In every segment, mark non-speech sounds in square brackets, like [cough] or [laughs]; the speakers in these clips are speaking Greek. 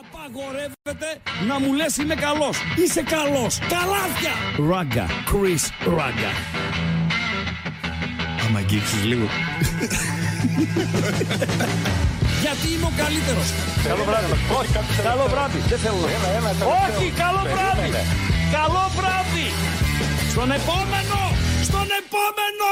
Απαγορεύεται να μου λες είμαι καλός. Είσαι καλός. Καλάθια. Ράγκα. Chris Ράγκα. Άμα αγγίξεις λίγο. [laughs] Γιατί είμαι ο καλύτερος. Καλό βράδυ. Όχι, καλό βράδυ. Δεν θέλω. Όχι, καλό βράδυ. Καλό βράδυ. Στον επόμενο. Στον επόμενο.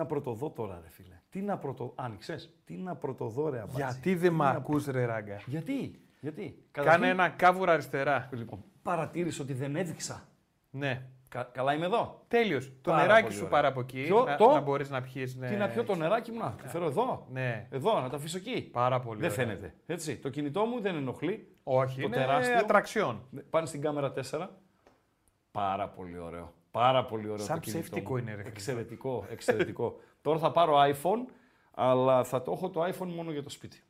Να πρωτοδώ τώρα, ρε φίλε. Τι να πρωτο... Άνοιξες. Τι να πρωτοδώ, ρε αμπάτζη. Γιατί δεν με ακούς ρε ράγκα; Γιατί. Γιατί. Κάνε Καταρχήν, ένα κάβουρα αριστερά. Λοιπόν, παρατήρησε ότι δεν έδειξα. Ναι. Κα- καλά είμαι εδώ. Τέλειος. Το Πάρα νεράκι πολύ σου ωραία. πάρε από εκεί. Ποιο; να, Το; να μπορείς να πιεις. Ναι. Τι να πιω το νεράκι μου, να το φέρω εδώ. Ναι. Εδώ, να το αφήσω εκεί. Πάρα πολύ Δεν ωραία. φαίνεται. Έτσι. Το κινητό μου δεν ενοχλεί. Όχι, Το είναι τεράστιο. ατραξιόν. Πάνε στην κάμερα 4. Πάρα πολύ ωραίο. Πάρα πολύ ωραίο Σαν το κινητό ψεύτικο μου. είναι, ρε Χρήστο. Εξαιρετικό, εξαιρετικό. [laughs] Τώρα θα πάρω iPhone, αλλά θα το έχω το iPhone μόνο για το σπίτι.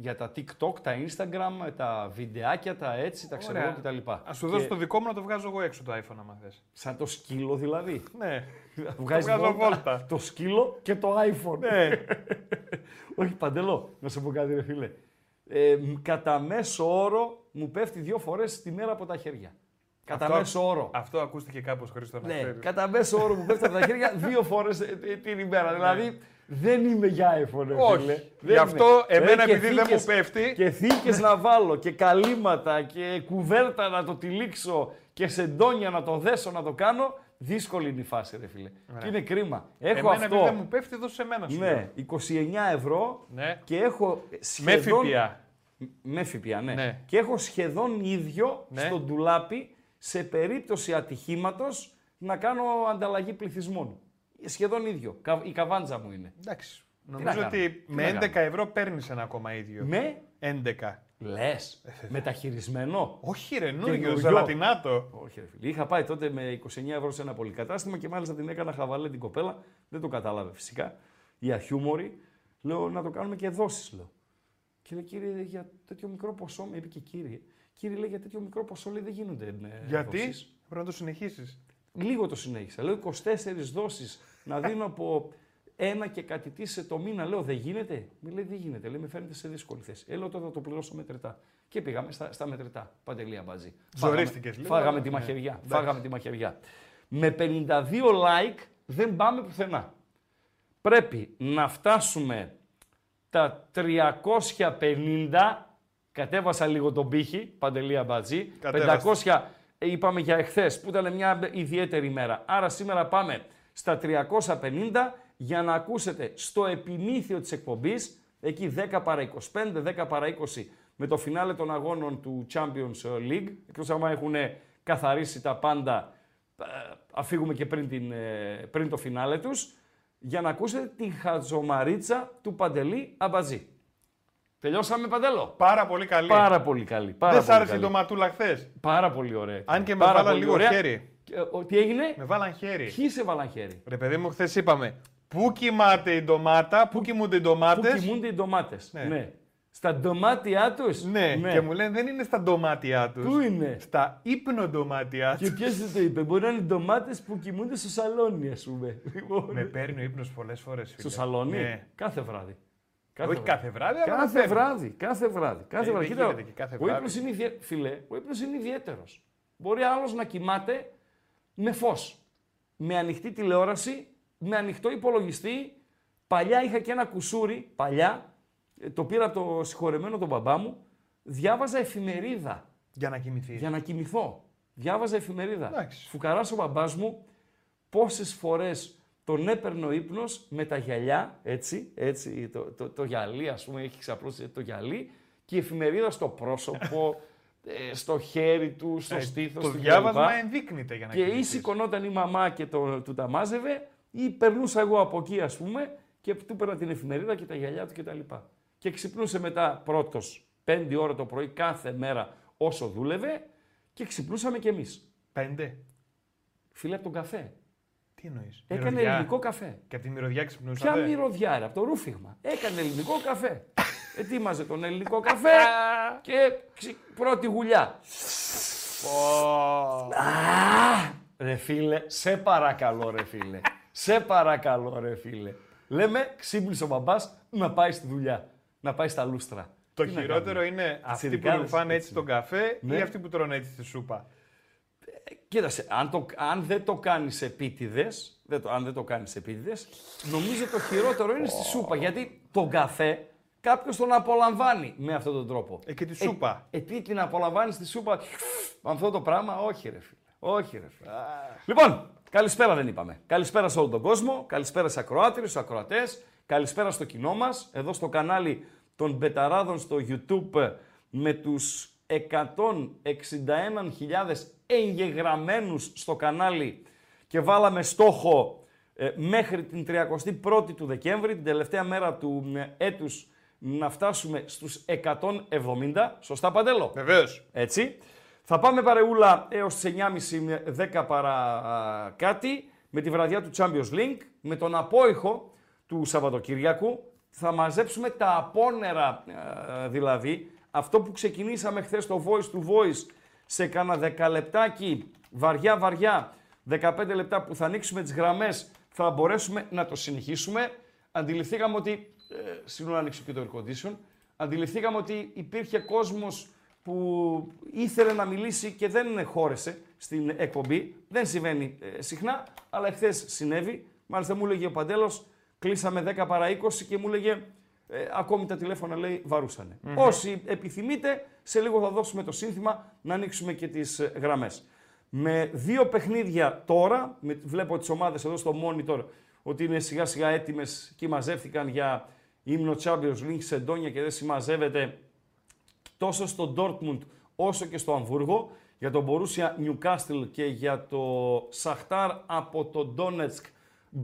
Για τα TikTok, τα Instagram, τα βιντεάκια, τα έτσι, τα ξέρω εγώ κτλ. Α σου δώσω το δικό μου να το βγάζω εγώ έξω το iPhone, άμα θες. Σαν το σκύλο δηλαδή. Ναι. [laughs] Βγάζεις βγάζω βόλτα, βόλτα. Το σκύλο και το iPhone. ναι. [laughs] Όχι παντελώ, να σου πω κάτι ρε φίλε. Ε, μ, κατά μέσο όρο μου πέφτει δύο φορές τη μέρα από τα χέρια. Κατά Αυτό- μέσο όρο. Αυτό ακούστηκε κάπως Χρήστο να Ναι, ξέρεις. κατά μέσο όρο μου πέφτει από τα χέρια [laughs] δύο φορές ε, ε, την ημέρα. Δηλαδή δεν είμαι για iPhone, ρε Όχι. φίλε. Γι' Δεν αυτό είμαι. εμένα και επειδή δεν θήκες- μου πέφτει- Και θήκες να βάλω και καλύματα και κουβέρτα να το τυλίξω και σεντόνια να το δέσω να το κάνω. Δύσκολη είναι η φάση, ρε φίλε. Και είναι κρίμα. Έχω Εμένα αυτό. επειδή δεν μου πέφτει, δώσε σε μένα σου. λέω. Ναι, 29 ευρώ Ναι. και έχω Με σχεδόν... ΦΠΑ. Με ΦΠΑ, ναι. Ναι. Και έχω σχεδόν ίδιο Ναι. στο ντουλάπι σε περίπτωση ατυχήματος να κάνω ανταλλαγή πληθυσμών. Σχεδόν ίδιο. Κα- Η καβάντζα μου είναι. Εντάξει. να Νομίζω κάνω, ότι τι με να 11 κάνω. ευρώ παίρνεις ένα ακόμα ίδιο. Με; 11. λες, μεταχειρισμένο. Όχι ρε, Καινούριο. νούγιο, ζελατινάτο. Όχι, ρε φίλε. Είχα πάει τότε με 29 ευρώ σε ένα πολυκατάστημα και μάλιστα την έκανα χαβαλέ την κοπέλα. Δεν το κατάλαβε φυσικά. Η αχιούμορη. Λέω να το κάνουμε και δόσεις, λέω. Και λέει, κύριε, για τέτοιο μικρό ποσό, με είπε και κύριε. Κύριε, λέει, για τέτοιο μικρό ποσό λέει, δεν γίνονται ε, Γιατί; δόσεις». πρέπει να το συνεχίσεις. Λίγο το συνέχισα. Λέω 24 δόσεις να δίνω από ένα και κάτι τι σε το μήνα. Λέω δεν γίνεται. Μου λέει δεν γίνεται. Λέει με φαίνεται σε δύσκολη θέση. Ε, λέω τότε θα το πληρώσω μετρητά. Και πήγαμε στα, στα μετρητά. Παντελία μπαζί. Ζορίστηκες Φάγαμε- λίγο, Φάγαμε αλλά- τη ναι, μαχαιριά. εντάξει. Φάγαμε τη μαχαιριά. Με 52 like δεν πάμε πουθενά. Πρέπει να φτάσουμε τα 350. Κατέβασα λίγο τον πύχη, Παντελία Μπατζή. Κατέβασε. 500 ε, είπαμε για εχθές που ήταν μια ιδιαίτερη μέρα. Άρα σήμερα πάμε στα 350 για να ακούσετε στο επιμήθειο της εκπομπής, εκεί 10 παρά 25, 10 παρά 20 με το φινάλε των αγώνων του Champions League, εκτός άμα έχουν καθαρίσει τα πάντα, ε, αφήγουμε και πριν, την, ε, πριν το φινάλε τους, για να ακούσετε τη χατζομαρίτσα του Παντελή Αμπατζή. Τελειώσαμε Παντέλο; Πάρα πολύ καλή. Πάρα πολύ καλή. Πάρα Δεν σ' πολύ άρεσε η καλή. ντοματούλα χθες; Πάρα πολύ ωραία. Αν και με Πάρα βάλαν πολύ λίγο ωραία. χέρι. Και, ο, τι έγινε, Με βάλαν χέρι. ποιοι σε βάλαν χέρι; Ρε παιδί μου, χθες είπαμε. Πού κοιμάται η ντομάτα, πού κοιμούνται οι Πού ντομάτε. κοιμούνται οι ντομάτες. Ναι. Ναι. Στα ντομάτια τους; Ναι. και μου λένε δεν είναι στα ντομάτια τους. Πού είναι; Στα ύπνο-ντομάτια Και τους. ποιος δεν το είπε, Μπορεί να είναι ντομάτες που κοιμούνται στο σαλόνι, ας πούμε. Λοιπόν, Με παίρνει ο ύπνος πολλές φορές. στο σαλόνι; Ναι. Κάθε βράδυ. Όχι κάθε βράδυ, αλλά Κάθε παίρνει. βράδυ. Κάθε βράδυ. Κάθε Ε, βράδυ. δεν Κοίτα, γίνεται και κάθε ο βράδυ. ύπνος είναι, ιδιαί... Φιλέ, ο ύπνος είναι ιδιαίτερος. Μπορεί άλλος να κοιμάται με φως. Με ανοιχτή τηλεόραση, με ανοιχτό υπολογιστή. Παλιά είχα και ένα κουσούρι, παλιά, ε, το πήρα από το συγχωρεμένο τον μπαμπά μου, διάβαζα εφημερίδα Για να κοιμηθείς. για να κοιμηθώ. Διάβαζα εφημερίδα. Εντάξει. Φουκαράς ο μπαμπάς μου πόσες φορές τον έπαιρνε ο ύπνος με τα γυαλιά, έτσι, έτσι, το, το, το γυαλί ας πούμε, έχει ξαπλώσει το γυαλί και η εφημερίδα στο πρόσωπο, [laughs] ε, στο χέρι του, στο Ε, στήθος το του διάβασμα κλπ. ενδείκνυται για να Και ή κοιμηθείς. σηκωνόταν η μαμά και το, του τα μάζευε ή περνούσα εγώ από εκεί ας πούμε και του πέρα την εφημερίδα και τα γυαλιά του κτλ. Και ξυπνούσε μετά πρώτος, πέντε ώρα το πρωί κάθε μέρα όσο δούλευε και ξυπνούσαμε κι εμείς. Πέντε. Φίλε από τον καφέ. Τι εννοείς. Έκανε ελληνικό καφέ. Και από τη μυρωδιά ξυπνούσατε; Ποια μυρωδιά, ρε, από το ρούφιγμα. Έκανε ελληνικό καφέ. [laughs] Ετοίμαζε τον ελληνικό καφέ [laughs] και ξυ- πρώτη γουλιά. Α, ρε φίλε, σε παρακαλώ ρε φίλε. Σε παρακαλώ, ρε φίλε. Λέμε, ξύπνησε ο μπαμπάς να πάει στη δουλειά. Να πάει στα λούστρα. Το Τι να χειρότερο κάνουμε; είναι αυτοί που Τσιρικάδες, ρουφάνε έτσι έτσι τον καφέ Ναι. ή αυτοί που τρώνε έτσι τη σούπα. Κοίτασε, αν, το, αν δεν το κάνεις επίτηδες, αν δεν το κάνεις επίτηδες, νομίζω το χειρότερο είναι στη σούπα. Γιατί τον καφέ κάποιος τον απολαμβάνει με αυτόν τον τρόπο. Ε, και τη σούπα. Ε, τι την απολαμβάνεις στη σούπα με αυτό το πράγμα, όχι ρε φίλε. Όχι ρε φίλε. Λοιπόν, καλησπέρα δεν είπαμε. Καλησπέρα σε όλο τον κόσμο, καλησπέρα σε ακροάτριους, σε ακροατές, καλησπέρα στο κοινό μας, εδώ στο κανάλι των Μπεταράδων στο YouTube με τους 161.000 εγγεγραμμένους στο κανάλι και βάλαμε στόχο ε, μέχρι την 31η του Δεκέμβρη, την τελευταία μέρα του ε, έτους, να φτάσουμε στους 170. Σωστά, Παντέλο; Βεβαίως. Έτσι. Θα πάμε παρεούλα έως τις 9.30 με 10 παρά α, κάτι με τη βραδιά του Champions League, με τον απόϊχο του Σαββατοκύριακου. Θα μαζέψουμε τα απόνερα α, δηλαδή, αυτό που ξεκινήσαμε χθες το Voice to Voice σε κάνα 10 λεπτάκι, βαριά βαριά, 15 λεπτά που θα ανοίξουμε τις γραμμές, θα μπορέσουμε να το συνεχίσουμε. Αντιληφθήκαμε ότι, ε, συγγνώμη να ανοίξω και το air condition, αντιληφθήκαμε ότι υπήρχε κόσμος που ήθελε να μιλήσει και δεν χώρεσε στην εκπομπή. Δεν συμβαίνει ε, συχνά, αλλά εχθέ συνέβη. Μάλιστα μου έλεγε ο Παντέλος, κλείσαμε 10 παρά 20 και μου έλεγε ε, ακόμη τα τηλέφωνα λέει βαρούσανε. Όσοι επιθυμείτε, σε λίγο θα δώσουμε το σύνθημα να ανοίξουμε και τις ε, γραμμές. Με δύο παιχνίδια τώρα, με, βλέπω τις ομάδες εδώ στο monitor ότι είναι σιγά σιγά έτοιμες και μαζεύτηκαν για ύμνο Champions League σε Ντόνια και δεν συμμαζεύεται τόσο στο Dortmund όσο και στο Αμβούργο, για τον Borussia Newcastle και για το Σαχτάρ από το Donetsk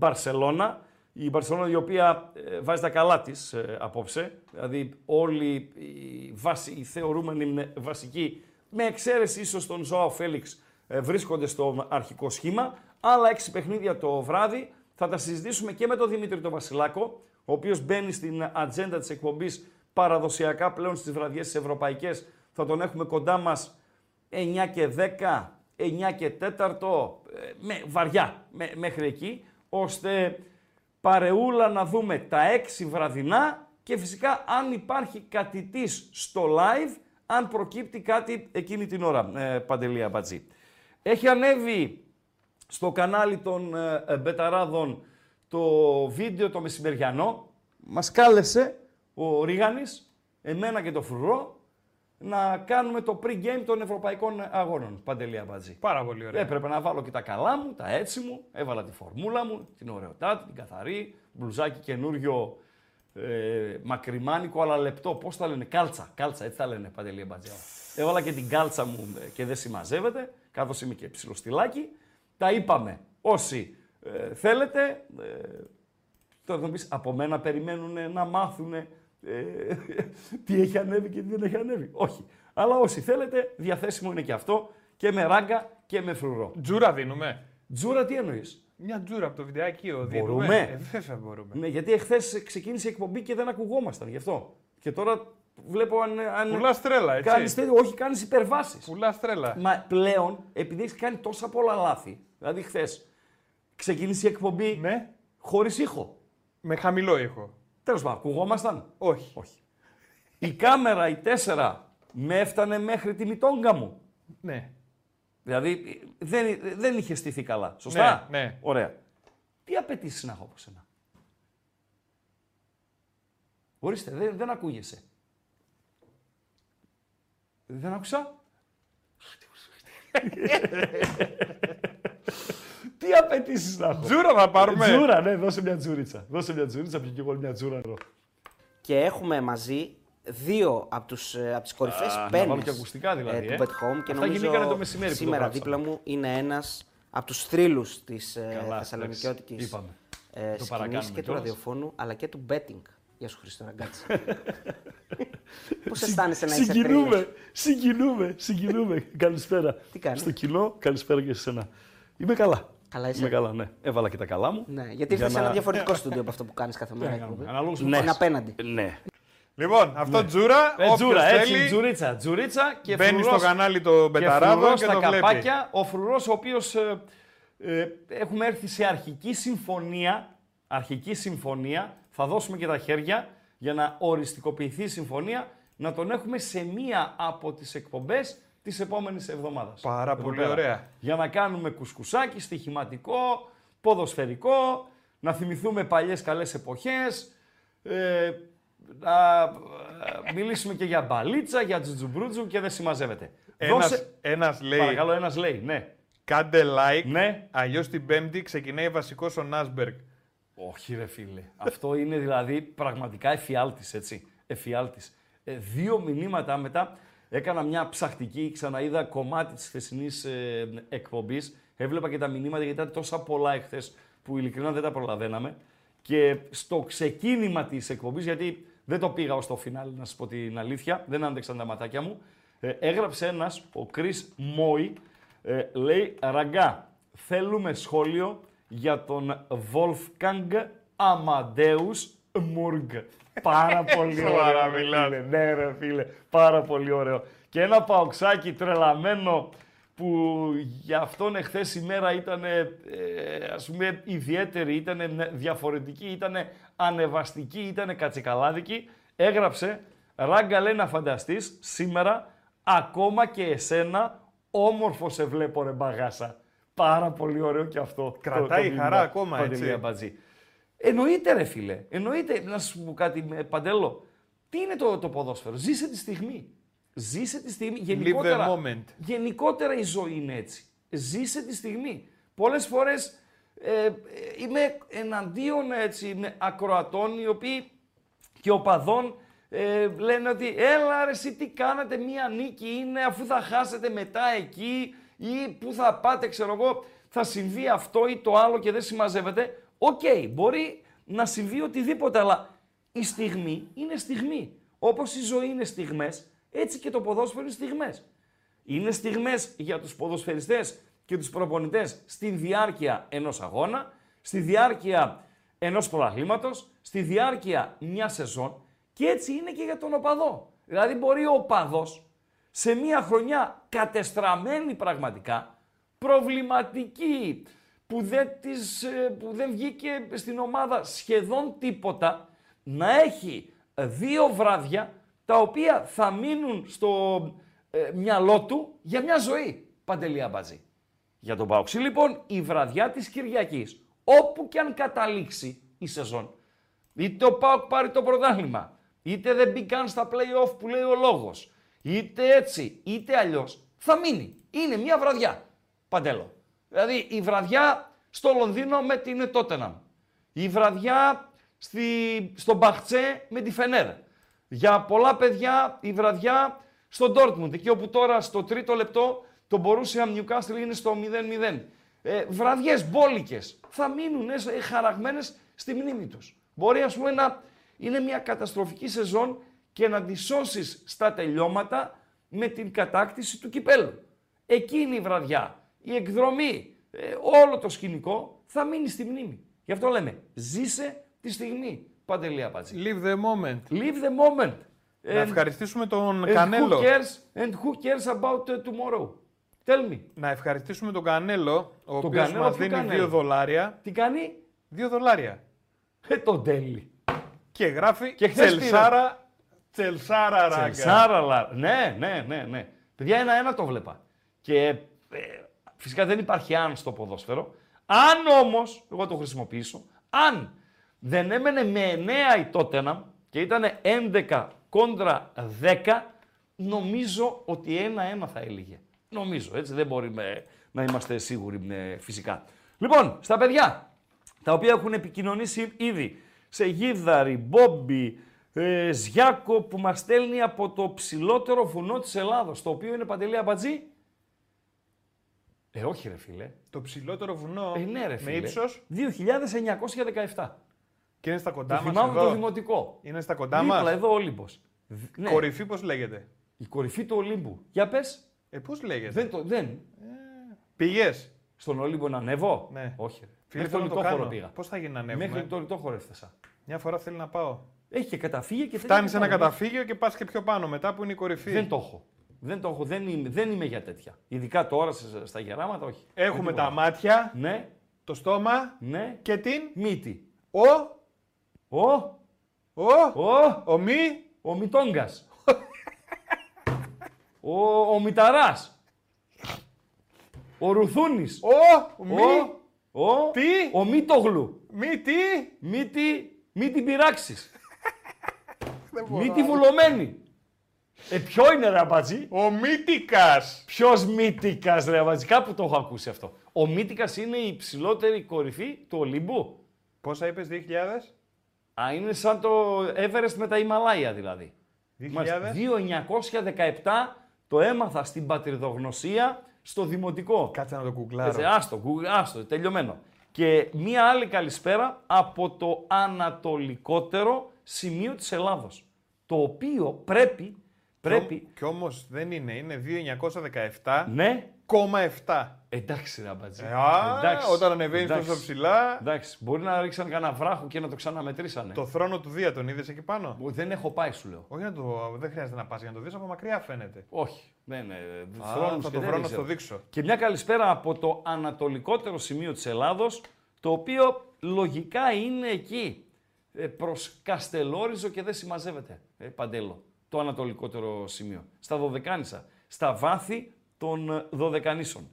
Barcelona. Η Barcelona η οποία ε, βάζει τα καλά της ε, απόψε, δηλαδή όλοι οι, βασι, οι θεωρούμενοι βασικοί, με εξαίρεση ίσως τον Ζωάο Φέλιξ, ε, βρίσκονται στο αρχικό σχήμα. Άλλα έξι παιχνίδια το βράδυ θα τα συζητήσουμε και με τον Δημήτρη τον Βασιλάκο, ο οποίος μπαίνει στην ατζέντα της εκπομπής παραδοσιακά πλέον στις βραδιές τις ευρωπαϊκές. Θα τον έχουμε κοντά μας 9 και 10, 9 και 4, ε, με, βαριά με, μέχρι εκεί, ώστε παρεούλα να δούμε τα 6 βραδινά και φυσικά αν υπάρχει κάτι της στο live, αν προκύπτει κάτι εκείνη την ώρα, ε, Παντελία Μπατζή. Έχει ανέβει στο κανάλι των ε, ε, Μπεταράδων το βίντεο το μεσημεριανό. Μας κάλεσε ο Ρίγανης, εμένα και το Φρουρό, να κάνουμε το pre-game των ευρωπαϊκών αγώνων. Παντελή Αμπατζή. Πάρα πολύ ωραία. Έπρεπε να βάλω και τα καλά μου, τα έτσι μου, έβαλα τη φορμούλα μου, την ωραιοτάτη, την καθαρή, μπλουζάκι καινούριο ε, μακριμάνικο, αλλά λεπτό. Πώς τα λένε, κάλτσα. Κάλτσα, έτσι τα λένε παντελή Αμπατζή. Έβαλα και την κάλτσα μου ε, και δεν συμμαζεύεται, καθώ είμαι και ψηλοστιλάκι. Τα είπαμε. Όσοι ε, θέλετε, ε, τώρα θα μου πεις, από μένα περιμένουν να μάθουν ε, [laughs] τι έχει ανέβει και τι δεν έχει ανέβει. Όχι. Αλλά όσοι θέλετε, διαθέσιμο είναι και αυτό και με ράγκα και με φρουρό. Τζούρα δίνουμε. Τζούρα τι εννοείς; Μια τζούρα από το βιντεάκι δίνουμε. Μπορούμε. Ε, βέβαια μπορούμε. Ναι, γιατί εχθές ξεκίνησε η εκπομπή και δεν ακουγόμασταν γι' αυτό. Και τώρα βλέπω αν. αν Πουλά τρέλα, έτσι. κάνεις τέτοιο- όχι, κάνεις υπερβάσεις. Πουλά τρέλα. Μα πλέον, επειδή έχεις κάνει τόσα πολλά λάθη, δηλαδή χθες ξεκίνησε η εκπομπή Ναι. χωρίς ήχο. Με χαμηλό ήχο. Τέλος πάντων, ακουγόμασταν; Όχι. Όχι. Η κάμερα, η 4, με έφτανε μέχρι τη μητόγκα μου. Ναι. Δηλαδή δεν, δεν είχε στηθεί καλά. Σωστά; Ναι, ναι. Ωραία. Τι απαιτήσεις να έχω από σένα; Ορίστε, δεν, δεν ακούγεσαι. Δεν άκουσα; [laughs] Τι απαιτήσεις να έχω; Τζούρα θα πάρουμε. Τζούρα, ναι, δώσε μια τζούριτσα. Δώσε μια τζούριτσα, πιω και εγώ μια τζούρα. νερό. Και έχουμε μαζί δύο από, τους, ε, από τις κορυφές Α, να πένες βάλω και ακουστικά δηλαδή, ε, ε. του Bet Home και Αυτά νομίζω γινήκανε το μεσημέρι που το σήμερα γράψαμε. δίπλα μου είναι ένας από τους θρύλους της ε, Καλά, Θεσσαλονικιώτικης εντάξει, είπαμε. ε, Το σκηνής παρακάνουμε και του κιόλας. ραδιοφώνου αλλά και του betting. Γεια σου Χριστό Ραγκάτση. [laughs] Πώς αισθάνεσαι να είσαι θρύλος; Συγκινούμε, συγκινούμε, συγκινούμε. καλησπέρα. Τι κάνεις; Στο κοινό, καλησπέρα και σε σένα. Είμαι καλά. Καλά είσαι. Είμαι καλά, ναι. Έβαλα και τα καλά μου. Ναι, γιατί Για ήρθες σε ένα να- διαφορετικό στούντιο από αυτό που κάνεις κάθε μέρα. εκπομπή. Αναλόγως που Ναι. πας. Είναι απέναντι. Ναι. Λοιπόν, αυτό τζούρα. Ε, όποιος τζούρα, έτσι, θέλει, τζουρίτσα, τζουρίτσα και μπαίνει φρουρός- στο κανάλι των και Μπεταράδων φρουρός και στα το βλέπει. καπάκια, ο φρουρός ο οποίος ε, ε, έχουμε έρθει σε αρχική συμφωνία, αρχική συμφωνία, θα δώσουμε και τα χέρια για να οριστικοποιηθεί η συμφωνία, να τον έχουμε σε μία από τις εκπομπές της επόμενης εβδομάδας. Πάρα Εδώ πολύ πέρα. ωραία. Για να κάνουμε κουσκουσάκι, στοιχηματικό, ποδοσφαιρικό, να θυμηθούμε παλιές καλές εποχές, ε, να ε, μιλήσουμε και για μπαλίτσα, για τζουτζουμπρούτζου και δεν συμμαζεύεται. Ένας, ένας λέει, Παρακαλώ, ένας λέει, ναι. κάντε like, Ναι. αλλιώς την πέμπτη ξεκινάει βασικός ο Νάσμπεργκ. Όχι ρε φίλε. Αυτό είναι δηλαδή πραγματικά εφιάλτης, έτσι. Εφιάλτης. Ε, δύο μηνύματα μετά έκανα μια ψαχτική, ξαναείδα κομμάτι της χθεσινής ε, εκπομπής. Έβλεπα και τα μηνύματα γιατί ήταν τόσα πολλά εχθές που ειλικρινά δεν τα προλαβαίναμε. Και στο ξεκίνημα της εκπομπής, γιατί δεν το πήγα ως το φινάλι να σας πω την αλήθεια, δεν άντεξαν τα ματάκια μου, ε, έγραψε ένας, ο Chris Μόι, ε, λέει «Ραγκά, θέλουμε σχόλιο για τον Wolfgang Amadeus Murg». Πάρα πολύ Σοβαρά ωραίο. ρε μιλάς. φίλε. Ναι ρε φίλε, πάρα πολύ ωραίο. Και ένα παοξάκι τρελαμένο που για αυτόν εχθές η μέρα ήταν ε, ας πούμε ιδιαίτερη, ήταν διαφορετική, ήταν ανεβαστική, ήταν κατσικαλάδικη, έγραψε «Ράγκα λέει να φανταστείς σήμερα ακόμα και εσένα όμορφο σε βλέπω ρε μπαγάσα». Πάρα πολύ ωραίο και αυτό. Κρατάει μήνυμα, χαρά ακόμα, Παντελή έτσι. Αμπατζή. Εννοείται ρε φίλε, εννοείται. Να σου πω κάτι ε, Παντέλο. Τι είναι το, το ποδόσφαιρο, ζήσε τη στιγμή. Ζήσε τη στιγμή. Γενικότερα, moment. γενικότερα η ζωή είναι έτσι. Ζήσε τη στιγμή. Πολλές φορές ε, ε, είμαι εναντίον έτσι, με ακροατών οι οποίοι και οπαδών ε, λένε ότι έλα ρε εσύ τι κάνατε μία νίκη είναι αφού θα χάσετε μετά εκεί ή που θα πάτε ξέρω εγώ θα συμβεί αυτό ή το άλλο και δεν συμμαζεύεται. Οκ, μπορεί να συμβεί οτιδήποτε αλλά η στιγμή είναι στιγμή. Όπως η ζωή είναι στιγμές έτσι και το ποδόσφαιρο είναι στιγμές. Είναι στιγμές για τους ποδοσφαιριστές και τους προπονητές στη διάρκεια ενός αγώνα, στη διάρκεια ενός πρωταθλήματος, στη διάρκεια μια σεζόν και έτσι είναι και για τον οπαδό. Δηλαδή μπορεί ο οπαδός σε μια χρονιά κατεστραμμένη πραγματικά, προβληματική, που δεν, της, ε, που δεν βγήκε στην ομάδα σχεδόν τίποτα, να έχει δύο βράδια τα οποία θα μείνουν στο ε, μυαλό του για μια ζωή. Παντελή Αμπατζή. Για τον Παοξή λοιπόν η βραδιά της Κυριακής, όπου και αν καταλήξει η σεζόν, είτε ο Πάοκ πάρει το πρωτάθλημα, είτε δεν μπει καν στα play-off που λέει ο λόγος, είτε έτσι, είτε αλλιώς, θα μείνει. Είναι μια βραδιά. Παντέλο. Δηλαδή η βραδιά στο Λονδίνο με την Τότεναμ. Η βραδιά στη, στο Μπαχτσέ με τη Φενέρ. Για πολλά παιδιά η βραδιά στο Ντόρτμουντ, εκεί όπου τώρα στο τρίτο λεπτό το Borussia Newcastle είναι στο 0-0. Ε, βραδιές μπόλικες θα μείνουν ε, χαραγμένες στη μνήμη τους. Μπορεί ας πούμε να είναι μια καταστροφική σεζόν και να τη σώσεις στα τελειώματα με την κατάκτηση του κυπέλου. Εκείνη η βραδιά, η εκδρομή, ε, όλο το σκηνικό θα μείνει στη μνήμη. Γι' αυτό λέμε, ζήσε τη στιγμή, Παντελή Απάτση. Leave the moment. Live the moment. Να And- ευχαριστήσουμε τον and Κανέλο. Who cares, and who cares about uh, tomorrow; Tell me. Να ευχαριστήσουμε τον Κανέλο, ο οποίος Κανέλο, μας ποιο δίνει Κανέλο; 2 δολάρια. Τι κάνει, 2 δολάρια. ε, τον τέλει. Και γράφει Και χθες Τσελσάρα, Τσελσάρα ράγκα. Τσελσάρα, λα- ναι, ναι, ναι, ναι. Παιδιά, ένα-ένα το βλέπα. Και ε, φυσικά δεν υπάρχει αν στο ποδόσφαιρο. Αν όμως, εγώ το χρησιμοποιήσω, αν δεν έμενε με 9 η Τότεναμ και ήταν 11 κόντρα 10, νομίζω ότι ένα-ένα θα έλεγε. Νομίζω, έτσι δεν μπορεί με- να είμαστε σίγουροι με, φυσικά. Λοιπόν, στα παιδιά, τα οποία έχουν επικοινωνήσει ήδη σε Γίδαρη, Μπόμπι, ε, Ζιάκο που μας στέλνει από το ψηλότερο βουνό της Ελλάδος, το οποίο είναι Παντελή Αμπατζή. Ε, όχι ρε φίλε. Το ψηλότερο βουνό Ε, ναι ρε με φίλε. ύψος; 2917. και είναι στα Το κοντά μας θυμάμαι εδώ; το δημοτικό. Είναι στα κοντά Δίπλα μας. εδώ ο Όλυμπος. Δ- Ναι, Κορυφή πώς λέγεται; η κορυφή του Ολύμπου. Για πες. Ε, πώς λέγεται; Δεν το, δεν. Πήγες; Στον Ολύμπο να ανέβω; Ναι. Όχι ρε. Φίλε, Μέχρι το θέλω να το λιτόχωρο κάνω. πήγα. Πώς θα γίνει να ανέβουμε; Μέχρι το λιτόχωρο έφτασα. Μια φορά θέλει να πάω. Έχει και καταφύγιο και Φτάνεις τέτοια σε ένα πράγματα. καταφύγιο και πας και πιο πάνω μετά που είναι η κορυφή. Δεν το έχω. Δεν, το έχω, δεν, είμαι, δεν είμαι για τέτοια. Ειδικά τώρα σε- στα γεράματα, όχι. Έχουμε Δεν τα τίποτα. μάτια, Ναι, το στόμα ναι. και την. Μύτη. Ο. Ο, Ο. ο, Ο μη. ο Μητόγκας. ο, ο Μηταράς. Ο Ρουθούνης. Ο. Μη. Ο, ο, Τι; ο Μήτογλου. Μη τι. Μη τη, μη την πειράξεις. [laughs] Δεν μπορώ. Μη τη βουλωμένη. Ε, ποιο είναι ρε αμπατζή; Ο Μύτικας. Ποιος Μύτικας, ρε αμπατζή; Κάπου το έχω ακούσει αυτό. Ο Μύτικας είναι η υψηλότερη κορυφή του Ολύμπου; Πόσα είπες, 2000. Α, είναι σαν το Everest με τα Ιμαλάια δηλαδή. 2000. Μάλιστα. 2917 το έμαθα στην πατριδογνωσία στο δημοτικό. Κάτσε να το κουκλάρω. Έτσι, άστο, γκου- άστο, τελειωμένο. Και μία άλλη καλησπέρα από το ανατολικότερο σημείο της Ελλάδος. Το οποίο πρέπει, πρέπει, Κι όμως δεν είναι, είναι 2917,7. ναι, 7. εντάξει ρε αμπατζή. Ε, α, Εντάξει, όταν ανεβαίνεις εντάξει. τόσο ψηλά, Εντάξει, μπορεί να ρίξαν κανένα βράχο και να το ξαναμετρήσανε. το θρόνο του Δία τον είδες εκεί πάνω; Δεν έχω πάει, σου λέω. Όχι να το, δεν χρειάζεται να πας για να το δεις, από μακριά φαίνεται. Όχι, δεν είναι. Α, θρόνους θα και το δεν βρω να ξέρω. στο δείξω. Και μια καλησπέρα από το ανατολικότερο σημείο της Ελλάδος, το οποίο λογικά είναι εκεί, ε, προς Καστελόριζο και δεν συμμαζεύεται, ε, Παντέλο, το ανατολικότερο σημείο. Στα Δωδεκάνησα, στα βάθη των ε, Δωδεκανήσων.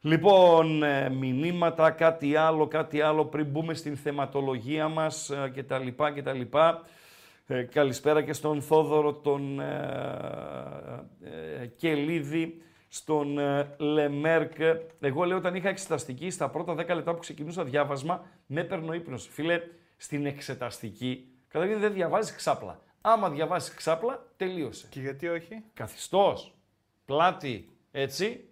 Λοιπόν, ε, μηνύματα, κάτι άλλο, κάτι άλλο πριν μπούμε στην θεματολογία μας ε, και τα λοιπά και τα λοιπά. Ε, καλησπέρα και στον Θόδωρο, τον ε, ε, Κελίδη, στον ε, Λεμέρκ. Εγώ λέω όταν είχα εξεταστική, στα πρώτα 10 λεπτά που ξεκινούσα διάβασμα, με έπαιρνε ο ύπνος. Φίλε, στην εξεταστική, καταρχήν δεν διαβάζεις ξάπλα. Άμα διαβάσεις ξάπλα, τελείωσε. Και γιατί όχι; Καθιστός, πλάτη, έτσι,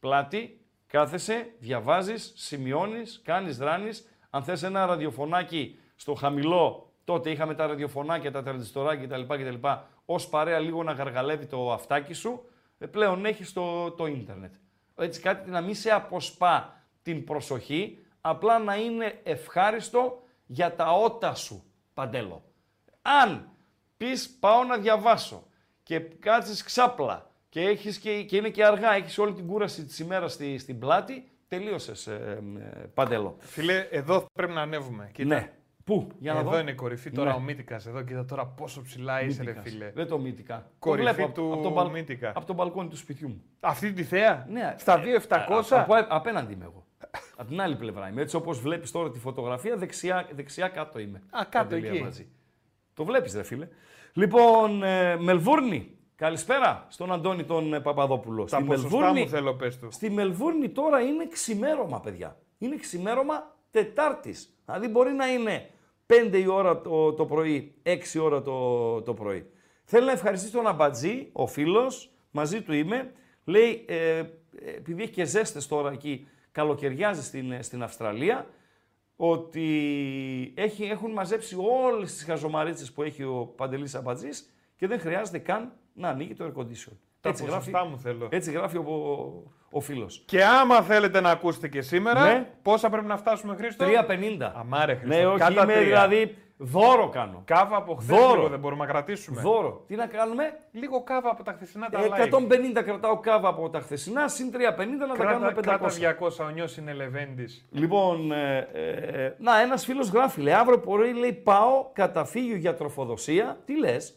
πλάτη, κάθεσαι, διαβάζεις, σημειώνεις, κάνεις δράνεις. Αν θες ένα ραδιοφωνάκι στο χαμηλό, τότε είχαμε τα ραδιοφωνάκια, τα τραντιστοράκια κτλ. κτλ ως παρέα λίγο να γαργαλεύει το αυτάκι σου, ε, πλέον έχεις το, το ίντερνετ. Έτσι κάτι να μην σε αποσπά την προσοχή, απλά να είναι ευχάριστο για τα ότα σου, Παντέλο. Αν πεις πάω να διαβάσω και κάτσεις ξάπλα και, έχεις και, και είναι και αργά, έχεις όλη την κούραση της ημέρας στη, στην πλάτη, τελείωσες, ε, ε, Παντέλο. Φίλε, εδώ πρέπει να ανέβουμε. Κοίτα. Ναι. Πού, για να εδώ δω. είναι η κορυφή τώρα Ναι. ο Μύτικας. Εδώ κοίτα τώρα πόσο ψηλά είσαι, ρε Μύτικας. φίλε. Δεν το μύτικα. Κορυφή το βλέπω του από, από, το Μύτικα. από το μπαλκόνι του σπιτιού μου. Αυτή τη θέα; Ναι, Στα ε, 2700. ε, από, απέναντι είμαι εγώ. από την άλλη πλευρά είμαι. Έτσι όπως βλέπεις τώρα τη φωτογραφία, δεξιά, δεξιά κάτω είμαι. Α, κάτω Παντελία εκεί. μαζί. Το βλέπεις ρε φίλε. Λοιπόν, ε, Μελβούρνη. Καλησπέρα στον Αντώνη τον ε, Παπαδόπουλο. Τα ποσοστά μου θέλω πες του. Στη Μελβούρνη τώρα είναι ξημέρωμα, παιδιά. Είναι ξημέρωμα Τετάρτης. Δηλαδή μπορεί να είναι 5 η ώρα το, το πρωί, 6 η ώρα το, το πρωί. Θέλω να ευχαριστήσω τον Αμπατζή, ο φίλος, μαζί του είμαι. Λέει, ε, επειδή έχει και ζέστες τώρα εκεί, καλοκαιριάζει στην, ε, στην Αυστραλία, ότι έχει, έχουν μαζέψει όλες τις χαζομαρίτσες που έχει ο Παντελής Αμπατζής και δεν χρειάζεται καν να ανοίγει το air condition. Τα Έτσι γράφει, ποσοστά μου θέλω. έτσι γράφει ο, ο, ο φίλος. Και άμα θέλετε να ακούσετε και σήμερα, Ναι. πόσα πρέπει να φτάσουμε, Χρήστο; 3,50. Αμάρε, Χρήστο. Ναι, όχι, Κάτα είμαι τρία. δηλαδή δώρο κάνω. Κάβα από χθες Δώρο. λίγο δεν μπορούμε να κρατήσουμε. Δώρο. Τι να κάνουμε; Λίγο κάβα από τα χθεσινά τα live. 150 κρατάω κάβα από τα χθεσινά, συν 350 να τα κάνουμε Κράτα, 500. κράτα 200, ο νιός είναι Λεβέντης. Λοιπόν, ε, ε, να, ένας φίλος γράφει, λέει, αύριο πρωί λέει, πάω καταφύγιο για τροφοδοσία. Τι λες,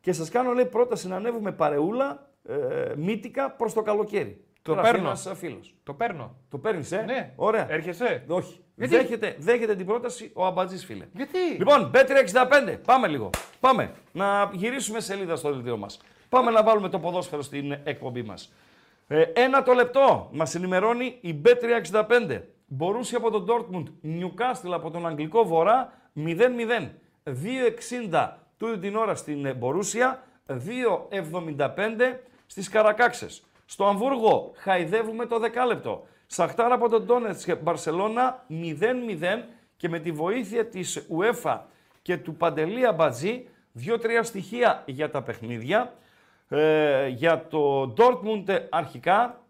και σας κάνω λέει πρόταση να ανέβουμε παρεούλα ε, μύτικα προς το καλοκαίρι. Το Γράφει παίρνω. ένας φίλος. Το παίρνω. Το παίρνεις, ε; Ναι. Ωραία. Έρχεσαι; Όχι. Γιατί; Δέχεται, δέχεται την πρόταση ο Αμπατζής, φίλε. Γιατί; Λοιπόν, Bet365. Πάμε λίγο. Πάμε. Να γυρίσουμε σελίδα στο δελτίο μας. Πάμε να βάλουμε το ποδόσφαιρο στην εκπομπή μας. Ε, ένα το λεπτό μας ενημερώνει η Bet365. Μπορούσε από τον Dortmund, Newcastle από τον Αγγλικό Βορρά 0-0. 2-60 τούτη την ώρα στην Μπορούσια, 2-75 στις Καρακάξες. Στο Αμβούργο χαϊδεύουμε το δεκάλεπτο. Σαχτάρα από τον Ντόνετς Μπαρσελώνα 0-0 και με τη βοήθεια της UEFA και του Παντελία Μπατζή, δύο-τρία στοιχεία για τα παιχνίδια. Ε, για το Dortmund αρχικά,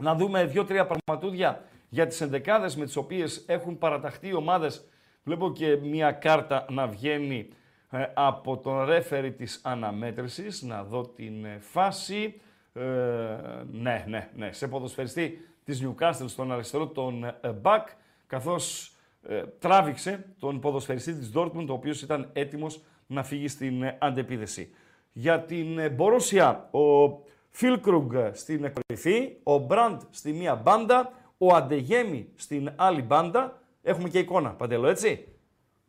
να δούμε δύο-τρία πραγματούδια για τις ενδεκάδες με τις οποίες έχουν παραταχθεί οι ομάδες. Βλέπω και μία κάρτα να βγαίνει ε, από τον ρέφερη της αναμέτρησης. Να δω την ε, φάση. Ε, ναι, ναι, ναι. Σε ποδοσφαιριστή της Newcastle στον αριστερό τον ε, Μπακ, καθώς ε, τράβηξε τον ποδοσφαιριστή της Dortmund, ο οποίος ήταν έτοιμος να φύγει στην ε, αντεπίδεση. Για την ε, Borussia, ο Φίλκρουγκ στην κορυφή, ο Μπραντ στη μία μπάντα, ο Αντεγέμι στην άλλη μπάντα. Έχουμε και εικόνα, Παντέλο, έτσι;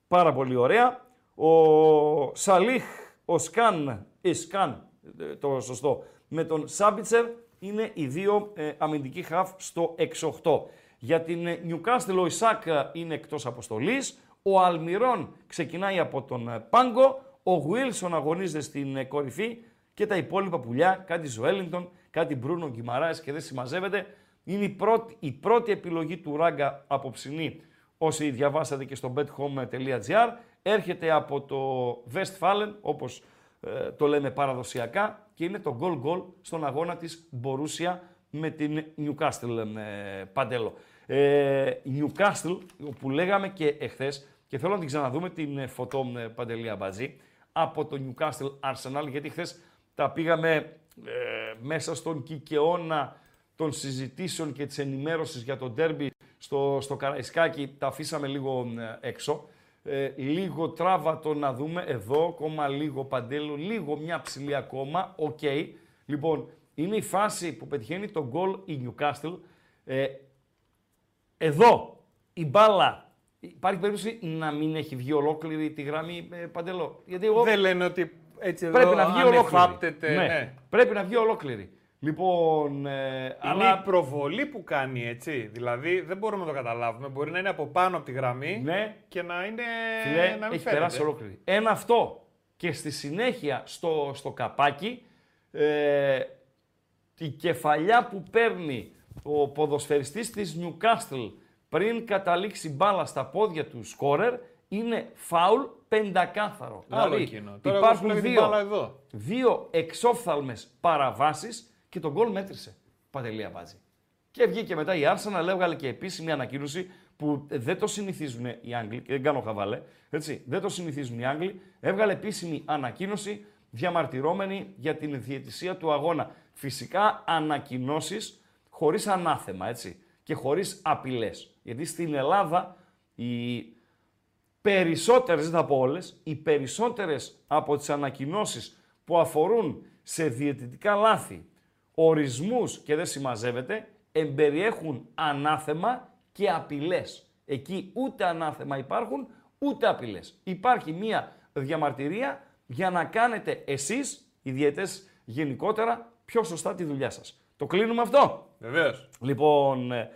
Πάρα πολύ ωραία. Ο Σαλίχ, ο Σκαν, η Σκαν, ε, το σωστό, με τον Σάμπιτσερ είναι οι δύο ε, αμυντικοί χαφ στο 6-8. Για την ε, Newcastle ο Ισάκ ε, είναι εκτός αποστολής, ο Αλμυρών ξεκινάει από τον ε, Πάγκο, ο Γουίλσον αγωνίζεται στην ε, κορυφή και τα υπόλοιπα πουλιά, κάτι Ζωέλινγκτον, κάτι Μπρούνο Γκυμαράες και δεν συμμαζεύεται. Είναι η πρώτη, η πρώτη επιλογή του Ράγκα απόψινή, όσοι διαβάσατε και στο bethome.gr. Έρχεται από το Westfalen, όπως ε, το λέμε παραδοσιακά, και είναι το goal goal στον αγώνα της Μπορούσια με την Newcastle ε, Παντέλο. Ε, Newcastle, που λέγαμε και εχθές, και θέλω να την ξαναδούμε την ε, φωτό ε, Παντελία Μπατζή, από το Newcastle Arsenal, γιατί χθες τα πήγαμε ε, μέσα στον κυκεώνα των συζητήσεων και της ενημέρωσης για το ντέρμπι στο, στο Καραϊσκάκι, τα αφήσαμε λίγο ε, έξω. Ε, λίγο τράβα το να δούμε εδώ, ακόμα λίγο Παντέλο, λίγο μια ψιλή ακόμα, οκ. Λοιπόν, είναι η φάση που πετυχαίνει το γκολ η Newcastle. Ε, εδώ η μπάλα υπάρχει περίπτωση να μην έχει βγει ολόκληρη τη γραμμή ε, παντελό. Γιατί εγώ Δεν λένε ότι έτσι εδώ πρέπει να βγει αν ολόκληρη. εφάπτεται, ναι, ναι. Πρέπει να βγει ολόκληρη. Λοιπόν, ε, Είναι αλλά η προβολή που κάνει έτσι. Δηλαδή δεν μπορούμε να το καταλάβουμε. Μπορεί να είναι από πάνω από τη γραμμή ναι, και να είναι. Φιλέ, να μην έχει φαίνεται. περάσει ολόκληρη. Ένα αυτό. Και στη συνέχεια στο, στο καπάκι, ε, η κεφαλιά που παίρνει ο ποδοσφαιριστής της Newcastle πριν καταλήξει μπάλα στα πόδια του σκόρερ είναι φάουλ πεντακάθαρο. Άλλο δηλαδή εκείνο. Τώρα εγώ σου υπάρχουν λέω την δύο, μπάλα εδώ. δύο εξόφθαλμες παραβάσεις και τον γκολ μέτρησε. Παντελία Μπάτζη. Και βγήκε μετά η Arsenal, έβγαλε και επίσημη ανακοίνωση που δεν το συνηθίζουν οι Άγγλοι, και δεν κάνω χαβάλε, έτσι, δεν το συνηθίζουν οι Άγγλοι, έβγαλε επίσημη ανακοίνωση διαμαρτυρώμενη για την διαιτησία του αγώνα. Φυσικά ανακοινώσεις χωρίς ανάθεμα, έτσι, και χωρίς απειλές. Γιατί στην Ελλάδα οι περισσότερες, δεν θα πω όλες, οι περισσότερες από τις ανακοινώσεις που αφορούν σε διαιτητικά λάθη, ορισμούς και δεν συμμαζεύεται, εμπεριέχουν ανάθεμα και απειλές. Εκεί ούτε ανάθεμα υπάρχουν, ούτε απειλές. Υπάρχει μία διαμαρτυρία για να κάνετε εσείς, οι διαιτές γενικότερα, πιο σωστά τη δουλειά σας. Το κλείνουμε αυτό; Βεβαίως. Λοιπόν, ε,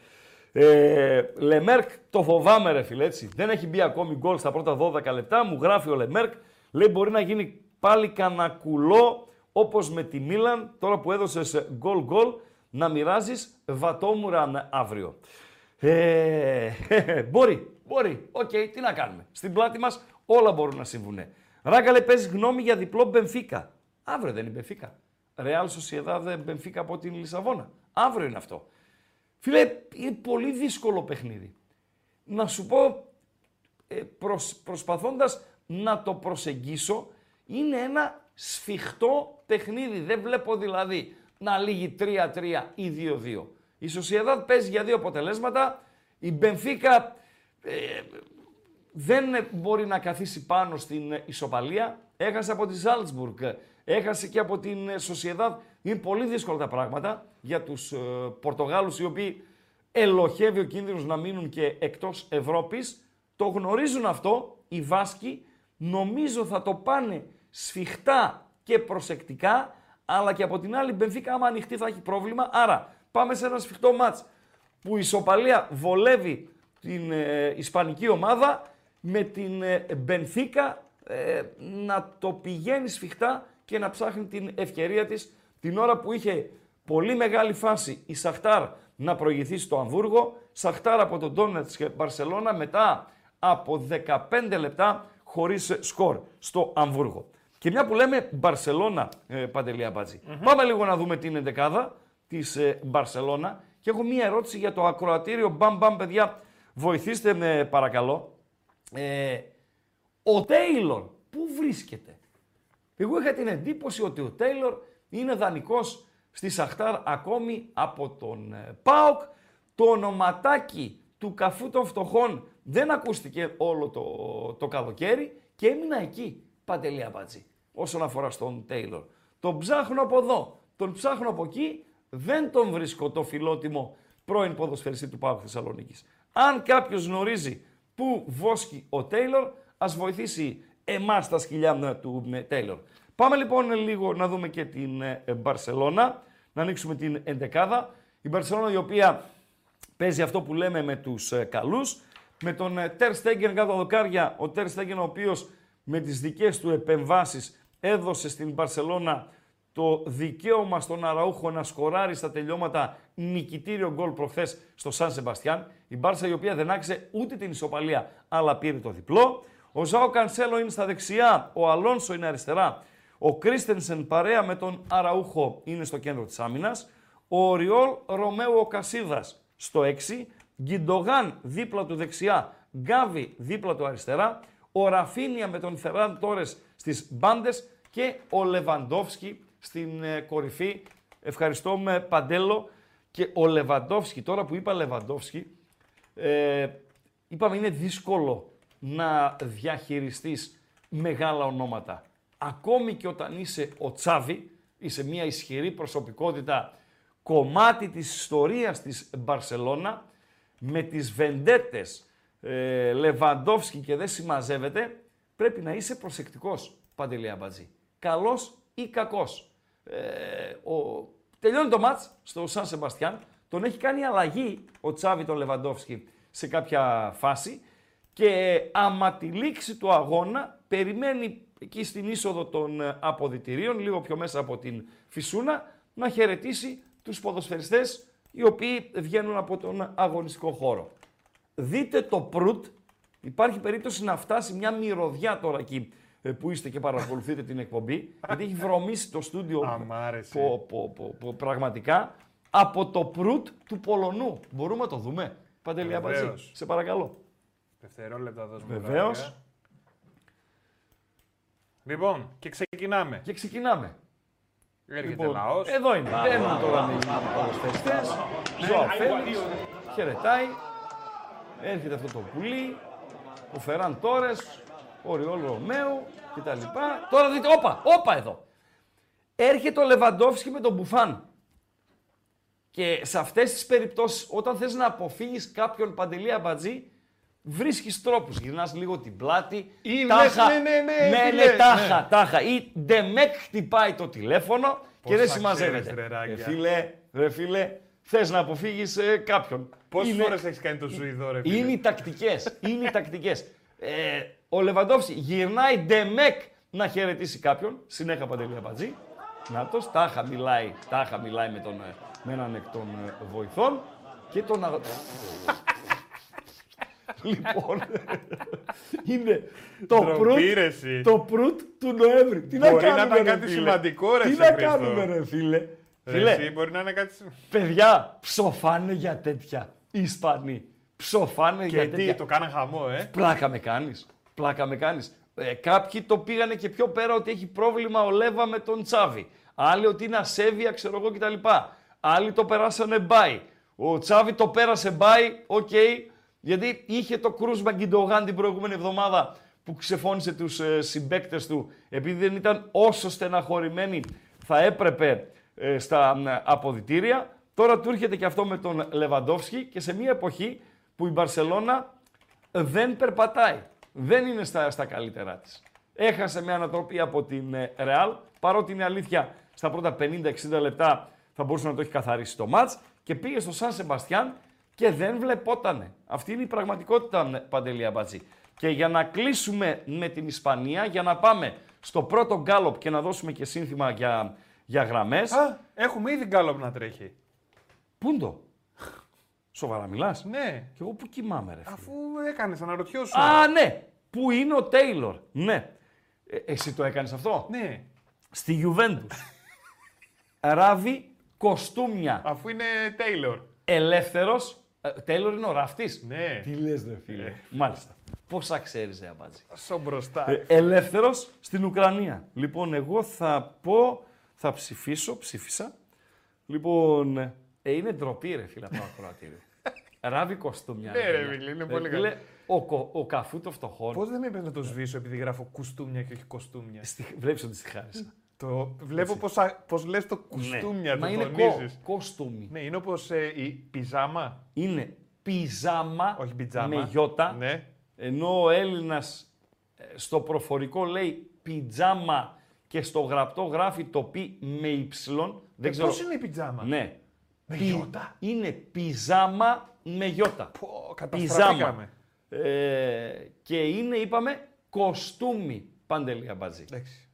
ε, Λεμέρκ το φοβάμαι ρε φίλε, έτσι. Δεν έχει μπει ακόμη γκολ στα πρώτα 12 λεπτά. Μου γράφει ο Λεμέρκ, λέει μπορεί να γίνει πάλι κάνα κουλό όπως με τη Μίλαν, τώρα που έδωσες γκολ γκολ, να μοιράζεις βατόμουραν αύριο. Ε, [laughs] μπορεί, μπορεί. Οκ, τι να κάνουμε. Στην πλάτη μας όλα μπορούν να συμβούν. Ράγκαλε παίζει γνώμη για διπλό Μπενφίκα. Αύριο δεν είναι Μπενφίκα. Ρεάλ Σοσιεδάδ Μπενφίκα από την Λισαβόνα. Αύριο είναι αυτό. Φίλε, είναι πολύ δύσκολο παιχνίδι. Να σου πω, ε, προσ, προσπαθώντας να το προσεγγίσω, είναι ένα σφιχτό παιχνίδι. Δεν βλέπω δηλαδή να λύγει 3-3 ή 2-2. Η Σοσιεδάδ παίζει για δύο αποτελέσματα. Η Μπενφίκα ε, δεν μπορεί να καθίσει πάνω στην ε, ισοπαλία. Έχασε από τη Ζάλτσμπουργκ, έχασε και από την ε, Σοσιεδάδ. Είναι πολύ δύσκολα τα πράγματα για τους ε, Πορτογάλους οι οποίοι ελοχεύει ο κίνδυνος να μείνουν και εκτός Ευρώπης. Το γνωρίζουν αυτό οι Βάσκοι. Νομίζω θα το πάνε σφιχτά και προσεκτικά, αλλά και από την άλλη η Μπενφίκα άμα ανοιχτεί θα έχει πρόβλημα. Άρα πάμε σε ένα σφιχτό μάτς που η ισοπαλία βολεύει την ε, ισπανική ομάδα με την ε, Μπενφίκα ε, να το πηγαίνει σφιχτά και να ψάχνει την ευκαιρία της την ώρα που είχε πολύ μεγάλη φάση η Σαχτάρ να προηγηθεί στο Αμβούργο, Σαχτάρ από τον Ντόνετς και Μπαρσελώνα μετά από 15 λεπτά χωρίς σκορ στο Αμβούργο. Και μια που λέμε Μπαρσελώνα, ε, Παντελία Μπάτζη, πάμε λίγο να δούμε την εντεκάδα της ε, Μπαρσελώνα και έχω μία ερώτηση για το ακροατήριο. Μπαμ μπαμ παιδιά, βοηθήστε με παρακαλώ. Ε, ο Τέιλορ πού βρίσκεται; Εγώ είχα την εντύπωση ότι ο Τέιλορ είναι δανεικός στη Σαχτάρ ακόμη από τον ε, ΠΑΟΚ. Το ονοματάκι του καφού των φτωχών δεν ακούστηκε όλο το, το καλοκαίρι και έμεινα εκεί, Παντελή Αμπατζή, όσον αφορά στον Τέιλορ. Τον ψάχνω από εδώ, τον ψάχνω από εκεί, δεν τον βρίσκω το φιλότιμο πρώην ποδοσφαιριστή του ΠΑΟΚ Θεσσαλονίκης. Αν κάποιος γνωρίζει πού βόσκει ο Τέιλορ, ας βοηθήσει εμάς τα σκυλιά του Τέιλορ. Πάμε λοιπόν λίγο να δούμε και την ε, Μπαρσελώνα, να ανοίξουμε την εντεκάδα. Η Μπαρσελώνα η οποία παίζει αυτό που λέμε με τους ε, καλούς, με τον Τερ Στέγγεν κάτω δοκάρια, ο Τερ Στέγγεν ο οποίος με τις δικές του επεμβάσεις έδωσε στην Μπαρσελώνα το δικαίωμα στον Αραούχο να σκοράρει στα τελειώματα νικητήριο γκολ προχθές στο Σαν Σεμπαστιάν. Η Μπάρσα η οποία δεν άξε ούτε την ισοπαλία αλλά πήρε το διπλό. Ο Ζάο Κανσέλο είναι στα δεξιά, ο Αλόνσο είναι αριστερά. Ο Κρίστενσεν παρέα με τον Αραούχο είναι στο κέντρο της άμυνας. Ο Οριόλ Ρωμαίου ο Κασίδας στο 6. Γκιντογάν δίπλα του δεξιά. Γκάβι δίπλα του αριστερά. Ο Ραφίνια με τον Φεράν Τόρες στις μπάντες και ο Λεβαντόφσκι στην ε, κορυφή. Ευχαριστώ με Παντέλο και ο Λεβαντόφσκι. Τώρα που είπα Λεβαντόφσκι, ε, είπαμε είναι δύσκολο να διαχειριστείς μεγάλα ονόματα. Ακόμη και όταν είσαι ο Τσάβη, είσαι μια ισχυρή προσωπικότητα, κομμάτι της ιστορίας της Μπαρσελώνα, με τις βεντέτες ε, Λεβαντόφσκι και δεν συμμαζεύεται, πρέπει να είσαι προσεκτικός, Παντελή Αμπατζή. Καλός ή κακός. Ε, ο... Τελειώνει το μάτς στο Σαν Σεμπαστιάν, τον έχει κάνει αλλαγή ο Τσάβη τον Λεβαντόφσκι σε κάποια φάση και άμα τη λήξη του αγώνα περιμένει εκεί στην είσοδο των ε, αποδητηρίων, λίγο πιο μέσα από την Φυσούνα, να χαιρετήσει τους ποδοσφαιριστές οι οποίοι βγαίνουν από τον αγωνιστικό χώρο. Δείτε το προύτ, υπάρχει περίπτωση να φτάσει μια μυρωδιά τώρα εκεί ε, που είστε και παρακολουθείτε την εκπομπή, γιατί έχει βρωμίσει το στούντιο πο, πο, πο, πραγματικά από το προύτ του Πολωνού. Μπορούμε να το δούμε. Παντελία Πατζή, σε παρακαλώ. Δευτερόλεπτα δώσουμε. Βεβαίως. Λοιπόν, και ξεκινάμε. Και ξεκινάμε. Έρχεται λοιπόν, λαός. Εδώ είναι. Μπαίνουν τώρα οι ποδοσφαιριστές. Ζωά Φέλix. Χαιρετάει. Έρχεται αυτό το πουλί. Ο Φεράν Τόρες. Ο Ριόλ Ρωμαίου κτλ. Τώρα δείτε, όπα, όπα εδώ. Έρχεται ο Λεβαντόφσκι με τον Μπουφάν. Και σε αυτές τις περιπτώσεις, όταν θες να αποφύγεις κάποιον παντελή αμπατζή, βρίσκεις τρόπους. Γυρνάς λίγο την πλάτη. Ή τάχα, ναι, ναι, ναι, ναι, ναι, τάχα, ναι. τάχα. Ή ντεμεκ χτυπάει το τηλέφωνο και δεν συμμαζεύεται. Ρε, φίλε, ρε φίλε, θες να αποφύγεις ε, κάποιον. Πόσες φορές έχεις κάνει το Σουηδό, ρε φίλε; Είναι οι τακτικές. είναι οι τακτικές. Ε, ο Λεβαντόφσκι γυρνάει ντεμεκ να χαιρετήσει κάποιον. Συνέχα παντελή αμπατζή. το, τάχα μιλάει, τάχα μιλάει με, τον, ε, με έναν εκ των ε, βοηθών και τον [laughs] λοιπόν, είναι το προύτ, το προύτ του Νοέμβρη. Τι να κάνουμε, να ήταν κάτι σημαντικό, ρε Τι να κάνουμε, ρε φίλε; Φίλε, εσύ μπορεί να είναι κάτι Παιδιά, ψοφάνε για τέτοια. Οι Ισπανοί. Ψοφάνε για τέτοια. Και τι, το κάνανε χαμό, ε; Πλάκα με κάνεις. Πλάκα με κάνεις. Ε, κάποιοι το πήγανε και πιο πέρα ότι έχει πρόβλημα ο Λέβα με τον Τσάβι. Άλλοι ότι είναι ασέβεια, ξέρω εγώ κτλ. Άλλοι το περάσανε bye. Ο Τσάβι το πέρασε bye, οκ, okay, γιατί είχε το κρούσμα Γκιντογάν την προηγούμενη εβδομάδα που ξεφώνησε τους ε, συμπαίκτες του επειδή δεν ήταν όσο στεναχωρημένοι θα έπρεπε ε, στα ε, αποδυτήρια. Τώρα του έρχεται και αυτό με τον Λεβαντόφσκι και σε μια εποχή που η Μπαρσελώνα δεν περπατάει. Δεν είναι στα, στα καλύτερά της. Έχασε μια ανατροπή από την Ρεάλ, παρότι είναι αλήθεια στα πρώτα 50-60 λεπτά θα μπορούσε να το έχει καθαρίσει το μάτς και πήγε στο Σαν Σεμπαστιάν και δεν βλεπότανε. Αυτή είναι η πραγματικότητα, Παντελία Μπατζή. Και για να κλείσουμε με την Ισπανία, για να πάμε στο πρώτο γκάλοπ και να δώσουμε και σύνθημα για, για γραμμές. Α, έχουμε ήδη γκάλοπ να τρέχει. Πού είναι το. Σοβαρά μιλάς. Ναι. Και εγώ που κοιμάμαι, ρε. Αφού έκανες, αναρωτιώσου. Α, ναι. Πού είναι ο Τέιλορ; Ναι. Ε, εσύ το έκανες αυτό; Ναι. Στη Γιουβέντους. [laughs] Ράβει κοστούμια. Αφού είναι Τέιλορ. Ελεύθερος Τέιλορ είναι ο ραφτή. Ναι. Τι λες, ρε φίλε. Ε. Μάλιστα. Πόσα ξέρεις, Ρε Αμπάτζη; Σο μπροστά. Ε, Ελεύθερος στην Ουκρανία. Λοιπόν, εγώ θα πω, θα ψηφίσω, ψήφισα Λοιπόν, ε, είναι ντροπή ρε φίλε από το ακροατήριο. [laughs] Ράβει κοστούμια. Ναι, ρε, φίλε. φίλε, είναι Ε, πολύ φίλε, καλό. Ο, κο- ο καφού των φτωχών. Πώς δεν με είπε να το σβήσω επειδή γράφω κουστούμια και όχι κοστούμια; Στη- Βλέπεις ότι στη χάρισα. Το... Βλέπω πώς πώς λες το κουστούμια, Ναι. Μα το είναι κο, τονίζεις. κοστούμι. Ναι, είναι όπως ε, η πιζάμα. Είναι πιζάμα Όχι πιτζάμα. με γιώτα. Ναι. Ενώ ο Έλληνας ε, στο προφορικό λέει πιτζάμα και στο γραπτό γράφει το πι με υψηλόν. Δεν Ε, ξέρω. Πώς είναι η πιτζάμα; Ναι. Με Πι- γιώτα. Είναι πιζάμα με γιώτα. Πω, Πιζάμα. καταστραφήκαμε. Ε, και είναι, είπαμε, κοστούμι, Παντελή Αμπατζή. Εντάξει.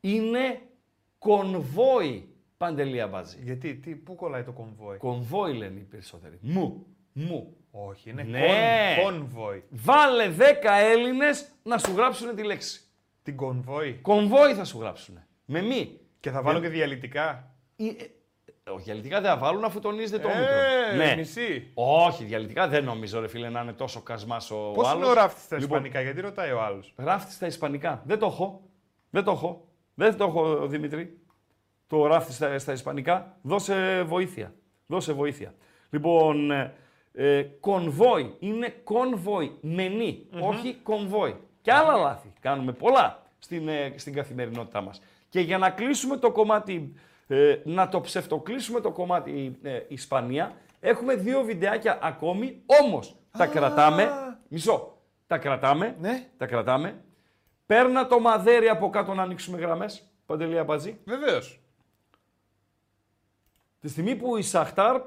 Είναι κονβόι, Παντελή Αμπατζή. Γιατί, τι, πού κολλάει το κομβόι. Κονβόι λένε οι περισσότεροι. Μου, μου. Όχι, είναι Ναι. κον, κονβόι. Βάλε 10 Έλληνες να σου γράψουν τη λέξη. Την κονβόι. Κονβόι θα σου γράψουν. Με μη. Και θα βάλω και διαλυτικά. Ε, ε, όχι, διαλυτικά δεν θα βάλουν αφού τονίζεται το όμικρον. Ε, Ναι. μισή. Όχι, διαλυτικά δεν νομίζω, ρε φίλε, να είναι τόσο κασμάς ο Πώς άλλος. είναι ο ράφτης στα Λοιπόν, ισπανικά, γιατί ρωτάει ο άλλος; Ράφτης στα Ισπανικά. Δεν το έχω. Δεν το έχω. Δεν το έχω, Δημήτρη. Το ράφτης στα, στα Ισπανικά. Δώσε βοήθεια. Δώσε βοήθεια. Λοιπόν, ε, ε, κονβόι. Είναι κονβόι. Μενή, Όχι κονβόι. Και άλλα λάθη. Κάνουμε πολλά στην, ε, στην καθημερινότητά μας. Και για να κλείσουμε το κομμάτι, ε, να το ψευτοκλείσουμε το κομμάτι ε, Ισπανία, έχουμε δύο βιντεάκια ακόμη, όμως τα κρατάμε. Μισό. Τα κρατάμε. Ναι. Τα κρατάμε. Παίρνα το μαδέρι από κάτω να ανοίξουμε γραμμές. Παντελή Αμπατζή. Βεβαίως. Τη στιγμή που η Σαχτάρ ε,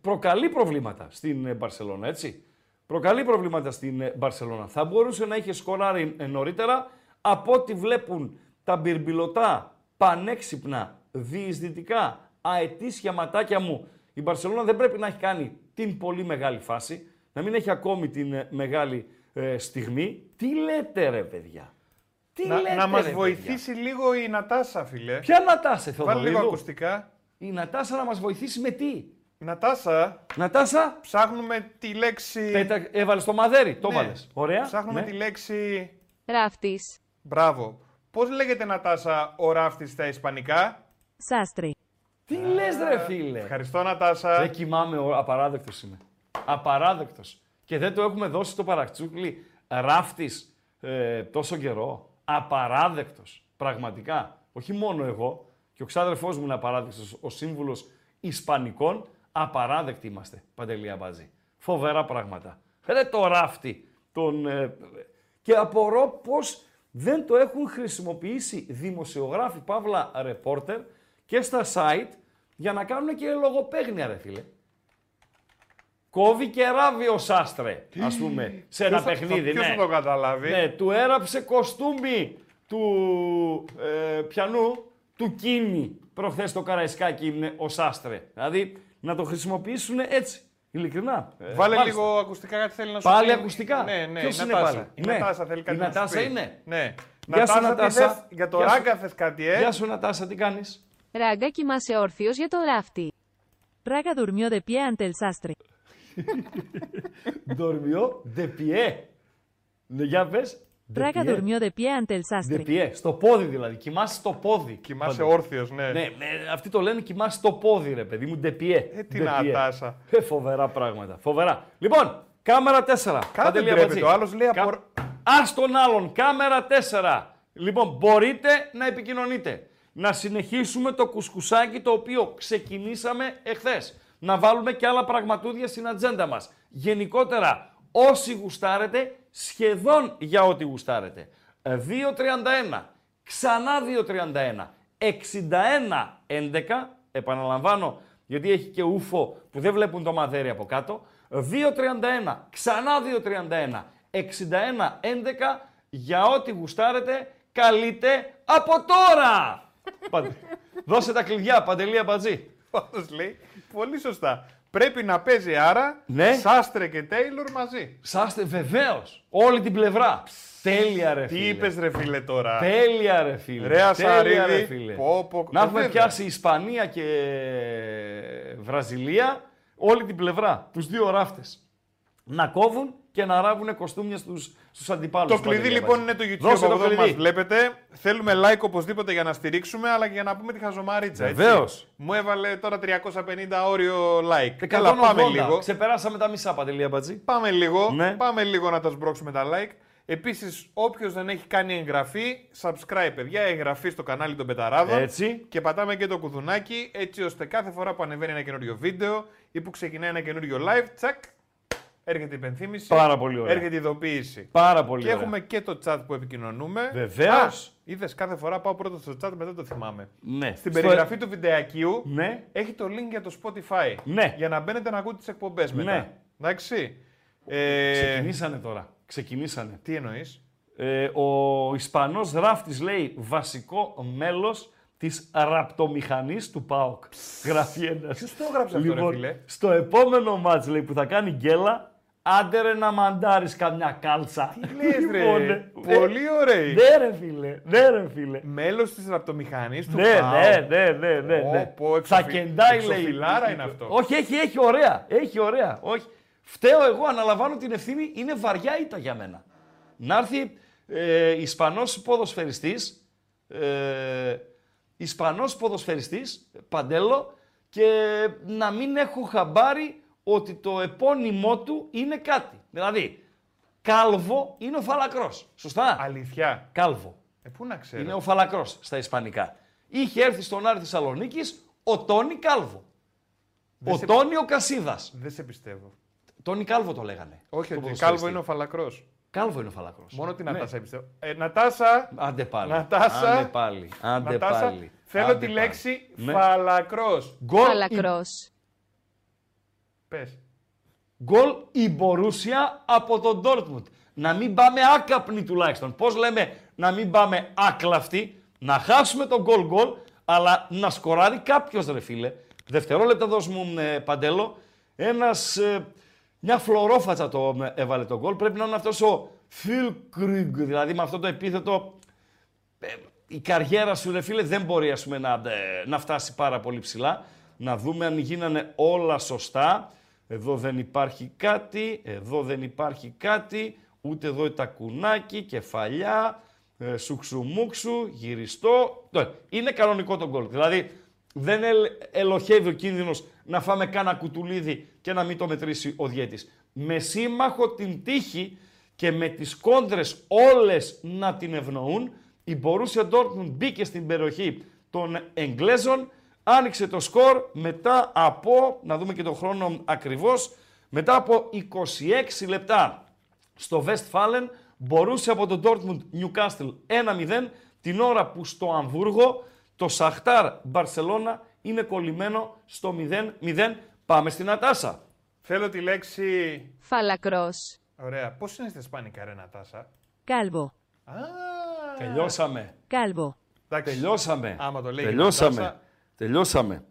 προκαλεί προβλήματα στην ε, Μπαρσελόνα, έτσι. Προκαλεί προβλήματα στην ε, Μπαρσελόνα. Θα μπορούσε να είχε σκοράρει ε, νωρίτερα από ό,τι βλέπουν τα μπυρμπιλωτά, πανέξυπνα, διεισδυτικά, αετήσια ματάκια μου. Η Μπαρσελόνα δεν πρέπει να έχει κάνει την πολύ μεγάλη φάση, να μην έχει ακόμη την ε, μεγάλη ε, στιγμή. Τι λέτε ρε παιδιά; Τι Να, λέτε, να μας ρε, βοηθήσει λίγο η Νατάσα, φίλε. Ποια Νατάσα, Βάλε λίγο Θεοδωρίδου; ακουστικά. Η Νατάσα να μας βοηθήσει με τι; Νατάσα, Νατάσα, ψάχνουμε τη λέξη... πέτα, έβαλες το μαδέρι, το Ναι. έβαλες. Ωραία. Ψάχνουμε ναι. τη λέξη... Ράφτης. Μπράβο. Πώς λέγεται Νατάσα ο ράφτης στα ισπανικά; Σάστρι. Τι λες ρε φίλε; Ευχαριστώ Νατάσα. Δεν κοιμάμαι, ο- απαράδεκτος είμαι. Απαράδεκτος. Και δεν το έχουμε δώσει το παρακτσούκλι ράφτης ε, τόσο καιρό. Απαράδεκτος. Πραγματικά. Όχι μόνο εγώ. Και ο ξάδερφός μου είναι απαράδεκτος. Ο σύμβουλος Ισπανικών. Απαράδεκτοι είμαστε. Παντελή Αμπάζη. Φοβερά πράγματα. Ρε το ράφτη. Τον, ε, και απορώ πως δεν το έχουν χρησιμοποιήσει δημοσιογράφοι, παύλα ρεπόρτερ και στα site για να κάνουν και λογοπαίγνια ρε φίλε. Κόβει και ράβει ο Σάστρε, ας πούμε, σε ένα Ποιος θα- παιχνίδι. Ποιος ναι. θα το καταλάβει; Ναι, του έραψε κοστούμι του ε, πιανού, του Κίνη, προχθές το Καραϊσκάκι είναι ο Σάστρε. Δηλαδή, να το χρησιμοποιήσουν έτσι, ειλικρινά. Ε, Βάλε μάλιστα. λίγο ακουστικά κάτι θέλει να σου Πάλι πει. ακουστικά. Ναι, ναι, Ποιος η είναι Νατάσα. πάλι; Η Ναι. Νατάσα θέλει κάτι Η να σου Νατάσα πει. είναι; Ναι. Γεια σου, Νατάσα, τι Νατάσα. θες, για το Γεια σου. ράγκα θες κάτι, ε; Γεια σου Νατάσα, τι κάνεις; Ράγκα κοιμάσαι όρθιος για το ράφτη. Praga durmió de pie ante el sastre. Dormió de pie. Ναι, για πες. De Praga pie. durmió de pie ante el De sastre. pie. Στο πόδι δηλαδή. Κοιμάσαι στο πόδι. Κοιμάσαι Πάντα. όρθιος, ναι. Ναι, ναι, αυτοί το λένε κοιμάσαι στο πόδι, ρε παιδί μου. De pie. Ε, τι De pie. Νατάσα. Ε, φοβερά πράγματα. Φοβερά. Λοιπόν, κάμερα 4. Κάτι Παντελή ντρέπεται. Αμπατζή. Ο άλλος λέει Κα- απο- Ας τον άλλον. Κάμερα 4. Λοιπόν, μπορείτε να επικοινωνείτε. Να συνεχίσουμε το κουσκουσάκι το οποίο ξεκινήσαμε εχθές. Να βάλουμε και άλλα πραγματούδια στην ατζέντα μας. Γενικότερα, όσοι γουστάρετε, σχεδόν για ό,τι γουστάρετε. Ε, 2.31, ξανά 2.31, 61-11, επαναλαμβάνω, γιατί έχει και ούφο που δεν βλέπουν το μαδέρι από κάτω. 2.31, ξανά 2.31, 61-11, για ό,τι γουστάρετε, καλείτε από τώρα! [laughs] Παντε- Δώσε τα κλειδιά, Παντελή Αμπατζή. Πάντως λέει, πολύ σωστά. Πρέπει να παίζει άρα Ναι. Σάστρε και Τέιλορ μαζί. Σάστε βεβαίως. Όλη την πλευρά. Τέλεια, ρε Τι φίλε. είπες ρε φίλε τώρα; Τέλεια, ρε φίλε. Ρε Τέλεια, Ασαρίδη. ρε φίλε. Πω, πω. Να Ε, έχουμε βέβαια. πιάσει Ισπανία και Βραζιλία όλη την πλευρά. Τους δύο ράφτες. να κόβουν και να ράβουν κοστούμια στους, στους αντιπάλους. Το του κλειδί Παντελή λοιπόν Αμπατζή. είναι το YouTube Δώσε από το εδώ που μας κλειδί. βλέπετε. Θέλουμε like οπωσδήποτε για να στηρίξουμε, αλλά και για να πούμε τη χαζομάριτσα. έτσι. Βεβαίως. Μου έβαλε τώρα 350 όριο like. 180. Καλά, πάμε λίγο. Ξεπεράσαμε τα μισά, Παντελή Αμπατζή. Πάμε λίγο. Ναι. Πάμε λίγο να τα σμπρώξουμε τα like. Επίσης, όποιος δεν έχει κάνει εγγραφή, subscribe, παιδιά, εγγραφή στο κανάλι των Πεταράδων. Έτσι. Και πατάμε και το κουδουνάκι, έτσι ώστε κάθε φορά που ανεβαίνει ένα καινούριο βίντεο ή που ξεκινάει ένα καινούριο live, τσακ, έρχεται η υπενθύμηση. Πάρα πολύ ωραία. Έρχεται η ειδοποίηση. Πάρα πολύ Και ωραία. έχουμε και το chat που επικοινωνούμε. Βεβαίως. Είδες κάθε φορά πάω πρώτος στο chat, μετά το θυμάμαι. Ναι. Στην Στο- περιγραφή του βιντεακίου Ναι. έχει το link για το Spotify. Ναι. Για να μπαίνετε να ακούτε τις εκπομπές μετά. Ναι. Εντάξει. Ε, Ξεκινήσανε τώρα. Ξεκινήσανε. Τι εννοείς; Ε, ο Ισπανός ράφτης λέει βασικό μέλος της ραπτομηχανής του ΠΑΟΚ. Γράφει ένας. Ποιος το έγραψε αυτό, ρε φίλε; στο επόμενο μάτς λέει που θα κάνει γκέλα, άντε ρε να μαντάρεις καμιά κάλτσα. Τι λες, Λοιπόν, ρε. ε, Πολύ ωραίοι. Ναι ρε φίλε, ναι ρε φίλε. Μέλος της ραπτομηχανής του Ναι, ΠΑΟ. ναι, ναι, ναι, ναι, Πω, ναι. πω, Θα εξοφι- κεντάει λέει. εξοφιλάρα είναι αυτό. Όχι, έχει, έχει ωραία. Έχει ωραία. Όχι. Φταίω εγώ, αναλαμβάνω την ευθύνη, είναι βαριά ήττα για μένα. Να έρθει ε, Ισπανός ποδοσφαιριστής, ε, Ισπανός ποδοσφαιριστής, Παντέλο, και να μην έχω χαμπάρι ότι το επώνυμό του είναι κάτι. Δηλαδή, Κάλβο είναι ο Φαλακρός. Σωστά; Αλήθεια. Κάλβο. Ε, πού να ξέρω; Είναι ο Φαλακρός στα Ισπανικά. Είχε έρθει στον Άρη Θεσσαλονίκης ο Τόνι Κάλβο. Δεν ο σε- Τόνι ο Κασίδας. Δεν σε πιστεύω. Τόνι Κάλβο το λέγανε. Όχι, Το ότι ποδοσφαιριστή. κάλβο είναι ο φαλακρός. Κάλβο είναι ο Φαλακρός. Μόνο την Ναι. Νατάσα πιστεύω. Ε, Νατάσα, Άντε πάλι. Νατάσα. Άντε πάλι. Άντε Νατάσα, πάλι. θέλω Άντε τη πάλι. λέξη Ναι. φαλακρός. Γκολ, Φαλακρός. Πες. γκολ η Μπορούσια από τον Ντόρτμουντ. Να μην πάμε άκαπνοι τουλάχιστον. Πώς λέμε να μην πάμε άκλαυτοι, να χάσουμε τον γκολ γκολ, αλλά να σκοράρει κάποιος ρε φίλε. Δευτερόλεπτα δώσ' μου ε, Παντέλο, ένας, ε, μια φλωρόφατσα το ε, έβαλε τον γκολ. Πρέπει να είναι αυτός ο Φιλ Κρυγκ, δηλαδή με αυτό το επίθετο ε, η καριέρα σου, ρε φίλε, δεν μπορεί ας πούμε, να, ε, να φτάσει πάρα πολύ ψηλά. Να δούμε αν γίνανε όλα σωστά. Εδώ δεν υπάρχει κάτι, εδώ δεν υπάρχει κάτι, ούτε εδώ τα κουνάκι, κεφαλιά, ε, σουξουμούξου, γυριστό. Ε, Είναι κανονικό το γκολ. Δηλαδή δεν ελ, ελοχεύει ο κίνδυνος να φάμε κάνα κουτουλίδι και να μην το μετρήσει ο διέτης. Με σύμμαχο την τύχη και με τις κόντρες όλες να την ευνοούν, η Borussia Dortmund μπήκε στην περιοχή των Εγγλέζων, άνοιξε το σκορ μετά από, να δούμε και το χρόνο ακριβώς, μετά από 26 λεπτά στο Westfalen, μπορούσε από το Dortmund Newcastle 1-0, την ώρα που στο Αμβούργο το Σαχτάρ Μπαρσελώνα είναι κολλημένο στο 0-0. Πάμε στην Ατάσα. Θέλω τη λέξη. Φαλακρός. Ωραία. Πώς είναι στα Ισπανικά, ρε Νατάσα; Calvo. Α, Τελειώσαμε. Calvo. εντάξει. Τελειώσαμε. Άμα το λέει η Τελειώσαμε. Νατάσα. Τελειώσαμε.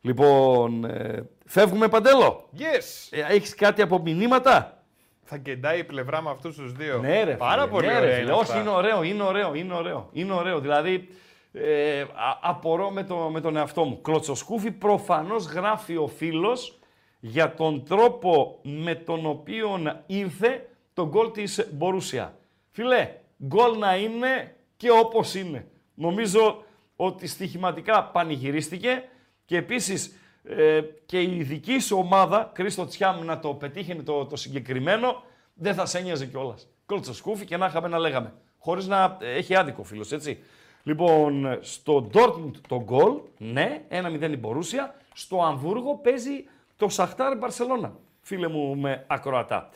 Λοιπόν, ε, φεύγουμε παντέλο. Yes! Ε, έχεις κάτι από μηνύματα; Θα κεντάει η πλευρά με αυτούς τους δύο. Ναι, ρε, Πάρα φίλε, πολύ ναι, ρε, ωραία. φίλε. είναι Όχι, αυτά. είναι ωραίο, είναι ωραίο, είναι ωραίο. Είναι ωραίο. Δηλαδή, ε, α- απορώ με, το, με τον εαυτό μου. Κλωτσοσκούφι προφανώς γράφει ο φίλος για τον τρόπο με τον οποίο ήρθε το γκολ της Μπορούσια. Φίλε, γκολ να είναι και όπως είναι. Νομίζω ότι στοιχηματικά πανηγυρίστηκε και επίσης ε, και η δική σου ομάδα, Κρίστο Τσιάμ, να το πετύχαινε το, το συγκεκριμένο, δεν θα σε ένοιαζε κιόλας. Κόλτσα σκούφι και να είχαμε να λέγαμε. Χωρίς να ε, έχει άδικο φίλος, έτσι. Λοιπόν, στο Dortmund το γκολ, ναι, 1-0 η Μπορούσια. Στο Αμβούργο παίζει το Σαχτάρ Μπαρσελώνα. Φίλε μου με ακροατά.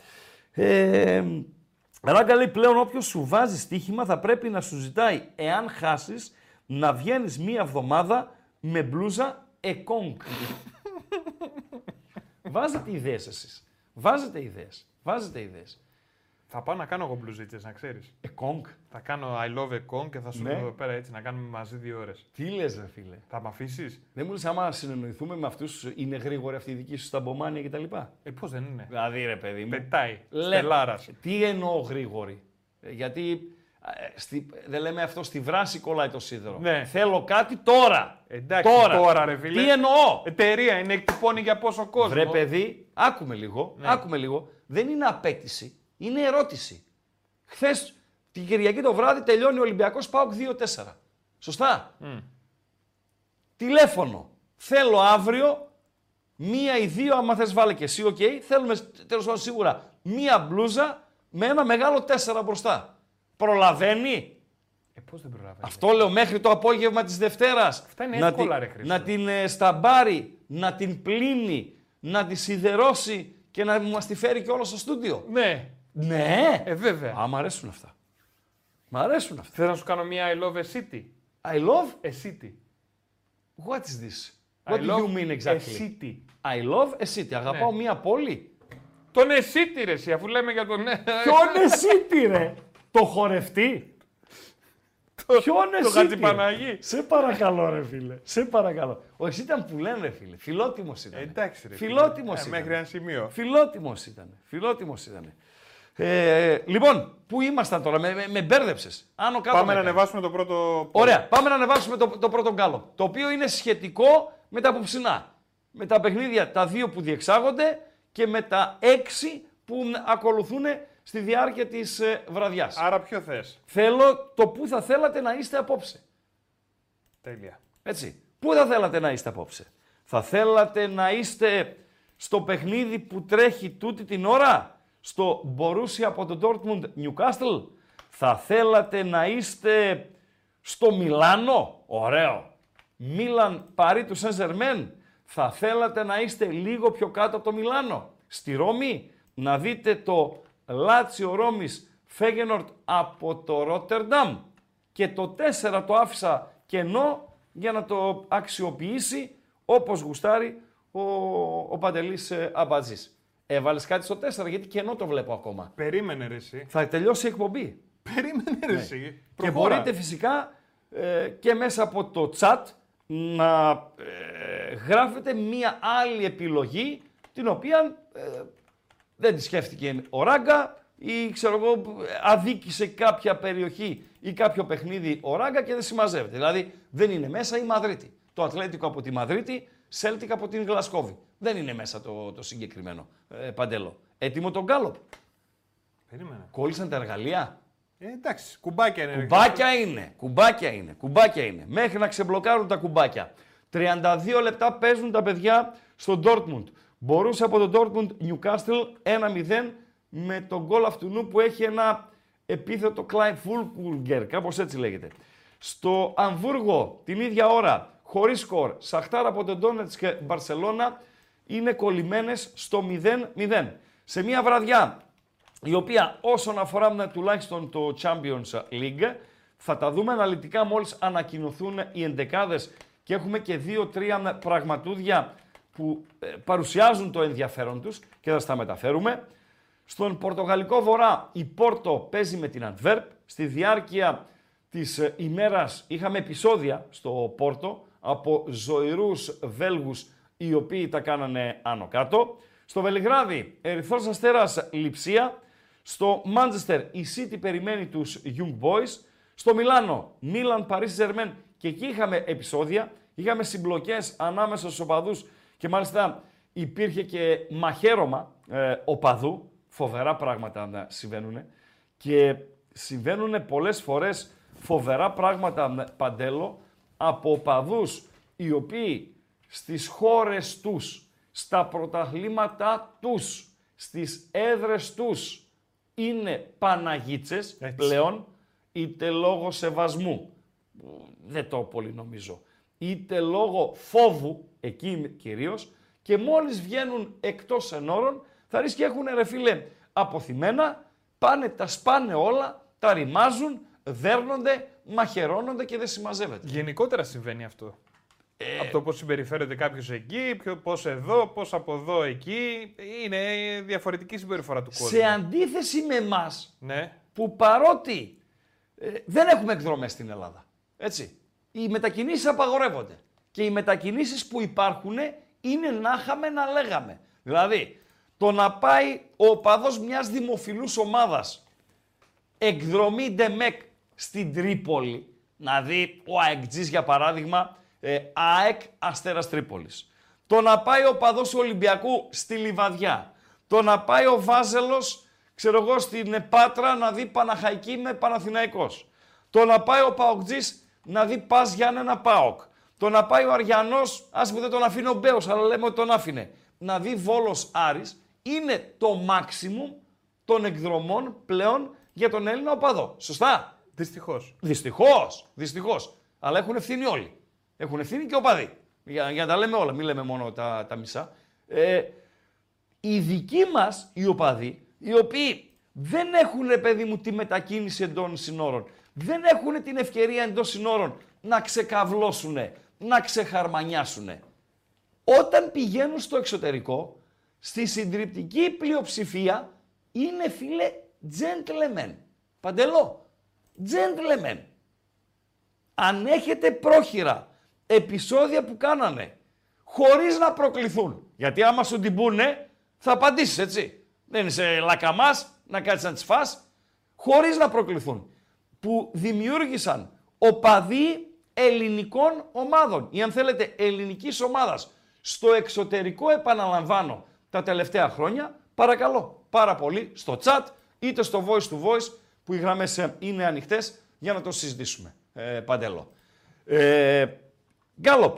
Ε, Ράγκα λέει πλέον όποιος σου βάζει στοίχημα θα πρέπει να σου ζητάει εάν χάσεις να βγαίνεις μία εβδομάδα με μπλούζα εκόνγκ. Βάζετε ιδέες εσείς. Βάζετε ιδέες. Βάζετε ιδέες. Θα πάω να κάνω εγώ μπλουζίτσε, να ξέρεις. Εκόνγκ. Θα κάνω I love a con και θα σου Ναι. λέω εδώ πέρα έτσι να κάνουμε μαζί δύο ώρες. Τι λες ρε φίλε. Θα με αφήσεις; Δεν μου λες άμα συνεννοηθούμε με αυτούς είναι γρήγοροι αυτοί οι δικοί σου στα μπομάνια κτλ. Ε, πώς δεν είναι; Δηλαδή ρε παιδί μου. Πετάει. Λέ- Στελάρας. Τι εννοώ γρήγοροι. Ε, Γιατί ε, στη, δεν λέμε αυτό στη βράση κολλάει το σίδερο. Ναι. Θέλω κάτι τώρα. Εντάξει, τώρα, ρε φίλε. Τι εννοώ; Εταιρεία είναι, εκτυπώνει για πόσο κόσμο. Βρε παιδί, άκου με λίγο, Ναι. άκου με λίγο. Δεν είναι απαίτηση, είναι ερώτηση. Χθες την Κυριακή το βράδυ τελειώνει ο Ολυμπιακός ΠΑΟΚ 2-4. Σωστά; Τηλέφωνο. Θέλω αύριο μία ή δύο, άμα θες βάλε και εσύ, οκ. Θέλουμε τέλος πάντων σίγουρα μία μπλούζα με ένα μεγάλο 4 μπροστά. Προλαβαίνει; Ε, πώς δεν προλαβαίνει. Αυτό λέω μέχρι το απόγευμα της Δευτέρας. Αυτά είναι να εύκολα, τη- ρε Χρήστο. Να την ε, σταμπάρει, να την πλύνει, να τη σιδερώσει και να μας τη φέρει και όλο στο στούντιο. Ναι, Ναι. ε, βέβαια. Α, μ' αρέσουν αυτά. Μ' αρέσουν αυτά. Θέλω να σου κάνω μια I love a city. I love, A city. what is this? I What do love you mean A exactly? city. I love a city. Αγαπάω Ναι. μία πόλη. Τον A city, ρε, εσύ, αφού λέμε για τον. Ποιον εσύ τι ρε, το χορευτή. Ποιον Το εσύ Χατζηπαναγί. Σε παρακαλώ ρε φίλε, σε παρακαλώ. Ο εσύ ήταν που λένε ρε φίλε, φιλότιμος ήταν. Ε, εντάξει, ρε. φίλε. Φιλότιμος Ε, ήταν. Μέχρι ένα σημείο. Φιλότιμος ήταν. Φιλότιμος ήταν. Ε, λοιπόν, πού ήμασταν τώρα, με, με, με μπέρδεψες. Άνω κάτω Πάμε με να έκανες. ανεβάσουμε το πρώτο. Ωραία, πάμε να ανεβάσουμε το, το πρώτο γκάλο. Το οποίο είναι σχετικό με τα απόψινά. Με τα παιχνίδια τα δύο που διεξάγονται και με τα έξι που ακολουθούν στη διάρκεια της ε, βραδιάς. Άρα ποιο θες; Θέλω το που θα θέλατε να είστε απόψε. Τέλεια. Έτσι. Πού θα θέλατε να είστε απόψε; Θα θέλατε να είστε στο παιχνίδι που τρέχει τούτη την ώρα; Στο Borussia από το Dortmund Newcastle; Θα θέλατε να είστε στο Μιλάνο; Ωραίο. Μίλαν Παρί του Σεν Ζερμέν. Θα θέλατε να είστε λίγο πιο κάτω από το Μιλάνο; Στη Ρώμη; Να δείτε το Λάτσιο Ρώμης Φέγενορτ από το Ρότερνταμ. Και το 4 το άφησα κενό για να το αξιοποιήσει όπως γουστάρει ο, ο Παντελής ε, Αμπατζής. Έβαλες κάτι στο 4 γιατί κενό το βλέπω ακόμα. Περίμενε ρε εσύ. Θα τελειώσει η εκπομπή. Περίμενε ρε εσύ. Και Προχώρα. μπορείτε φυσικά ε, και μέσα από το chat να ε, γράφετε μία άλλη επιλογή την οποία ε, δεν τη σκέφτηκε ο Ράγκα ή ξέρω εγώ αδίκησε κάποια περιοχή ή κάποιο παιχνίδι ο Ράγκα και δεν συμμαζεύεται. Δηλαδή δεν είναι μέσα η Μαδρίτη. Το Ατλέτικο από τη Μαδρίτη, Σέλτικ από την Γλασκόβη. Δεν είναι μέσα το, το συγκεκριμένο ε, παντέλο. Έτοιμο τον Γκάλοπ. Περίμενε. Κόλλησαν τα εργαλεία. Ε, εντάξει, κουμπάκια είναι. ρε. Κουμπάκια είναι, κουμπάκια είναι, κουμπάκια είναι. Μέχρι να ξεμπλοκάρουν τα κουμπάκια. 32 λεπτά παίζουν τα παιδιά στο Dortmund. Μπορούσε από το Dortmund Newcastle 1-0 με τον γκολ αυτού που έχει ένα επίθετο Clive Fulkulger, κάπως έτσι λέγεται. Στο Αμβούργο την ίδια ώρα, χωρίς σκορ, Σαχτάρα από τον Ντόνετς και Μπαρσελώνα είναι κολλημένες στο 0-0. Σε μια βραδιά η οποία όσον αφορά με τουλάχιστον το Champions League θα τα δούμε αναλυτικά μόλις ανακοινωθούν οι εντεκάδες και έχουμε και δύο-τρία πραγματούδια που ε, παρουσιάζουν το ενδιαφέρον τους και θα στα μεταφέρουμε. Στον Πορτογαλικό Βορρά η Πόρτο παίζει με την Αντβέρπ. Στη διάρκεια της ε, ημέρας είχαμε επεισόδια στο Πόρτο από ζωηρούς Βέλγους οι οποίοι τα κάνανε άνω κάτω. Στο Βελιγράδι Ερυθρός Αστέρας Λιψία. Στο Μάντζεστερ η City περιμένει τους Young Boys. Στο Μιλάνο Μίλαν Παρίσι Ζερμέν και εκεί είχαμε επεισόδια. Είχαμε συμπλοκές ανάμεσα στους οπαδούς και μάλιστα υπήρχε και μαχαίρωμα ε, οπαδού. Φοβερά πράγματα να συμβαίνουν. Και συμβαίνουν πολλές φορές φοβερά πράγματα με παντέλο από οπαδούς οι οποίοι στις χώρες τους, στα πρωταθλήματά τους, στις έδρες τους είναι Παναγίτσες πλέον, είτε λόγω σεβασμού, δεν το πολύ νομίζω, είτε λόγω φόβου, εκεί κυρίως, και μόλις βγαίνουν εκτός ενόρων, θα ρίξει και έχουν ρε φίλε αποθυμένα, πάνε, τα σπάνε όλα, τα ρημάζουν, δέρνονται, μαχαιρώνονται και δεν συμμαζεύεται. Γενικότερα συμβαίνει αυτό. Ε, Από το πώς συμπεριφέρεται κάποιος εκεί, πώς εδώ, πώς από εδώ εκεί. Είναι διαφορετική συμπεριφορά του κόσμου. Σε αντίθεση με εμάς, Ναι. που παρότι ε, δεν έχουμε εκδρομές στην Ελλάδα, έτσι, οι μετακινήσεις απαγορεύονται. Και οι μετακινήσεις που υπάρχουν είναι να είχαμε να λέγαμε. Δηλαδή, το να πάει ο οπαδός μιας δημοφιλούς ομάδας εκδρομή Ντεμεκ στην Τρίπολη, να δει ο ΑΕΚΤΖΙς για παράδειγμα, ε, ΑΕΚ Αστέρας Τρίπολης. Το να πάει ο παδός του Ολυμπιακού στη Λιβαδιά. Το να πάει ο Βάζελος, ξέρω εγώ, στην Πάτρα να δει Παναχαϊκή με Παναθηναϊκός. Το να πάει ο Παοκτζής να δει Πας Γιάννενα Πάοκ. Το να πάει ο Αριανός, ας πούμε δεν τον αφήνει ο Μπέος, αλλά λέμε ότι τον άφηνε. Να δει Βόλος Άρης είναι το maximum των εκδρομών πλέον για τον Έλληνα οπαδό. Σωστά; Δυστυχώς. Δυστυχώς, δυστυχώς. Αλλά έχουν ευθύνη όλοι. Έχουν ευθύνη και οπαδοί. Για, για να τα λέμε όλα, μην λέμε μόνο τα, τα μισά. Ε, οι δικοί μας οι οπαδοί, οι οποίοι δεν έχουν, ρε παιδί μου, τη μετακίνηση εντός συνόρων, δεν έχουν την ευκαιρία εντός συνόρων να ξεκαβλώσουν, να ξεχαρμανιάσουν. Όταν πηγαίνουν στο εξωτερικό, στη συντριπτική πλειοψηφία είναι φίλε gentlemen. Παντελώ. Gentlemen. Αν έχετε πρόχειρα επεισόδια που κάνανε χωρίς να προκληθούν. Γιατί άμα σου την πούνε θα απαντήσεις έτσι. Δεν είσαι λακαμάς να κάτσεις να τις φας. Χωρίς να προκληθούν. Που δημιούργησαν οπαδοί ελληνικών ομάδων ή αν θέλετε ελληνικής ομάδας στο εξωτερικό επαναλαμβάνω τα τελευταία χρόνια παρακαλώ πάρα πολύ στο chat είτε στο voice to voice που οι γραμμές ε, είναι ανοιχτές για να το συζητήσουμε. Ε, παντελώ. Ε, Γκάλοπ,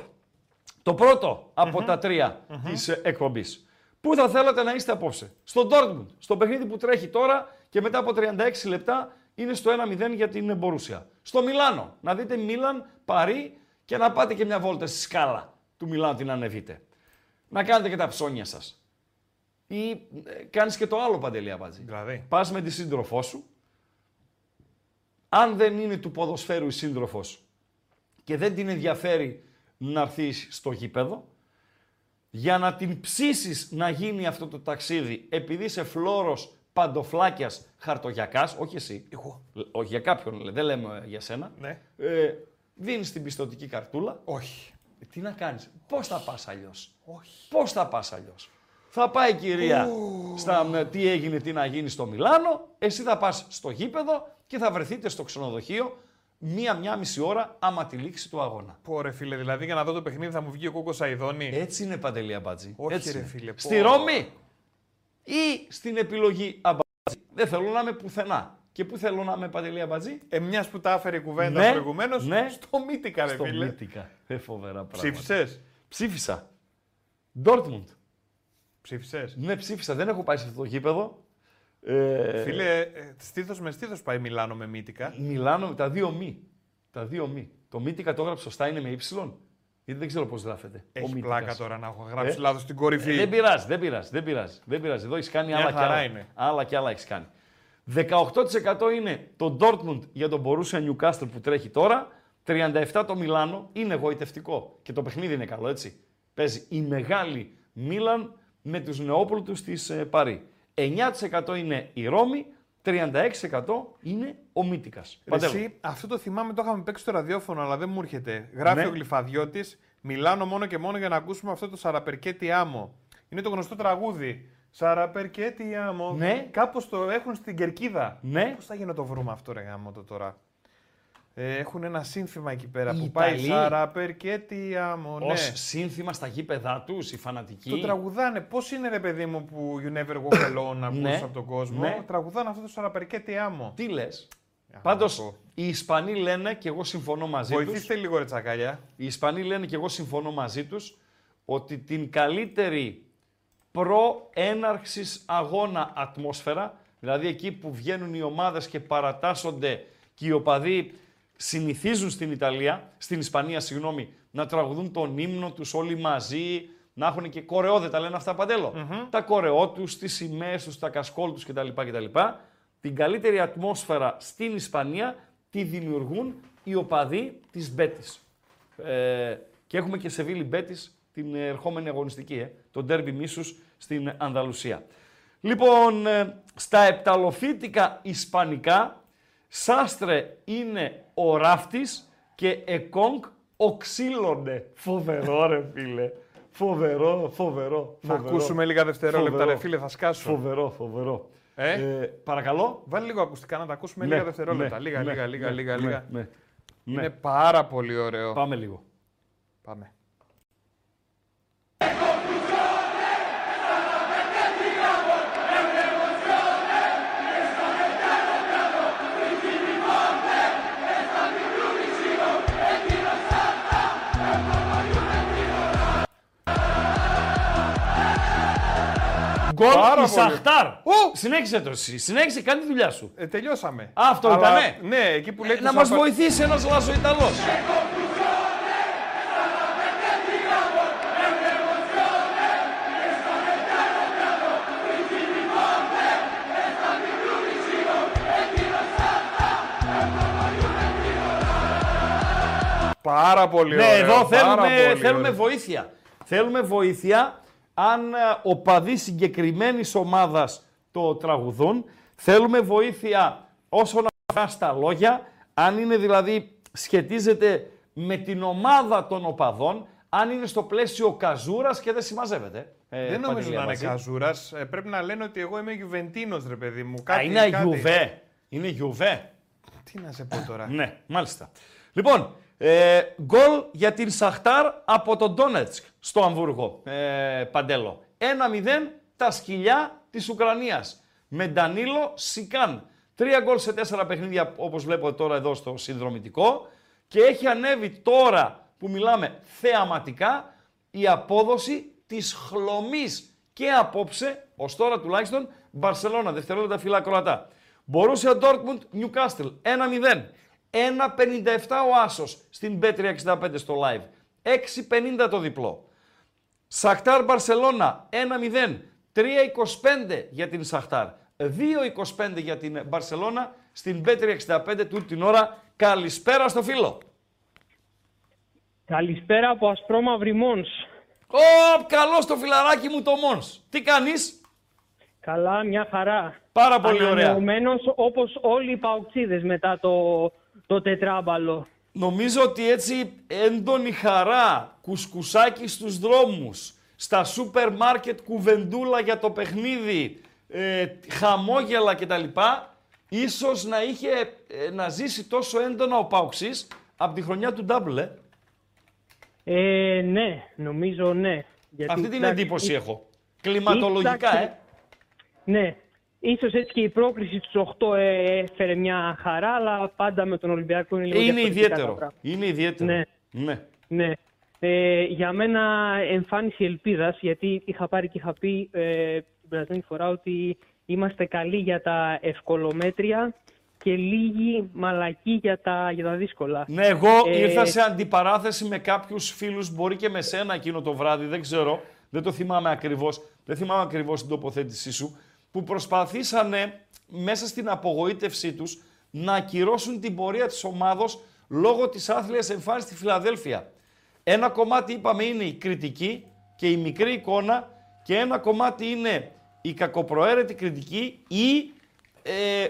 το πρώτο από τα τρία mm-hmm. της εκπομπής. Πού θα θέλατε να είστε απόψε; Στο Dortmund, στο παιχνίδι που τρέχει τώρα και μετά από 36 λεπτά είναι στο 1-0 για την Μπορούσια. Στο Μιλάνο, να δείτε Μίλαν, Παρί και να πάτε και μια βόλτα στη σκάλα του Μιλάνου την ανεβείτε. Να κάνετε και τα ψώνια σας. Ή ε, κάνεις και το άλλο παντελή απάντηση. Δηλαδή. Πας με τη σύντροφό σου, αν δεν είναι του ποδοσφαίρου η σύντροφος και δεν την ενδιαφέρει να έρθεις στο γήπεδο, για να την ψήσεις να γίνει αυτό το ταξίδι, επειδή είσαι φλόρος παντοφλάκιας χαρτογιακάς, όχι εσύ, Εγώ. όχι για κάποιον, δεν λέμε για σένα, Ναι. ε, δίνεις την πιστοτική καρτούλα, Όχι. ε, τι να κάνεις, πώς θα πας αλλιώς, Όχι. πώς θα πας αλλιώς; Θα πάει η κυρία στα με τι έγινε, τι να γίνει στο Μιλάνο, εσύ θα πας στο γήπεδο και θα βρεθείτε στο ξενοδοχείο μία-μία μισή ώρα άμα τη λήξη του αγώνα. Πω ρε φίλε, δηλαδή για να δω το παιχνίδι θα μου βγει ο Κόκο Σαϊδόνη. Έτσι είναι παντελή αμπάτζη. Όχι, Έτσι ρε είναι. φίλε, πω. Στη Ρώμη ή στην επιλογή αμπάτζη. Δεν θέλω να είμαι πουθενά. Και πού θέλω να είμαι παντελή αμπάτζη. Ε, μιας που τα έφερε η κουβέντα Ναι, προηγουμένως, ναι. στο Μύτικα, ρε Στο φίλε. Μύτικα. Ε, φοβερά πράγματα. Ψήφισες; Ψήφισα. Ντόρτμουντ. Ψήφισες; Ναι, ψήφισα. Δεν έχω πάει σε αυτό το γήπεδο. Ε, Φίλε, στήθος με στήθος πάει Μιλάνο με Μύτικα. Μιλάνω με τα δύο μη. Τα δύο μη. Το μύτικα το έγραψε σωστά, είναι με ύψιλον. Γιατί δεν ξέρω πώς γράφεται. ο Έχει Μύτικας. πλάκα τώρα να έχω γράψει Ε, λάθος στην κορυφή. Ε, δεν πειράζει, δεν πειράζει, δεν πειράζει. Δεν πειράζει. Εδώ έχεις κάνει Μια άλλα και χαρά άλλα. είναι. Άλλα και άλλα έχεις κάνει. 18% είναι το Dortmund για τον Borussia Newcastle που τρέχει τώρα. 37% το Μιλάνο. Είναι εγωιτευτικό. Και το παιχνίδι είναι καλό, έτσι. Παίζει η μεγάλη Μίλαν με τους νεόπλουτους της ε, Παρή. 9% είναι η Ρώμη. 36% είναι ο Μύτικας. Ρε Παντέλο. Εσύ, αυτό το θυμάμαι, το είχαμε παίξει στο ραδιόφωνο, αλλά δεν μου έρχεται. Γράφει Ναι. ο Γλυφαδιώτης, Μιλάνο μόνο και μόνο για να ακούσουμε αυτό το Σαραπερκέτι Άμμο. Είναι το γνωστό τραγούδι. Σαραπερκέτι Άμμο. Ναι. Κάπως το έχουν στην κερκίδα. Ναι. Πώς θα γίνει να το βρούμε αυτό, ρε γάμο το τώρα; Ε, έχουν ένα σύνθημα εκεί πέρα Οι που πάει Ιταλοί. Σαραπερκέτι Άμμο. Ναι. Ως σύνθημα στα γήπεδά τους, οι φανατικοί. Το τραγουδάνε. Πώς είναι, ρε παιδί μου, που You never walk alone να Ναι. ακούσει από τον κόσμο; Ναι. Τραγουδάνε αυτό το Σαραπερκέτι Άμμο. Τι λες; να Πάντως, πω. οι Ισπανοί λένε, και εγώ συμφωνώ μαζί τους, Βοηθήστε λίγο, ρε τσακαλιά. οι Ισπανοί λένε και εγώ συμφωνώ μαζί τους, ότι την καλύτερη προ-έναρξης αγώνα ατμόσφαιρα, δηλαδή εκεί που βγαίνουν οι ομάδες και παρατάσσονται και οι οπαδοί συνηθίζουν στην Ιταλία, στην Ισπανία, συγγνώμη, να τραγουδούν τον ύμνο τους όλοι μαζί, να έχουν και κορεό, δεν τα λένε αυτά παντέλο. Τα κορεό τους, τις σημαίες τους, τα κασκόλ τους κτλ. κτλ. Την καλύτερη ατμόσφαιρα στην Ισπανία τη δημιουργούν οι οπαδοί της Μπέτης. Ε, και έχουμε και Σεβίλη Μπέτης την ερχόμενη αγωνιστική, ε, το ντέρμπι μίσους στην Ανδαλουσία. Λοιπόν, ε, στα επταλοφύτικα ισπανικά, Σάστρε είναι ο ράφτης και Εκόνγκ ο ξύλωνε. Φοβερό ρε φίλε. Φοβερό, φοβερό. Να φοβερό. ακούσουμε λίγα δευτερόλεπτα, Φοβερό. ρε φίλε, θα σκάσω. Φοβερό, φοβερό. Ε; παρακαλώ. Βάλει λίγο ακουστικά να τα ακούσουμε Ναι, λίγα δευτερόλεπτα. ναι, λίγα, ναι, λίγα, λίγα, ναι, λίγα, ναι, λίγα. ναι, Είναι ναι. πάρα πολύ ωραίο. Πάμε λίγο. Πάμε. Γκολ Πάρα η πολύ. Σαχτάρ. Ου! Συνέχισε το εσύ. Συνέχισε, κάνει τη δουλειά σου. Ε, τελειώσαμε. Α, αυτό Αλλά- ήτανε. Ναι, εκεί που λέει να μας βοηθήσει ένας Λάζο Ιταλός. Πάρα πολύ Ναι, ωραίο. εδώ πάρα θέλουμε, πολύ θέλουμε ωραίο. βοήθεια. Θέλουμε βοήθεια αν ε, οπαδοί συγκεκριμένης ομάδας το τραγουδούν. Θέλουμε βοήθεια όσον αφορά στα λόγια, αν είναι δηλαδή σχετίζεται με την ομάδα των οπαδών, αν είναι στο πλαίσιο καζούρας και δεν συμμαζεύεται. Ε, Δεν νομίζω Παντελία να είναι μαζί. καζούρας. πρέπει να λένε ότι εγώ είμαι Γιουβεντίνος, ρε παιδί μου. Α, Κάτι, είναι κάτι. Γιουβέ. Είναι Γιουβέ. Τι να σε πω τώρα. Ναι, μάλιστα. Λοιπόν, ε, γκολ για την Σαχτάρ από τον Ντόνετσκ στο Αμβούργο, ε, Παντέλο. 1-0 τα σκυλιά της Ουκρανίας με Ντανίλο Σικάν. Τρία γκολ σε τέσσερα παιχνίδια όπως βλέπω τώρα εδώ στο συνδρομητικό και έχει ανέβει τώρα που μιλάμε θεαματικά η απόδοση της χλωμής και απόψε, ως τώρα τουλάχιστον, Μπαρσελώνα, δευτερόλεπτα φύλλα Κροατά. Μπορούσε Ντόρκμουντ, Νιουκάστελ, 1-0. 1-57 ο Άσος στην B365 στο live. 6-50 το διπλό. Σαχτάρ Μπαρσελώνα 1-0. 3-25 για την Σαχτάρ. 2-25 για την Μπαρσελώνα στην B365 του την ώρα. Καλησπέρα στο φίλο. Καλησπέρα από Ασπρόμαυρη Μόνς. Ω, καλό στο φιλαράκι μου το Μόνς. Τι κάνεις; Καλά, μια χαρά. Πάρα πολύ ωραία. Ανανεωμένος όπως όλοι οι παουξίδες μετά το, το τετράμπαλο. Νομίζω ότι έτσι έντονη χαρά, κουσκουσάκι στους δρόμους, στα σούπερ μάρκετ κουβεντούλα για το παιχνίδι, ε, χαμόγελα κτλ. Ίσως να είχε ε, να ζήσει τόσο έντονα ο Πάουξης από τη χρονιά του Double, ε. Ε, ναι, νομίζω ναι. Γιατί, Αυτή την εντάξει, εντύπωση ή- έχω. Κλιματολογικά, εντάξει, ε. Ναι. Ίσως έτσι και η πρόκριση στους 8 ε, έφερε μια χαρά, αλλά πάντα με τον Ολυμπιακό είναι λίγο Είναι διαφορετικά τα ιδιαίτερο. πράγματα. Είναι ιδιαίτερο. Ναι. ναι. Ναι. Ε, για μένα εμφάνιση ελπίδας, γιατί είχα πάρει και είχα πει ε, την περασμένη φορά ότι είμαστε καλοί για τα ευκολομέτρια και λίγοι μαλακοί για τα, για τα δύσκολα. Ναι, εγώ Ε, ήρθα σε αντιπαράθεση με κάποιους φίλους, μπορεί και με σένα εκείνο το βράδυ, δεν ξέρω. Δεν το θυμάμαι ακριβώς. Δεν θυμάμαι ακριβώς την τοποθέτησή σου. Που προσπαθήσανε μέσα στην απογοήτευσή τους να ακυρώσουν την πορεία της ομάδος λόγω της άθλιας εμφάνισης στη Φιλαδέλφια. Ένα κομμάτι είπαμε είναι η κριτική και η μικρή εικόνα και ένα κομμάτι είναι η κακοπροαίρετη κριτική ή ε,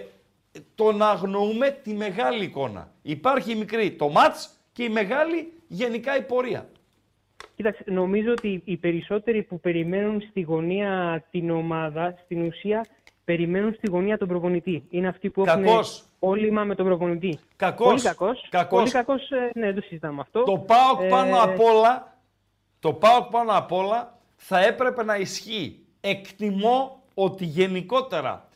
το να αγνοούμε τη μεγάλη εικόνα. Υπάρχει η μικρή, το μάτς και η μεγάλη γενικά η πορεία. Κοίταξε, νομίζω ότι οι περισσότεροι που περιμένουν στη γωνία την ομάδα, στην ουσία περιμένουν στη γωνία τον προπονητή. Είναι αυτοί που έχουν Κακός. όλημα με τον προπονητή. Κακός. Πολύ κακός. Κακός. Πολύ κακός, ε, ναι, δεν το συζητάμε αυτό. Το ΠΑΟΚ Ε, πάνω απ' όλα, το ΠΑΟΚ πάνω απ' όλα θα έπρεπε να ισχύει. Εκτιμώ ότι γενικότερα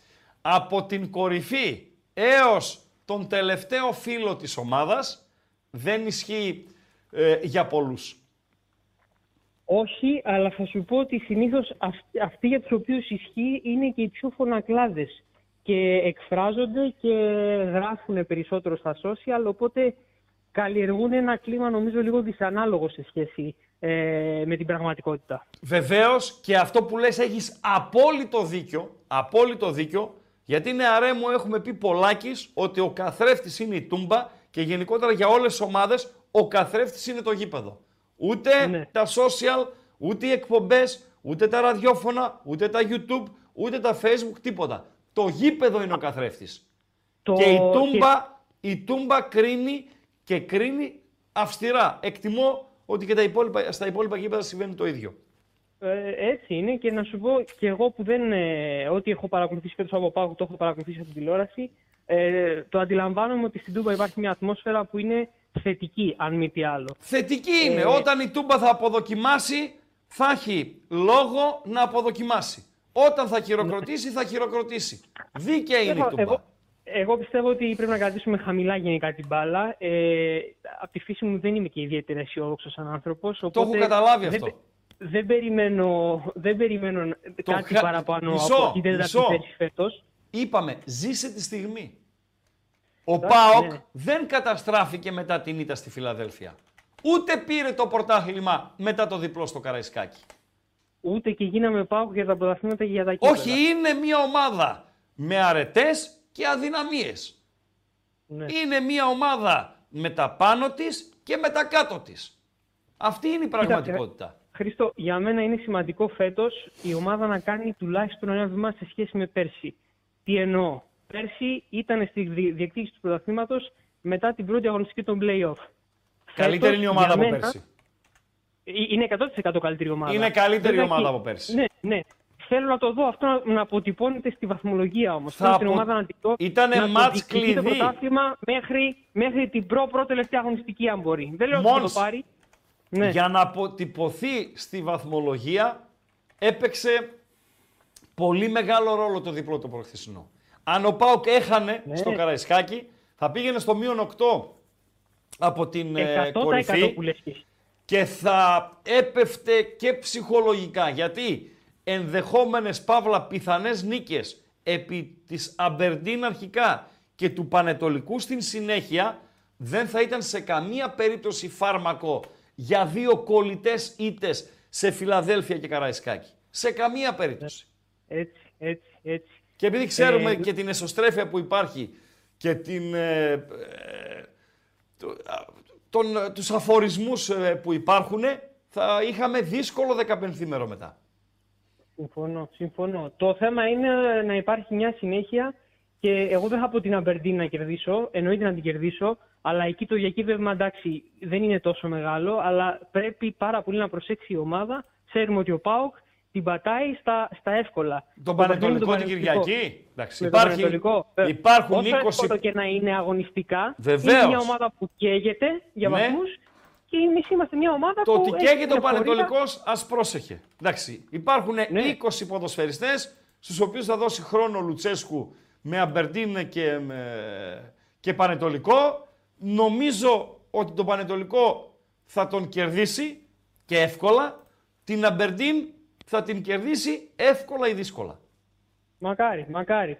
από την κορυφή έως τον τελευταίο φίλο της ομάδας δεν ισχύει ε, για πολλούς. Όχι, αλλά θα σου πω ότι συνήθως αυτοί, αυτοί για τους οποίους ισχύει είναι και οι πιο φωνακλάδες και εκφράζονται και γράφουν περισσότερο στα social, οπότε καλλιεργούν ένα κλίμα νομίζω λίγο δυσανάλογο σε σχέση ε, με την πραγματικότητα. Βεβαίως και αυτό που λες έχεις απόλυτο δίκιο, απόλυτο δίκιο, γιατί νεαρέ μου έχουμε πει πολλάκις ότι ο καθρέφτης είναι η τούμπα και γενικότερα για όλες τις ομάδες ο καθρέφτης είναι το γήπεδο. Ούτε Ναι. τα social, ούτε οι εκπομπές, ούτε τα ραδιόφωνα, ούτε τα YouTube, ούτε τα facebook, τίποτα. Το γήπεδο είναι ο καθρέφτης. Το... Και η τούμπα, η τούμπα κρίνει και κρίνει αυστηρά. Εκτιμώ ότι και τα υπόλοιπα, στα υπόλοιπα γήπεδα συμβαίνει το ίδιο. Ε, έτσι είναι και να σου πω και εγώ που δεν, ε, ό,τι έχω παρακολουθήσει φέτος από Πάγου το έχω παρακολουθήσει από την τηλεόραση, ε, το αντιλαμβάνομαι ότι στην Τούμπα υπάρχει μια ατμόσφαιρα που είναι θετική, αν μη τι άλλο. Θετική είναι. Ε, Όταν η Τούμπα θα αποδοκιμάσει, θα έχει λόγο να αποδοκιμάσει. Όταν θα χειροκροτήσει, θα χειροκροτήσει. Δίκαια είναι η Εγώ, Τούμπα. εγώ, εγώ πιστεύω ότι πρέπει να κρατήσουμε χαμηλά γενικά την μπάλα. Ε, από τη φύση μου δεν είμαι και ιδιαίτερα αισιόδοξος σαν άνθρωπος. Το έχω καταλάβει αυτό. δεν περιμένω, δεν περιμένω Το κάτι χα- παραπάνω Μισό, από την τέταρτη μισό. θέση φέτος. Είπαμε, ζήσε τη στιγμή. Ο Εντάξει, ΠΑΟΚ ναι. δεν καταστράφηκε μετά την ήττα στη Φιλαδέλφια. Ούτε πήρε το πρωτάθλημα μετά το διπλό στο Καραϊσκάκι. Ούτε και γίναμε πάω για τα πρωταθλήματα και για τα κύπελα. Όχι, είναι μια ομάδα με αρετές και αδυναμίες. Ναι. Είναι μια ομάδα με τα πάνω της και με τα κάτω της. Αυτή είναι η πραγματικότητα. Χρήστο, για μένα είναι σημαντικό φέτος η ομάδα να κάνει τουλάχιστον ένα βήμα σε σχέση με πέρσι. Τι εννοώ; Πέρσι ήταν στη δι- διεκδίκηση του πρωταθλήματος μετά την πρώτη αγωνιστική των playoff. Καλύτερη Φέτος, είναι η ομάδα για από μένα, πέρσι. ε, Είναι 100% καλύτερη ομάδα. Είναι καλύτερη Βέβαια ομάδα και- από πέρσι. Ναι, ναι. Θέλω να το δω αυτό να, να αποτυπώνεται στη βαθμολογία όμως. Θα Θέλω την απο- ομάδα να τη δω. Ήτανε να το μάτς διεκδικεί το κλειδί. πρωτάθλημα μέχρι, μέχρι την προ-προ τελευταία αγωνιστική, αν μπορεί. Δεν λέω ότι θα Μόνος. το πάρει. Ναι. Για να αποτυπωθεί στη βαθμολογία έπαιξε πολύ μεγάλο ρόλο το διπλό το προχθεσινό. Αν ο Πάουκ έχανε Ναι. στο Καραϊσκάκι, θα πήγαινε στο μείον 8 από την ε, 100% κορυφή που λες και εσύ. και θα έπεφτε και ψυχολογικά. Γιατί ενδεχόμενες παύλα πιθανές νίκες επί της Αμπερντίν αρχικά και του Πανετολικού στην συνέχεια δεν θα ήταν σε καμία περίπτωση φάρμακο για δύο κολλητές ήτες σε Φιλαδέλφια και Καραϊσκάκη. Σε καμία περίπτωση. Έτσι, έτσι, έτσι. Και επειδή ξέρουμε Ε, και την εσωστρέφεια που υπάρχει και την, ε, ε, το- α, τον, ε, τους αφορισμούς ε, που υπάρχουν, θα είχαμε δύσκολο δεκαπενθήμερο μετά. Συμφωνώ, συμφωνώ. Το θέμα είναι να υπάρχει μια συνέχεια και εγώ δεν θα πω την Αμπερντίν να κερδίσω, εννοείται να την κερδίσω, αλλά εκεί το διακύβευμα εντάξει δεν είναι τόσο μεγάλο, αλλά πρέπει πάρα πολύ να προσέξει η ομάδα. Ξέρουμε ότι ο ΠΑΟΚ την πατάει στα, στα εύκολα. Τον Το παιχνίδι Πανετολικό με την τον Πανετολικό. Κυριακή. Εντάξει, Με τον υπάρχει, Πανετολικό. Ε, υπάρχουν Όσο 20... εύκολο και να είναι αγωνιστικά, Βεβαίως. είναι μια ομάδα που καίγεται για Ναι. βαθμούς και εμεί είμαστε μια ομάδα Το που ότι έχει καίγεται ο μια πορεία- Πανετολικός, ας πρόσεχε. Εντάξει, υπάρχουν Ναι. 20 ποδοσφαιριστές, στους οποίους θα δώσει χρόνο ο Λουτσέσκου με Αμπερντίν και, με- και Πανετολικό. Νομίζω ότι τον Πανετολικό θα τον κερδίσει και εύκολα. Την Αμπερντίν θα την κερδίσει εύκολα ή δύσκολα. Μακάρι, μακάρι.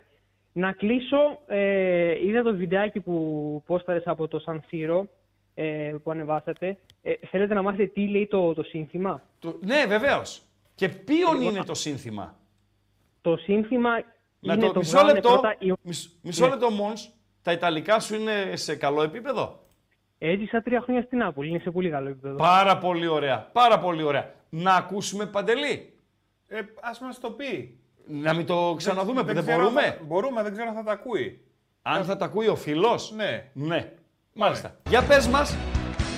Να κλείσω, ε, είδα το βιντεάκι που πόσταρες από το Σαν Σύρο ε, που ανεβάσατε. Ε, θέλετε να μάθετε τι λέει το, το σύνθημα; Το- ναι, βεβαίως. Και ποιον είναι το σύνθημα; Το σύνθημα Να είναι το, το μισό βγάλανε λεπτό, πρώτα οι- μισ- μισό Ναι. λεπτό μόνος, τα Ιταλικά σου είναι σε καλό επίπεδο; Έζησα τρία χρόνια στην Νάπολη, είναι σε πολύ καλό επίπεδο. Πάρα πολύ ωραία. Πάρα πολύ ωραία. Να ακούσουμε παντελή. Ε, ας μας το πει. Να μην το ξαναδούμε, δεν, ξέρω αν μπορούμε; θα- μπορούμε, δεν ξέρω αν θα τα ακούει. Αν θα τα ακούει ο φίλος; Ναι. Ναι. Μάλιστα. Για πες μας.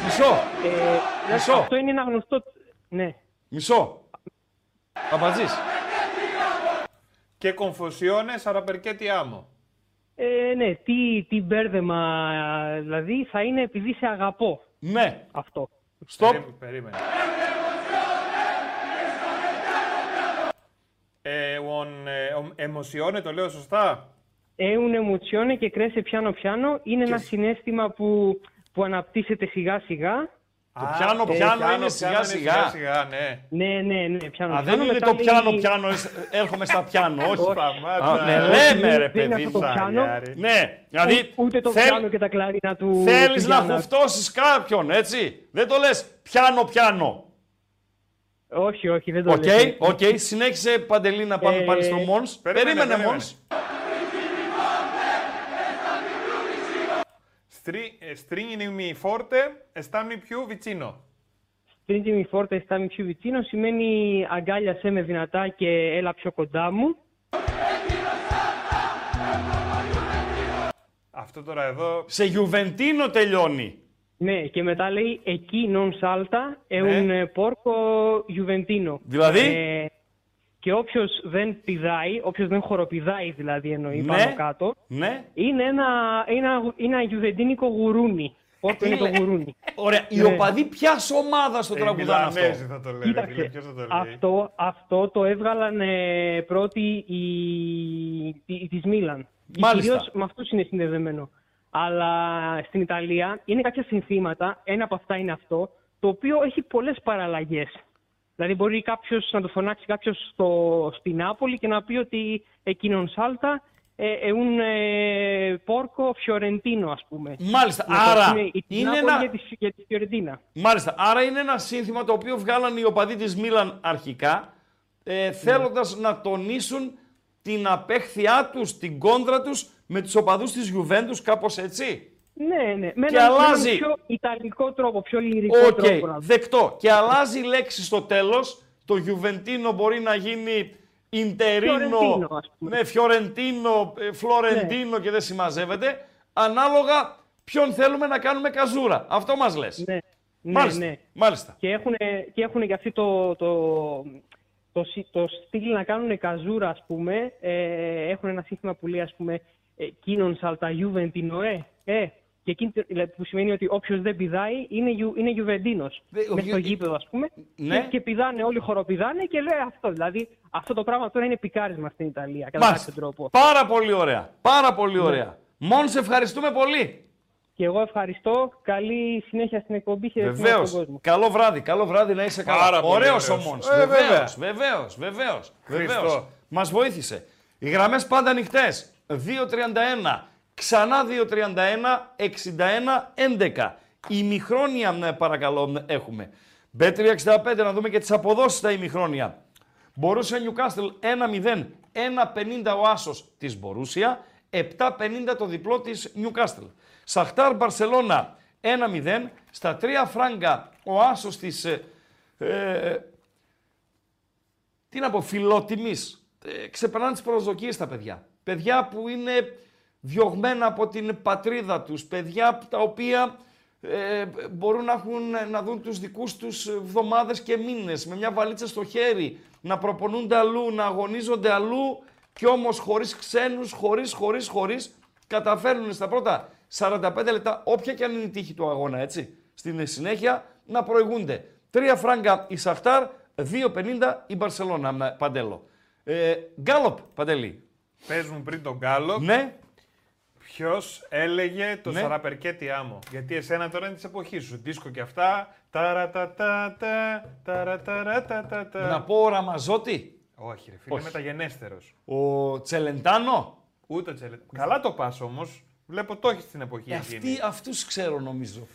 Μισό. Ε, Μισό. Αυτό είναι ένα γνωστό... Ναι. Μισό. Παπατζής. Και κομφωσιώνες, αλλά περκέτι άμμο. Ε, ναι, τι, τι μπέρδεμα, δηλαδή θα είναι επειδή σε αγαπώ Ναι. αυτό. Στοπ. Περί- Περίμενε. Ε, un, ε, ο- emocione, το λέω σωστά; È un'emozione che cresce piano piano. Είναι ένα συνέστημα που, που αναπτύσσεται σιγά σιγά. Το πιάνω, ε, πιάνω είναι σιγά σιγά. σιγά, ναι. Ναι, ναι, ναι, πιάνω. Α, δεν πιάνω. είναι Μετά το λέει- πιάνω, πιάνω, ε, έρχομαι στα πιάνω, όχι. Σταμάτα. Α, ναι, ρε. λέμε ρε δεν είναι παιδί αυτό το μου. πιάνω. Ναι, δηλαδή Ούτε το θέλ- πιάνω και τα κλαρίνα του. θέλεις του να Γιάννας. χουφτώσεις κάποιον, έτσι. Δεν το λες πιάνω, πιάνω. Όχι, όχι, δεν το Οκ, λέω. οκ, συνέχισε Παντελή να πάμε Ε, πάλι στο Μόνς. περίμενε, Περίμενε περίμενε. Μόνς. Στρι- ε, Stringimi forte, e stammi più vicino. Stringimi forte e stammi più vicino σημαίνει αγκάλιασέ με δυνατά και έλα πιο κοντά μου. Αυτό τώρα εδώ. Σε Γιουβεντίνο τελειώνει. Ναι, και μετά λέει εκεί non salta è Ναι. un porco juventino. Δηλαδή; Ε, και όποιος δεν πηδάει, όποιος δεν χοροπηδάει δηλαδή εννοεί Ναι. πάνω κάτω, Ναι. είναι ένα, ένα, ένα γιουβεντίνικο γουρούνι. Πόρκο είναι το λέ- γουρούνι. Ωραία, οι Ναι. οπαδοί ποια ομάδα το Οι τραγουδάνε αυτό. Μιλανέζοι θα το λένε. φίλε, Κοίταξε, Ποιος θα το λέει; αυτό, αυτό το έβγαλαν ε, πρώτοι οι, οι, της Μίλαν. Μάλιστα. Κυρίως με αυτούς είναι συνδεδεμένο. Αλλά στην Ιταλία είναι κάποια συνθήματα, ένα από αυτά είναι αυτό, το οποίο έχει πολλές παραλλαγές. Δηλαδή μπορεί κάποιος να το φωνάξει κάποιος στο, στην Νάπολη και να πει ότι εκείνον Σάλτα ε, εούν ε, πόρκο Φιωρεντίνο ας πούμε. Μάλιστα. Να το Άρα πούμε η- η είναι Νάπολη ένα, για τη, για τη Φιωρεντίνα. Μάλιστα. Άρα είναι ένα σύνθημα το οποίο βγάλαν οι οπαδοί της Μίλαν αρχικά, ε, θέλοντας να τονίσουν την απέχθειά τους, την κόντρα τους με τους οπαδούς της Γιουβέντους, κάπως έτσι; Ναι, ναι. Με Και έναν, με έναν αλλάζει. πιο ιταλικό τρόπο, πιο λυρικό Οκ, τρόπο. να το δεκτό. Και αλλάζει η λέξη στο τέλος. Το Γιουβεντίνο μπορεί να γίνει Ιντερίνο, Φιωρεντίνο, ας πούμε. ναι, Φιωρεντίνο, ε, Φλωρεντίνο και δεν συμμαζεύεται. Ανάλογα ποιον θέλουμε να κάνουμε καζούρα. Αυτό μας λες. Ναι, ναι, Μάλιστα. ναι. Μάλιστα. Και έχουν, και έχουν και αυτοί το, το, το, σι- το στυλ να κάνουν καζούρα, ας πούμε. Ε, έχουν ένα σύστημα που λέει, ας πούμε, ε, «Κίνον σαλτα Juventin ε, ε». Και εκείνη, δηλαδή, που σημαίνει ότι όποιος δεν πηδάει είναι, Ιου- είναι Γιουβεντίνος. Δε- ο Μες στο Γιου- γήπεδο, ας πούμε. Ναι. Και, και πηδάνε, όλοι χοροπηδάνε και λέει αυτό. Δηλαδή, αυτό το πράγμα τώρα είναι πικάρισμα στην Ιταλία, κατά Μάλιστα. κάποιο τρόπο. Πάρα πολύ ωραία. Πάρα πολύ Ναι. ωραία. Μόνς σε ευχαριστούμε πολύ. Και εγώ ευχαριστώ. Καλή συνέχεια στην εκπομπή. Χαιρετισμό Βεβαίως. στον κόσμο. Καλό βράδυ. Καλό βράδυ να είσαι καλά. Πάρα πολύ Ωραίος ο ωραίος. Μόνς. Ε, Βεβαίως, βέβαια. βεβαίως, βεβαίως, Χριστό. βεβαίως. Μας βοήθησε. Οι γραμμές πάντα ανοιχτές. 2.31. Ξανά 2.31, 61, 11. Ημιχρόνια ναι, παρακαλώ ναι, έχουμε. B365 να δούμε και τις αποδόσεις στα ημιχρόνια. Μπορούσια Νιουκάστελ 1-0, 1-50 ο Άσος της Μπορούσια, 7-50 το διπλό της Νιουκάστελ. Σαχτάρ Μπαρσελώνα 1-0, στα 3 φράγκα ο Άσος της ε, ε, τι να πω, φιλότιμης. Ε, ξεπερνάνε τις προσδοκίες τα παιδιά. Παιδιά που είναι διωγμένα από την πατρίδα τους. Παιδιά τα οποία ε, μπορούν να, έχουν, να δουν τους δικούς τους εβδομάδες και μήνες με μια βαλίτσα στο χέρι, να προπονούνται αλλού, να αγωνίζονται αλλού και όμως χωρίς ξένους, χωρίς, χωρίς, χωρίς, καταφέρνουν στα πρώτα 45 λεπτά, όποια και αν είναι η τύχη του αγώνα, έτσι, στην συνέχεια, να προηγούνται. Τρία φράγκα η Σαχτάρ, 2.50 η Μπαρσελόνα, μ, Παντέλο. Ε, Γκάλοπ, Παντελή. Πες μου πριν τον Γκάλο, Ναι, ποιος έλεγε το Ναι. Σαραπερκέτι άμμο. Γιατί εσένα τώρα είναι της εποχής σου. Δίσκο και αυτά. Ταρατατατα, ταραταρατατατα. να πω ο Ραμαζότη, Όχι, ρε φίλε, Όχι. μεταγενέστερος. ο Τσελεντάνο. Ούτε τσελε. Καλά το πας όμως. Βλέπω το έχεις στην εποχή Ε, εκείνη. αυτοί, αυτούς ξέρω νομίζω.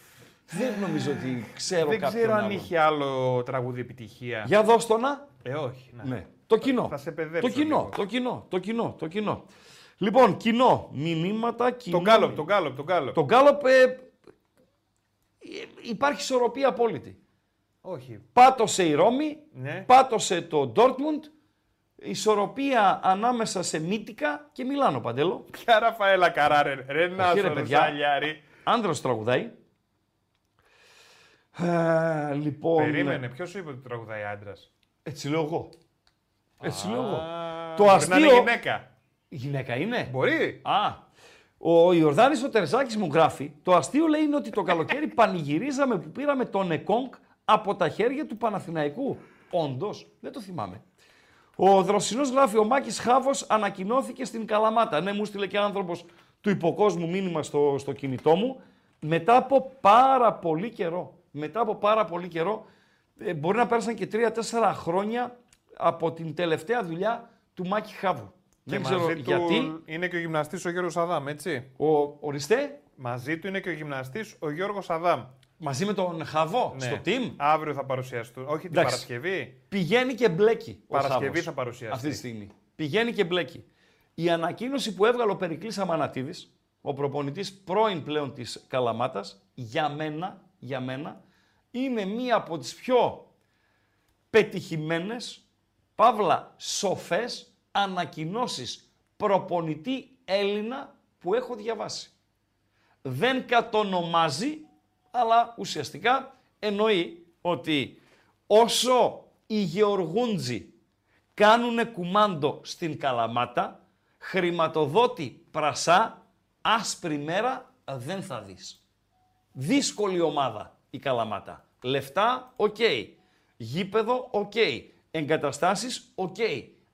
Δεν νομίζω ότι ξέρω Δεν κάποιον ξέρω αν άλλον. είχε άλλο τραγούδι επιτυχία. Για δώσ' το να. Ε, όχι. Να. Ναι. Το κοινό. θα σε παιδέψω το κοινό, λίγο. το κοινό, το κοινό, το κοινό. Λοιπόν, κοινό, μηνύματα, κοινό. Τον Γκάλοπ, τον Γκάλοπ, τον Γκάλοπ. Το Γκάλοπ ε, ε, υπάρχει ισορροπία απόλυτη. Όχι. Πάτωσε η Ρώμη, Ναι. πάτωσε το Ντόρτμουντ, ισορροπία ανάμεσα σε Μύτικα και Μιλάνο, Παντέλο. Ποια Ραφαέλα Καράρε, ρε να Όχι, ρε, σου παιδιά. Ρουσάλιαρη. Άνδρος τραγουδάει. Ε, λοιπόν, Περίμενε, ποιος σου είπε ότι τραγουδάει άντρας; έτσι λέω εγώ. Έτσι λέω εγώ. Το Το αστείο. αστείο- γυναίκα. Η γυναίκα είναι; Μπορεί. Α, ο Ιορδάνης ο Τερζάκης μου γράφει, το αστείο λέει είναι ότι το καλοκαίρι πανηγυρίζαμε που πήραμε τον Εκόνγκ από τα χέρια του Παναθηναϊκού. Όντως, δεν το θυμάμαι. Ο Δροσινός γράφει, ο Μάκης Χάβος ανακοινώθηκε στην Καλαμάτα. Ναι, μου στείλε και άνθρωπος του υποκόσμου μήνυμα στο, στο κινητό μου. Μετά από πάρα πολύ καιρό, μετά από πάρα πολύ καιρό, ε, μπορεί να πέρασαν και τρία-τέσσερα χρόνια από την τελευταία δουλειά του Μάκη Χάβου. δεν Και ξέρω μαζί του γιατί. είναι και ο γυμναστής ο Γιώργος Αδάμ, έτσι. Ο, οριστέ, Μαζί του είναι και ο γυμναστής ο Γιώργος Αδάμ. Μαζί με τον Χαβό Ναι. στο team, Αύριο θα παρουσιαστούν. Όχι την Εντάξει. Παρασκευή. πηγαίνει και μπλέκει. ο Παρασκευή Χάβος θα παρουσιαστεί. Αυτή τη στιγμή. Πηγαίνει και μπλέκει. Η ανακοίνωση που έβγαλε ο Περικλής Αμανατίδης, ο προπονητής πρώην πλέον της Καλαμάτας, για μένα, για μένα, είναι μία από τις πιο πετυχημένες, παύλα σοφές ανακοινώσεις προπονητή Έλληνα που έχω διαβάσει. Δεν κατονομάζει, αλλά ουσιαστικά εννοεί ότι όσο οι Γεωργούντζοι κάνουν κουμάντο στην Καλαμάτα, χρηματοδότη πρασά, άσπρη μέρα δεν θα δεις. Δύσκολη ομάδα η Καλαμάτα. Λεφτά, οκ. Γήπεδο, οκ. Εγκαταστάσεις, οκ.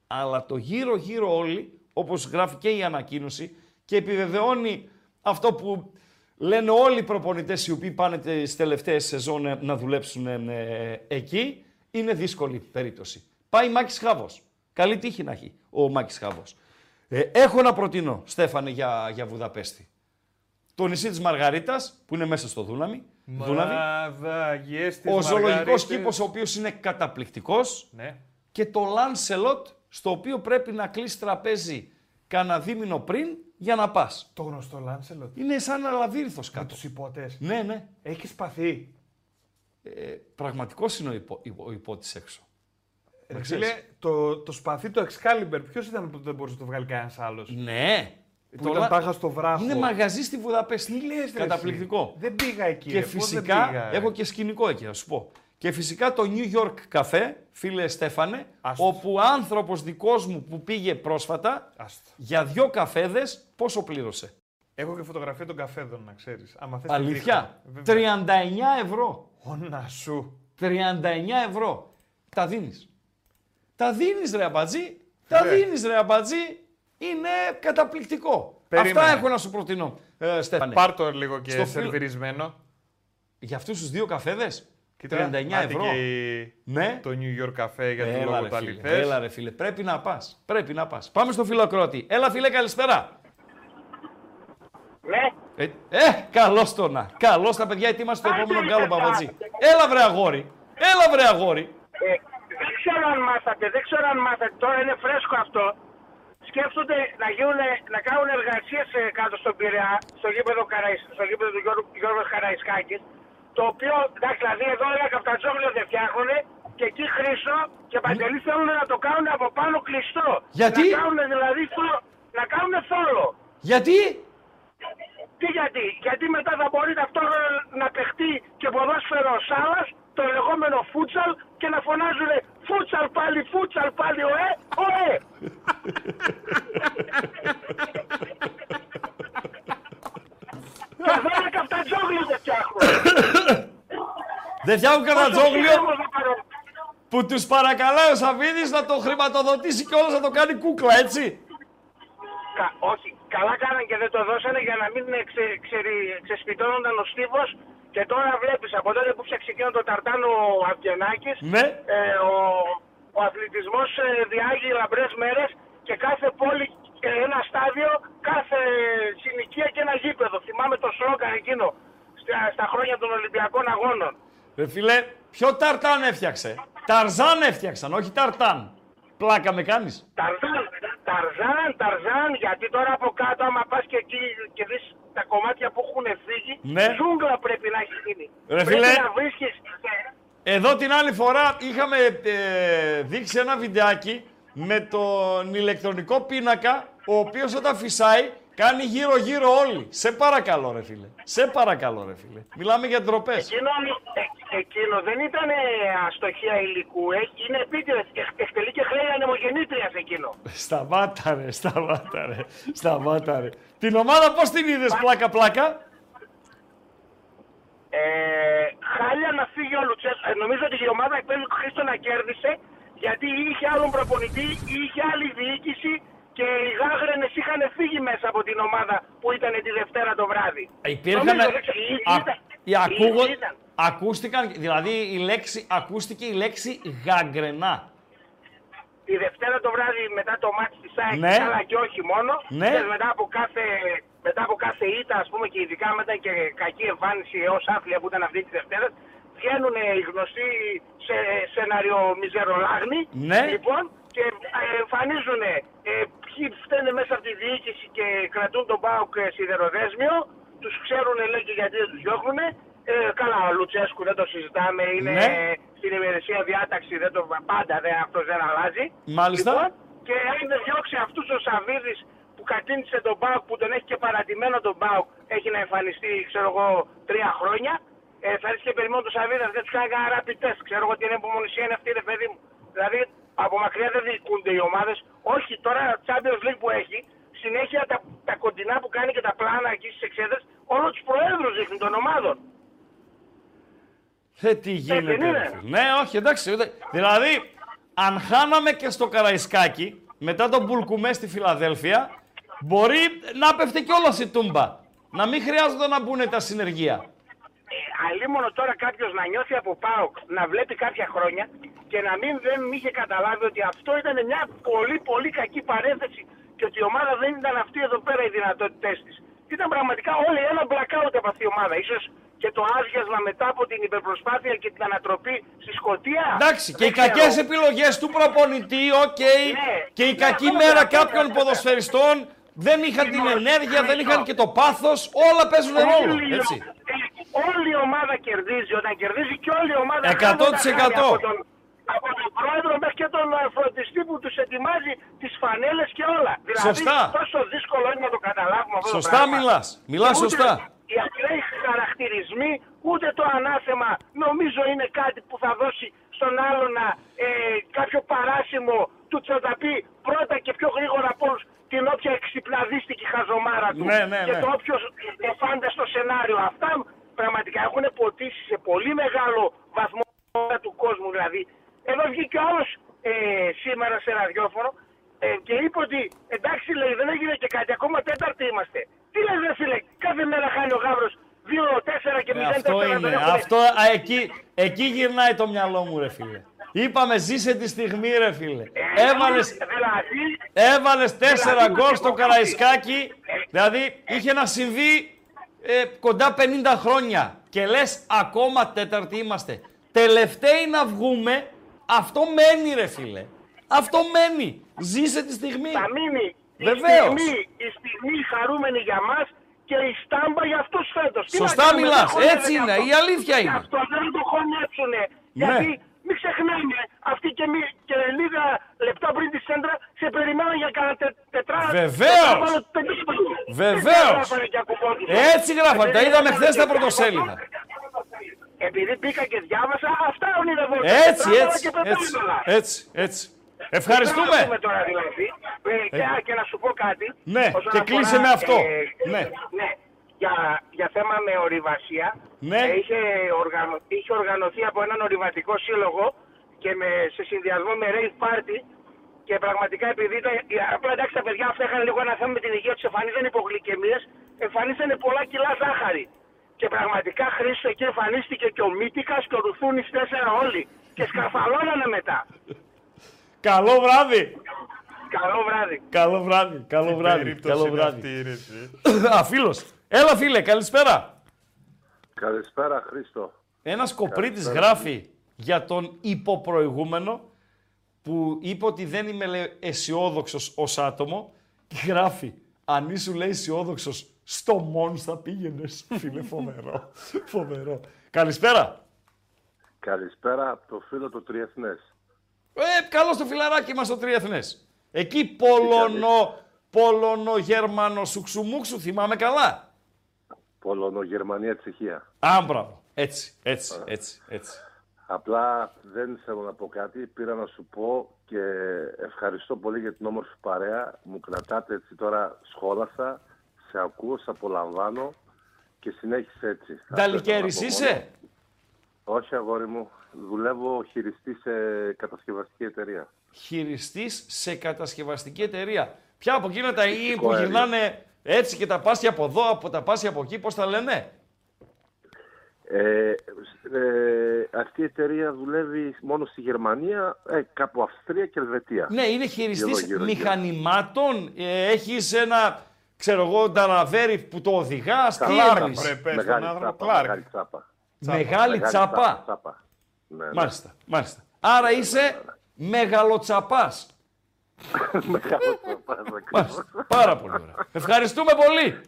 Αλλά το γύρω-γύρω όλοι, όπως γράφει και η ανακοίνωση και επιβεβαιώνει αυτό που λένε όλοι οι προπονητές οι οποίοι πάνε τις τελευταίες σεζόν ε, να δουλέψουν ε, εκεί, είναι δύσκολη περίπτωση. Πάει Μάκης Χάβος. Καλή τύχη να έχει ο Μάκης Χάβος. Ε, έχω να προτείνω, Στέφανε, για, για Βουδαπέστη. Το νησί της Μαργαρίτας, που είναι μέσα στο Δούναμι. Δούναβι. Μαδαγιές της Ο ζωολογικός Μαργαρίτης. κήπος, ο οποίος είναι καταπληκτικός. Ναι. Και το Λάνσελοτ, στο οποίο πρέπει να κλείσει τραπέζι κανένα δίμηνο πριν για να πας. Το γνωστό Λάνσελοτ. Είναι σαν ένα λαβύρινθος Με κάτω. τους υπότες. Ναι, ναι. Έχεις σπαθεί. Ε, πραγματικός είναι ο, υπό, ο υπότης έξω. Ρε ξέρεις. φίλε, το, το σπαθί του Excalibur, ποιος ήταν που δεν μπορούσε να το βγάλει κανένας άλλος; Ναι. Που ήταν τάχα στο βράχο. Είναι μαγαζί στη Βουδαπέστη. Τι λες, ρε, Καταπληκτικό. εσύ. Δεν πήγα εκεί. Και ρε, πώς δεν φυσικά, πήγα, ρε. έχω και σκηνικό εκεί, να σου πω. Και φυσικά το New York Café, φίλε Στέφανε, Άστο. όπου άνθρωπος δικός μου που πήγε πρόσφατα, Άστο. για δυο καφέδες, πόσο πλήρωσε; Έχω και φωτογραφία των καφέδων, να ξέρεις. Άμα θες Αλήθεια; τη δείχνω. 39 ευρώ. Ωνα σου. 39 ευρώ. Τα δίνεις. Τα δίνεις ρε αμπατζή. Τα Ρε. δίνεις ρε αμπατζή. Είναι καταπληκτικό. Περίμενε. Αυτά έχω να σου προτείνω, ε, Στέφανε. Πάρ' το λίγο και Στο φιλ- σερβιρισμένο. Για αυτούς τους δύο καφέδες, Κοίτα, 39 άντε ευρώ. και η- Ναι. Το New York Cafe για το Έλα λόγο ρε, του φίλε, αληθές. έλα ρε φίλε, πρέπει να πας. Πρέπει να πας. Πάμε στο φίλο ακροατή. Έλα φίλε, καλησπέρα. Ναι, Ε, ε καλώς το να. Καλώς τα παιδιά, ετοίμαστε το επόμενο γκάλο παπατζή. Έλα βρε αγόρι. Έλα βρε αγόρι. ε, δεν ξέρω αν μάθατε, δεν ξέρω αν μάθατε, τώρα είναι φρέσκο αυτό. Σκέφτονται να, γίνουν, να κάνουν εργασίες ε, κάτω στον Πειραιά, στο γήπεδο, Καραϊς, στο γήπεδο του Γιώργου, Γιώργου Καραϊσκάκης, το οποίο, εντάξει, δηλαδή εδώ ένα καπτατζόγλιο δεν φτιάχνουν και εκεί Χρήστο και Παντελή θέλουν να το κάνουν από πάνω κλειστό. Γιατί; Να κάνουν δηλαδή θο- να κάνουν θόλο. Γιατί; Τι γιατί, γιατί μετά θα μπορεί ταυτόχρονα να παιχτεί και ποδόσφαιρο σάλας, το λεγόμενο φούτσαλ και να φωνάζουν φούτσαλ πάλι, φούτσαλ πάλι, ωε, ωε. [laughs] Και εδώ είναι καυτατζόγλιο δεν φτιάχνουν. Δεν φτιάχνουν κανένα Πόσο τζόγλιο ψυχραίμος να πάρω. που τους παρακαλάει ο Σαββίδης να το χρηματοδοτήσει και όλος να το κάνει κούκλα, έτσι. Κα- όχι, καλά κάναν και δεν το δώσανε για να μην ξε, ξερι- ξεσπιτώνονταν ο στίβος και τώρα βλέπεις από τότε που φτιάξει εκείνο το ταρτάνο ο Αυγενάκης Ναι. ε, ο, ο αθλητισμός ε, διάγει λαμπρές μέρες και κάθε πόλη ε, ένα στάδιο, κάθε συνοικία και ένα γήπεδο. Θυμάμαι το σλόγκαν εκείνο στα, στα χρόνια των Ολυμπιακών Αγώνων. Ρε φίλε, ποιο ταρτάν έφτιαξε; Ταρζάν έφτιαξαν, όχι ταρτάν. Πλάκα με κάνεις. Ταρζάν, Ταρζάν, Ταρζάν, γιατί τώρα από κάτω άμα πας και εκεί και δεις τα κομμάτια που έχουν φύγει, Ναι. ζούγκλα πρέπει να έχει γίνει. Ρε πρέπει φίλε. να βρίσκεις... Εδώ την άλλη φορά είχαμε ε, δείξει ένα βιντεάκι με τον ηλεκτρονικό πίνακα, ο οποίος όταν φυσάει κάνει γύρω-γύρω όλοι. Σε παρακαλώ ρε φίλε. Σε παρακαλώ ρε φίλε. Μιλάμε για ντροπές. Εκείνο, ε, εκείνο δεν ήταν ε, αστοχία υλικού, ε, είναι επίτηδες, Εκ- εκτελεί και χρέη ανεμογεννήτριας εκείνο. Σταμάτα ρε, σταμάτα ρε, σταμάτα ρε. Την ομάδα πώς την είδες πλάκα-πλάκα. Ε, χάλια να φύγει ο Λουτσέσκου. Ε, νομίζω ότι η ομάδα εκπαίδευση του Χρήστο να κέρδισε γιατί είχε άλλον προπονητή, είχε άλλη διοίκηση και οι γάγρενες είχαν φύγει μέσα από την ομάδα που ήταν τη Δευτέρα το βράδυ. Υπήρχαν... Νομίζω, δεν ξέρω, ή- Α- ήταν- οι ακούγον- ή- ήταν. Ακούστηκαν, δηλαδή η λέξη, ακούστηκε η λέξη γαγκρενά. Τη Δευτέρα το βράδυ μετά το μάτς της ΑΕΚ, Ναι. αλλά και όχι μόνο, Ναι. και μετά από κάθε, μετά από κάθε ήττα, ας πούμε, και ειδικά μετά και κακή εμφάνιση έως άθλια που ήταν αυτή της Δευτέρας, βγαίνουν οι γνωστοί σε σενάριο μιζερολάγνη, Ναι. λοιπόν, και ε, εμφανίζουν ε, ποιοι φταίνε μέσα από τη διοίκηση και κρατούν τον ΠΑΟΚ ε, σιδεροδέσμιο, τους ξέρουν λέει και γιατί δεν τους διώχνουν. Ε, καλά, ο Λουτσέσκου δεν το συζητάμε, είναι Ναι. στην ημερησία διάταξη, δεν το, πάντα δεν, αυτός δεν αλλάζει. Μάλιστα. Λοιπόν, και αν δεν διώξει αυτούς ο Σαββίδης που κατήνησε τον ΠΑΟΚ, που τον έχει και παρατημένο τον ΠΑΟΚ, έχει να εμφανιστεί, ξέρω εγώ, τρία χρόνια. Ε, θα έρθει και περιμένω τον Σαββίδη, δεν τους κάνει κανένα rapid test. Ξέρω εγώ τι είναι υπομονησία είναι αυτή, ρε παιδί μου. Δηλαδή, από μακριά δεν διοικούνται οι ομάδες. Όχι, τώρα Champions League που έχει, συνέχεια τα, τα κοντινά που κάνει και τα πλάνα εκεί στις εξέδρες, όλο τους προέδρους δείχνουν των ομάδων. Ε, τι γίνεται. δεν είναι. ρε φίλε. Ναι, όχι, εντάξει. ούτε- Δηλαδή, αν χάναμε και στο Καραϊσκάκι, μετά τον Μπουλκουμέ στη Φιλαδέλφια, μπορεί να πέφτε κιόλας η τούμπα. Να μην χρειάζονται να μπουν τα συνεργεία. Ε, αλίμονο τώρα κάποιος να νιώθει από ΠΑΟΚ να βλέπει κάποια χρόνια και να μην δεν είχε καταλάβει ότι αυτό ήταν μια πολύ πολύ κακή παρένθεση και ότι η ομάδα δεν ήταν αυτή εδώ πέρα οι δυνατότητές της. Ήταν πραγματικά όλοι ένα blackout από αυτή η ομάδα. Ίσως και το άδειασμα μετά από την υπερπροσπάθεια και την ανατροπή στη Σκωτία. Εντάξει, και Δεν οι κακές ξέρω. επιλογές του προπονητή, οκ. Ναι. Και η Ναι, κακή αυτό μέρα αυτό κάποιων αυτό. ποδοσφαιριστών δεν είχαν την Λοιπόν, ενέργεια, δεν αυτό. είχαν και το πάθος. Όλα παίζουν ρόλο. Όλη η- Έτσι. Ε, Όλη η ομάδα κερδίζει όταν κερδίζει και όλη η ομάδα 100%. χάνει όταν χάνει. Από τον, από τον πρόεδρο μέχρι και τον ε, φροντιστή που τους ετοιμάζει τις φανέλες και όλα. Δηλαδή, Σωστά. τόσο δύσκολο είναι να το καταλάβουμε αυτό Σωστά το πράγμα. μιλάς. Μιλάς Ούτε σωστά. Οι απλοί χαρακτηρισμοί, ούτε το ανάθεμα νομίζω είναι κάτι που θα δώσει στον άλλο να, ε, κάποιο παράσημο του Τσοταπή πρώτα και πιο γρήγορα από όλους την όποια εξυπναδίστικη χαζομάρα του Ναι, ναι, και ναι. το όποιος εφάνταστο σενάριο. Αυτά πραγματικά έχουν ποτίσει σε πολύ μεγάλο βαθμό του κόσμου. Δηλαδή, εδώ βγήκε ο άλλος ε, σήμερα σε ραδιόφωνο ε, και είπε ότι εντάξει λέει δεν έγινε και κάτι, ακόμα τέταρτη είμαστε. Τι λες ρε φίλε, κάθε μέρα χάνει ο Γάβρος 2-4 και 0-4 Ε, αυτό τον είναι. έχουνε. Αυτό, α, εκεί, εκεί γυρνάει το μυαλό μου, ρε φίλε. Είπαμε ζήσε τη στιγμή, ρε φίλε. Ε, Έβαλες, Δηλαδή, έβαλες τέσσερα Δηλαδή, γκολ στο εγώ κάτι- Καραϊσκάκι. Δηλαδή είχε να συμβεί ε, κοντά 50 χρόνια. Και λες ακόμα τέταρτη είμαστε. Τελευταίοι να βγούμε, αυτό μένει ρε φίλε. Αυτό μένει. Ζήσε τη στιγμή. θα μείνει η Βεβαίως. στιγμή, η στιγμή χαρούμενη για μας και η στάμπα για αυτούς φέτος. Τι να Σωστά κάνουμε, μιλάς. δεν χωνεύεται Έτσι είναι. αυτό. Η αλήθεια Και είναι. αυτό δεν το χωνέψουνε. Ναι. Γιατί μην ξεχνάμε, αυτοί και, μη, και λίγα λεπτά πριν τη σέντρα σε περιμέναν για κανένα τε, τετρά. Βεβαίως. τετράγωνο πεντήκοντο. Βεβαίως. Δεν γράφανε και ακουπόντουσαν. Έτσι γράφανε. Τα Ε, είδαμε δεν χθες στα γράφανε και πρωτοσέλιδα. Επειδή μπήκα και διάβασα, αυτά ονειρευόταν. Έτσι, Τετράγωνα έτσι, και έτσι, πεντάγωνα. έτσι, έτσι. Πρέπει να Ευχαριστούμε. πούμε τώρα δηλαδή. Ε, και, και να σου πω κάτι. Ναι, όσον και αφορά, κλείσε με αυτό. ε, Ναι. ναι. Για, για θέμα με ορειβασία. Ναι. ε, είχε, οργανω, είχε οργανωθεί από έναν ορειβατικό σύλλογο και με, σε συνδυασμό με rave party και πραγματικά επειδή ήταν, ε, απλά εντάξει τα παιδιά αυτά είχαν λίγο ένα θέμα με την υγεία τους, εμφανίζανε υπογλυκαιμίες, εμφανίσανε πολλά κιλά ζάχαρη. Και πραγματικά Χρήστο εκεί εμφανίστηκε και ο Μύτικας και ο Ρουθούνης τέσσερα όλοι. Και σκαρφαλώνανε μετά. Καλό βράδυ. Καλό βράδυ. Καλό βράδυ. Καλό βράδυ. Περίπτωση Καλό είναι βράδυ. αυτή, ρε, εσύ. Α, φίλος. Έλα φίλε, καλησπέρα. Καλησπέρα Χρήστο. Ένας κοπρίτης Καλησπέρα. γράφει για τον υποπροηγούμενο που είπε ότι δεν είμαι λέει, αισιόδοξος ως άτομο και γράφει αν ήσουν λέει αισιόδοξος στο Μόνς θα πήγαινες. [laughs] Φίλε φοβερό. φοβερό. Καλησπέρα. Καλησπέρα από το φίλο του Τριεθνές. Ε, καλό στο φιλαράκι μας το Τριεθνές. Εκεί Πολωνο, Πολωνο-Γερμανο σουξουμούξου θυμάμαι καλά. Πολωνο, Γερμανία, Τσεχία. Α, μπράβο. Έτσι, έτσι, έτσι, έτσι. Απλά δεν θέλω να πω κάτι. Πήρα να σου πω και ευχαριστώ πολύ για την όμορφη παρέα. Μου κρατάτε έτσι τώρα σχόλασα. Σε ακούω, σε απολαμβάνω και συνέχισε έτσι. Αυτό Νταλικέρης ήθελα να πω είσαι; μόνο. Όχι αγόρι μου. Δουλεύω χειριστή σε κατασκευαστική εταιρεία. Χειριστής σε κατασκευαστική εταιρεία. Ποια από εκείνα τα ή Φυσικό που αέριο. γυρνάνε έτσι και τα πάσια από εδώ, από τα πάσια από εκεί, πώς τα λένε; Ε, ε, αυτή η εταιρεία δουλεύει μόνο στη Γερμανία, ε, κάπου Αυστρία και Ελβετία. Ναι, είναι χειριστής Γύρω, γύρω, γύρω. μηχανημάτων. Ε, έχεις ένα, ξέρω εγώ, νταναβέρι που το οδηγάς. Τι Καλά, εννοείς; Ρε, πες τον Μεγάλη άνθρωπο τσάπα, Κλάρκ. μεγάλη τσάπα. Μεγάλη τσάπα. τσάπα. Ναι, ναι. Μάλιστα, μάλιστα. Άρα είσαι μεγαλοτσαπάς. Μεγάλο τσάπα, ακριβώς. Μάλιστα. Πάρα πολύ ωραία. Ευχαριστούμε πολύ.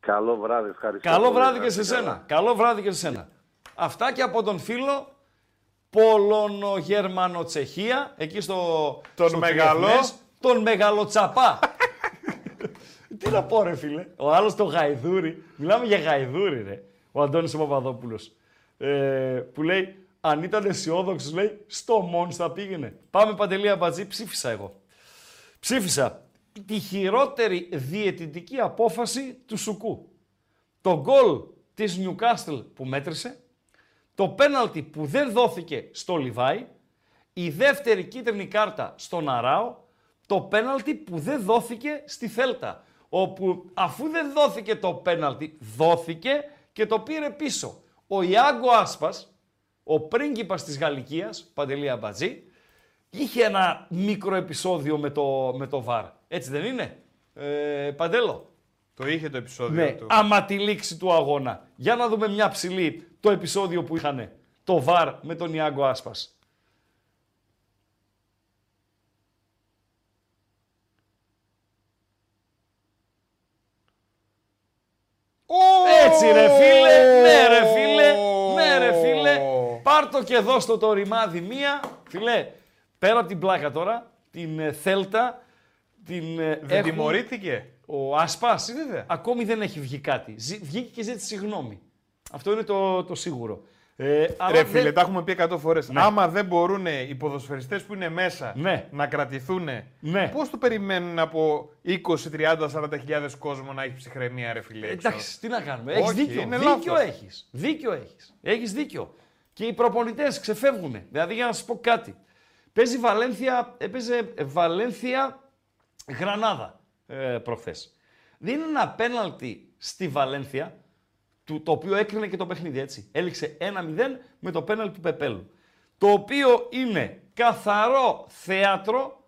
Καλό βράδυ, ευχαριστώ. Καλό πολύ, βράδυ να και σε είστε καλά. σένα. Καλό βράδυ και σε σένα. Αυτά και από τον φίλο Πολωνογερμανοτσεχία, εκεί στο. Τον στο μεγαλό. Τριεθνές, τον μεγαλοτσαπά. Τι να πω, ρε φίλε. Ο άλλος το γαϊδούρι. Μιλάμε για γαϊδούρι, ρε. Ο Αντώνης ο Παπαδόπουλος. Ε, που λέει, αν ήταν αισιόδοξος, λέει, στο Μόνς θα πήγαινε. Πάμε παντελή αμπατζή, ψήφισα εγώ. Ψήφισα τη χειρότερη διαιτητική απόφαση του Σουκού. Το γκολ της Νιουκάστλ που μέτρησε, το πέναλτι που δεν δόθηκε στο Λιβάι, η δεύτερη κίτρινη κάρτα στον Αράο, το πέναλτι που δεν δόθηκε στη Θέλτα, όπου αφού δεν δόθηκε το πέναλτι, δόθηκε και το πήρε πίσω. Ο Ιάγκο Άσπας, ο πρίγκιπας της Γαλλικίας, Παντελή Αμπατζή, είχε ένα μικρό επεισόδιο με το, με το VAR. Έτσι δεν είναι, ε, Παντέλο. Το είχε το επεισόδιο Ναι, του. άμα τη λήξη του αγώνα. Για να δούμε μια ψηλή το επεισόδιο που είχαν το VAR με τον Ιάγκο Άσπας. Έτσι ρε φίλε, ναι Πάρ' το και δώσ' το το ρημάδι μία. Φίλε, πέρα από την πλάκα τώρα, την ε, Θέλτα, την ε, Δεν έχουν- τιμωρήθηκε. ο Άσπας βέβαια. ακόμη δεν έχει βγει κάτι. Ζη- Βγήκε και ζήτησε συγγνώμη. Αυτό είναι το, το σίγουρο. Ε, αλλά Ρε δεν- φίλε, τα έχουμε πει 100 φορές. Άμα δεν μπορούν οι ποδοσφαιριστές που είναι μέσα Ναι. να κρατηθούν, Ναι. πώς το περιμένουν από 20, 30, 40 χιλιάδες κόσμο να έχει ψυχραιμία, ρε φίλε. έξω; Εντάξει, τι να κάνουμε. Έχεις Όχι, δίκιο. είναι δίκιο λάθος. έχεις. Δίκιο έχεις. Έχεις δίκιο. Και οι προπονητές ξεφεύγουν. Δηλαδή, για να σας πω κάτι. Παίζει Βαλένθια, έπαιζε Βαλένθια Γρανάδα ε, προχθές. Δίνει ένα πέναλτι στη Βαλένθια, του, το οποίο έκρινε και το παιχνίδι έτσι. Έληξε 1-0 με το πέναλτι του Πεπέλου. Το οποίο είναι καθαρό θέατρο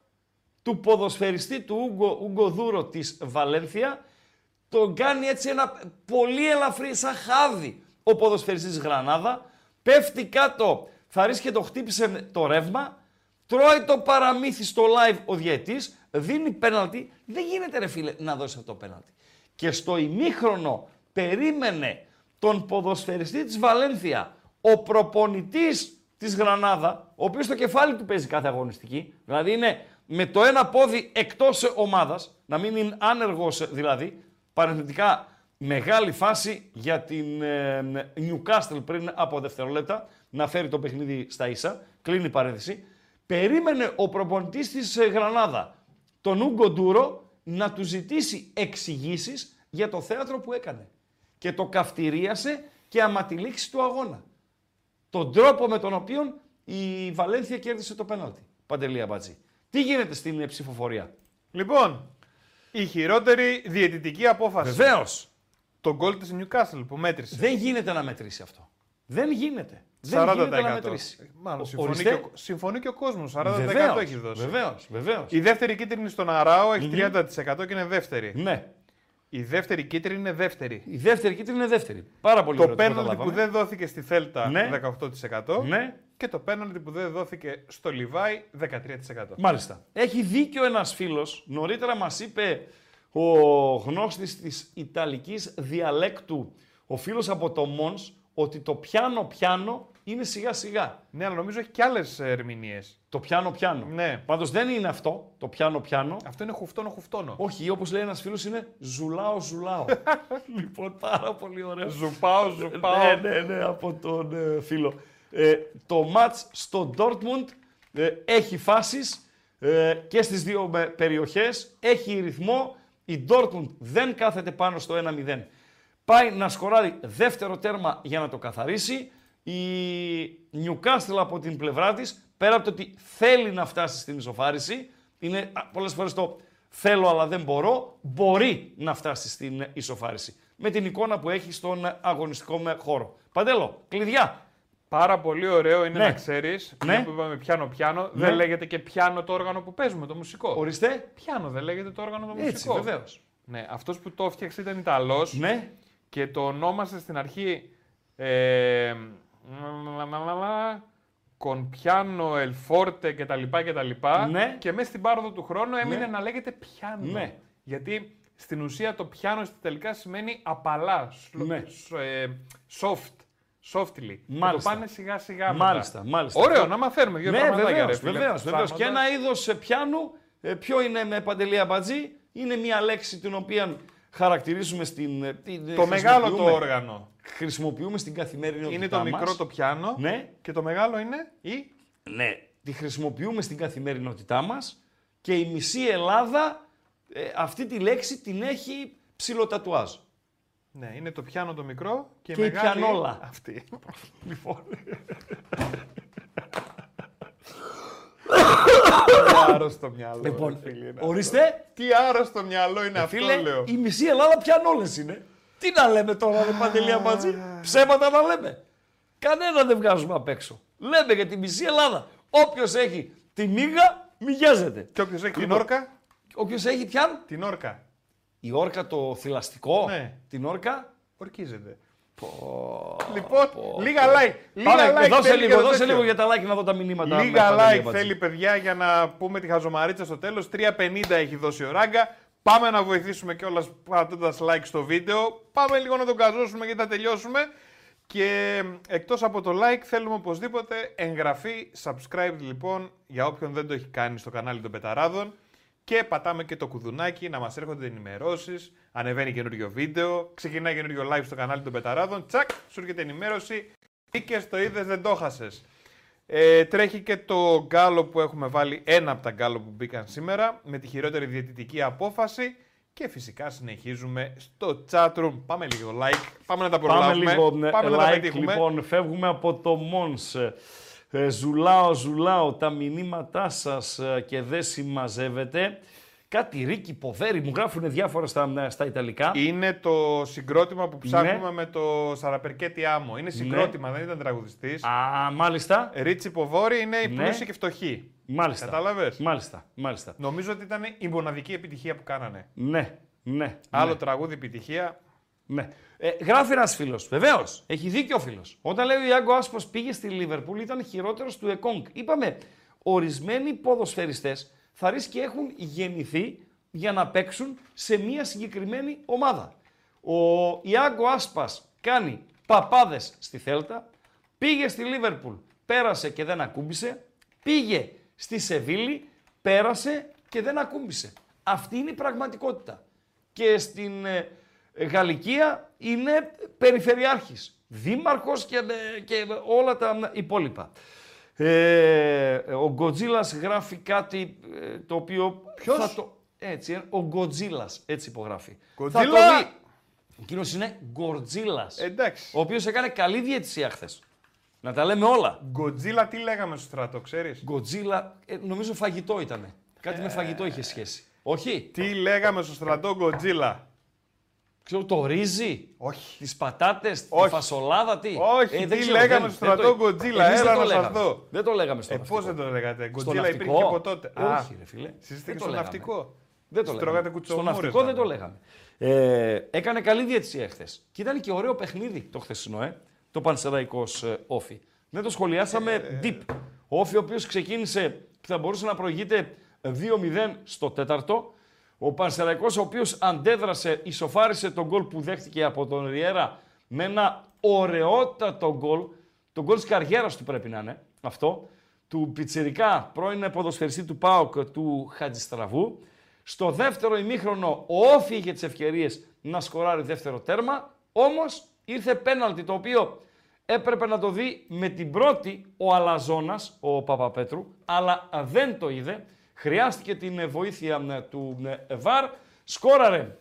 του ποδοσφαιριστή του Ούγκο, Ούγκο Δούρο της Βαλένθια τον κάνει έτσι ένα πολύ ελαφρύ, σαν χάδι ο ποδοσφαιριστής Γρανάδα, πέφτει κάτω, θα ρίσκε το χτύπησε το ρεύμα, τρώει το παραμύθι στο live ο διαιτής, δίνει πέναλτι, δεν γίνεται ρε φίλε να δώσει αυτό το πέναλτι. Και στο ημίχρονο περίμενε τον ποδοσφαιριστή της Βαλένθια, ο προπονητής της Γρανάδα, ο οποίος στο κεφάλι του παίζει κάθε αγωνιστική, δηλαδή είναι με το ένα πόδι εκτός ομάδας, να μην είναι άνεργος δηλαδή, παρενθετικά μεγάλη φάση για την ε, Newcastle πριν από δευτερόλεπτα, να φέρει το παιχνίδι στα ίσα, κλείνει η παρένθεση, περίμενε ο προπονητής της ε, Γρανάδα, τον Ούγκο Ντούρο, να του ζητήσει εξηγήσεις για το θέατρο που έκανε. Και το καυτηρίασε και άμα τη λήξη του αγώνα. Τον τρόπο με τον οποίο η Βαλένθια κέρδισε το πέναλτι. Παντελή Αμπατζή. Τι γίνεται στην ε, ψηφοφορία; Λοιπόν, η χειρότερη διαιτητική απόφαση. Βεβαίως. Το γκολ της Newcastle που μέτρησε. Δεν γίνεται να μετρήσει αυτό. Δεν γίνεται. Δεν 40%. γίνεται να μετρήσει. Μάλλον Ο- συμφωνεί ορίστε. και, ο, συμφωνεί και ο κόσμος. 40% Βεβαίως, έχεις δώσει. Βεβαίως, βεβαίως. Η δεύτερη κίτρινη στον Αράο έχει 30% και είναι δεύτερη. Ναι. Η δεύτερη κίτρινη είναι δεύτερη. Η δεύτερη κίτρινη είναι δεύτερη. Πάρα πολύ Το ωραίο, πέναλτι που καταλάβαμε. δεν δόθηκε στη Θέλτα Ναι. 18% Ναι. και το πέναλτι που δεν δόθηκε στο Λιβάι 13%. Μάλιστα. Έχει δίκιο ένας φίλος. Νωρίτερα μας είπε ο γνώστης της Ιταλικής διαλέκτου, ο φίλος από το Μόνς, ότι το πιάνο πιάνο είναι σιγά σιγά. Ναι, αλλά νομίζω έχει και άλλες ερμηνείες. Το πιάνο πιάνο. Ναι. Πάντως δεν είναι αυτό, το πιάνο πιάνο. Αυτό είναι χουφτώνο χουφτώνο. Όχι, όπως λέει ένας φίλος είναι ζουλάω ζουλάω. [laughs] λοιπόν, πάρα πολύ ωραίο. Ζουπάω, ζουπάω. Ναι, ναι, ναι, από τον ε, φίλο. Ε, το μάτς στο Dortmund ε, έχει φάσεις ε, και στις δύο με- περιοχές, έχει ρυθμό. Η Dortmund δεν κάθεται πάνω στο 1-0. Πάει να σκοράρει δεύτερο τέρμα για να το καθαρίσει. Η Newcastle από την πλευρά της, πέρα από το ότι θέλει να φτάσει στην ισοφάριση, είναι α, πολλές φορές το θέλω αλλά δεν μπορώ, μπορεί να φτάσει στην ισοφάριση. Με την εικόνα που έχει στον αγωνιστικό με χώρο. Παντέλο, κλειδιά. Πάρα πολύ ωραίο είναι Ναι. να ξέρεις. Ναι. που είπαμε πιάνο πιάνο, Ναι. δεν λέγεται και πιάνο το όργανο που παίζουμε, το μουσικό. Ορίστε. Πιάνο δεν λέγεται το όργανο το Έτσι, μουσικό. βεβαίως. Ναι, αυτός που το έφτιαξε ήταν Ιταλός Ναι. και το ονόμασε στην αρχή. Ε, Κονπιάνο, Ελφόρτε κτλ. κτλ. Ναι. Και μέσα στην πάροδο του χρόνου έμεινε Ναι. να λέγεται πιάνο. Ναι. Γιατί στην ουσία το πιάνο στη τελικά σημαίνει απαλά, σλο- Ναι. σ- ε, soft, softly. Και Μάλιστα. το πάνε σιγά σιγά Μάλιστα, μετά. μάλιστα. Ωραίο, Αυτό- να μαθαίνουμε δύο Ναι, πραγματάκια, ρε βεβαίως, φίλε. βεβαίως, βεβαίως. Και Ψάχνοντας. ένα είδος ε, πιάνου, ε, ποιο είναι με παντελή αμπατζή, είναι μια λέξη την οποία χαρακτηρίζουμε στην... ε, την, ε, Το μεγάλο το χρησιμοποιούμε- όργανο. Χρησιμοποιούμε στην καθημερινότητά Είναι το μας. μικρό το πιάνο Ναι. και το μεγάλο είναι η... Ναι, τη χρησιμοποιούμε στην καθημερινότητά μας και η μισή Ελλάδα ε, αυτή τη λέξη την έχει ψηλοτατουάζ. Ναι, είναι το πιάνο το μικρό και, Και η μεγάλη πιανόλα. αυτή. [laughs] Λοιπόν, Τι άρρωστο μυαλό, λοιπόν ρε φίλε, είναι ορίστε, αυτό. Τι άρρωστο μυαλό είναι αυτό, φίλε, λέω. η μισή Ελλάδα πιαν όλες είναι. Τι να λέμε τώρα, ρε Παντελή Αμπατζή, ψέματα να λέμε. Κανένα δεν βγάζουμε απ' έξω. Λέμε για τη μισή Ελλάδα. Όποιος έχει τη μίγα, μηγιάζεται. Και όποιος έχει την Λοιπόν, όρκα, Όποιος έχει πιάν, την όρκα. Η όρκα το θηλαστικό, Ναι. την όρκα. Ορκίζεται. Λοιπόν, λίγα like. Λίγα Πάμε, like δώσε θέλει και λίγο, το δώσε τέτοιο. λίγο για τα like να δω τα μηνύματα. Λίγα με Παντελή like Αμπατζή. θέλει, παιδιά, για να πούμε τη χαζομαρίτσα στο τέλος. 3,50 έχει δώσει ο Ράγκα. Πάμε να βοηθήσουμε κιόλας πατώντας like στο βίντεο. Πάμε λίγο να τον καζώσουμε γιατί θα τελειώσουμε. Και εκτός από το like θέλουμε οπωσδήποτε εγγραφή, subscribe λοιπόν για όποιον δεν το έχει κάνει στο κανάλι των Πεταράδων και πατάμε και το κουδουνάκι να μας έρχονται ενημερώσεις, ανεβαίνει καινούριο βίντεο, ξεκινάει καινούριο live στο κανάλι των Πεταράδων, τσακ, σου έρχεται ενημέρωση, μπήκες, το είδες, δεν το χάσες. Ε, τρέχει και το γκάλο που έχουμε βάλει, ένα από τα γκάλο που μπήκαν σήμερα, με τη χειρότερη διαιτητική απόφαση και φυσικά συνεχίζουμε στο chatroom. Πάμε λίγο like, πάμε να τα Πάμε προλάβουμε, λίγο ναι, πάμε να τα like, πετύχουμε. λοιπόν, φεύγουμε από το Μόνς. Ε, ζουλάω, ζουλάω τα μηνύματά σας ε, και δεν συμμαζεύετε. Κάτι ρίκι ποδέρι, μου γράφουν διάφορα στα, ε, στα Ιταλικά. Είναι το συγκρότημα που ψάχνουμε Ναι. με το Σαραπερκέτι Άμμο. Είναι συγκρότημα, δεν ήταν τραγουδιστής. Α, μάλιστα. Ρίτσι Ποβόρη είναι η Ναι. πλούσιοι και φτωχοί. Μάλιστα. Κατάλαβες; Μάλιστα, μάλιστα. Νομίζω ότι ήταν η μοναδική επιτυχία που κάνανε. Ναι, ναι. Άλλο ναι. τραγούδι επιτυχία. Ναι. Ε, γράφει ένας φίλος. Βεβαίως. Έχει δίκιο ο φίλος. Όταν λέει ο Ιάγκο Άσπο πήγε στη Λίβερπουλ, ήταν χειρότερος του Εκόνγκ. Είπαμε, ορισμένοι ποδοσφαιριστές θα ρίσκει και έχουν γεννηθεί για να παίξουν σε μια συγκεκριμένη ομάδα. Ο Ιάγκο Άσπας κάνει παπάδες στη Θέλτα, πήγε στη Λίβερπουλ, πέρασε και δεν ακούμπησε, πήγε στη Σεβίλη, πέρασε και δεν ακούμπησε. Αυτή είναι η πραγματικότητα. Και στην ε, Γαλλικία είναι περιφερειάρχης, δήμαρχος και, ε, και όλα τα υπόλοιπα. Ε, ο Γκοτζίλας γράφει κάτι ε, το οποίο Ποιος; θα το... Έτσι, ε, ο Γκοτζίλας, έτσι υπογράφει. Γκοτζίλα! Θα το δει. Εκείνος είναι Γκορτζίλας, Εντάξει. ο οποίος έκανε καλή διαιτησία χθες. Να τα λέμε όλα. Γκοτζίλα τι λέγαμε στο στρατό, ξέρεις; Γκοτζίλα, ε, νομίζω φαγητό ήτανε. Κάτι με φαγητό είχε σχέση. Όχι; Τι λέγαμε στο στρατό Γκοτζίλα; Ξέρω το ρύζι, Όχι. τις πατάτες, τη Όχι. φασολάδα, τι; Όχι, δεν τι ξέρω, λέγαμε δεν- στο δεν στρατό το- Γκοτζίλα, Εμείς έλα δεν το να σας λέγαμε. δω. Δεν το λέγαμε στο Ε, ναυτικό. πώς δεν το λέγατε. Στο Γκοτζίλα ναυτικό; υπήρχε από τότε. Όχι, ρε φίλε. Συζήτηκε Δεν το στο λέγαμε. ναυτικό. Δεν το Στρώγατε λέγαμε. Στο κουτσομούρες, ναυτικό δεν δηλαδή. το λέγαμε. Ε, έκανε καλή διαιτησία χθε. Και ήταν και ωραίο παιχνίδι το χθεσινό, ε, το Πανσεραϊκός ε, Όφι. Δεν το σχολιάσαμε deep. Ο Όφι, ο οποίος ξεκίνησε και θα μπορούσε να προηγείται 2-0 στο τέταρτο. Ο Πανσεραϊκός, ο οποίος αντέδρασε, ισοφάρισε τον γκολ που δέχτηκε από τον Ριέρα με ένα ωραιότατο γκολ. Το γκολ της καριέρας του πρέπει να είναι αυτό. Του Πιτσιρικά, πρώην ποδοσφαιριστή του ΠΑΟΚ, του Χατζηστραβού. Στο δεύτερο ημίχρονο ο Όφη είχε τις ευκαιρίες να σκοράρει δεύτερο τέρμα. Όμως ήρθε πέναλτι το οποίο έπρεπε να το δει με την πρώτη ο Αλαζόνας, ο Παπαπέτρου, αλλά δεν το είδε. Χρειάστηκε την ε, βοήθεια ε, του ε, ΒΑΡ. Σκόραρε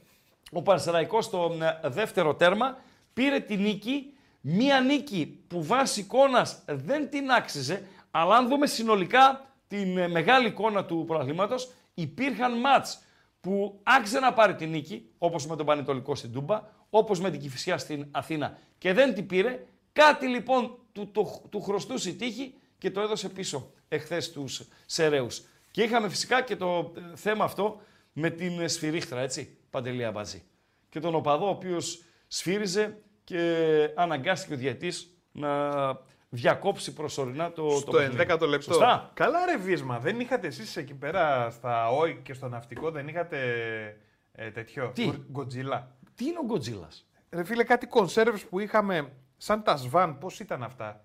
ο Πανσεραϊκός στο ε, δεύτερο τέρμα. Πήρε τη νίκη. Μία νίκη που βάσει εικόνας δεν την άξιζε. Αλλά αν δούμε συνολικά την ε, μεγάλη εικόνα του πρωταθλήματος, υπήρχαν μάτς που άξιζε να πάρει τη νίκη, όπως με τον Πανετολικό στην Τούμπα, όπως με την Κηφισιά στην Αθήνα και δεν την πήρε. Κάτι λοιπόν του, το, του χρωστούσε η τύχη και το έδωσε πίσω εχθές τους Σεραίους. Και είχαμε φυσικά και το ε, θέμα αυτό με την ε, σφυρίχτρα, έτσι, Παντελία Μπατζή. Και τον οπαδό ο οποίος σφύριζε και αναγκάστηκε ο διαιτής να διακόψει προσωρινά το, το Στο παιχνίδι. 11ο λεπτό. Σωστά. Καλά ρε Βίσμα, δεν είχατε εσείς εκεί πέρα στα ΟΙ και στο ναυτικό, δεν είχατε ε, τέτοιο. Τι; Γκο- Γκοτζίλα. Τι είναι ο Γκοτζίλας. Ρε φίλε, κάτι κονσέρβες που είχαμε σαν τα σβάν, πώς ήταν αυτά;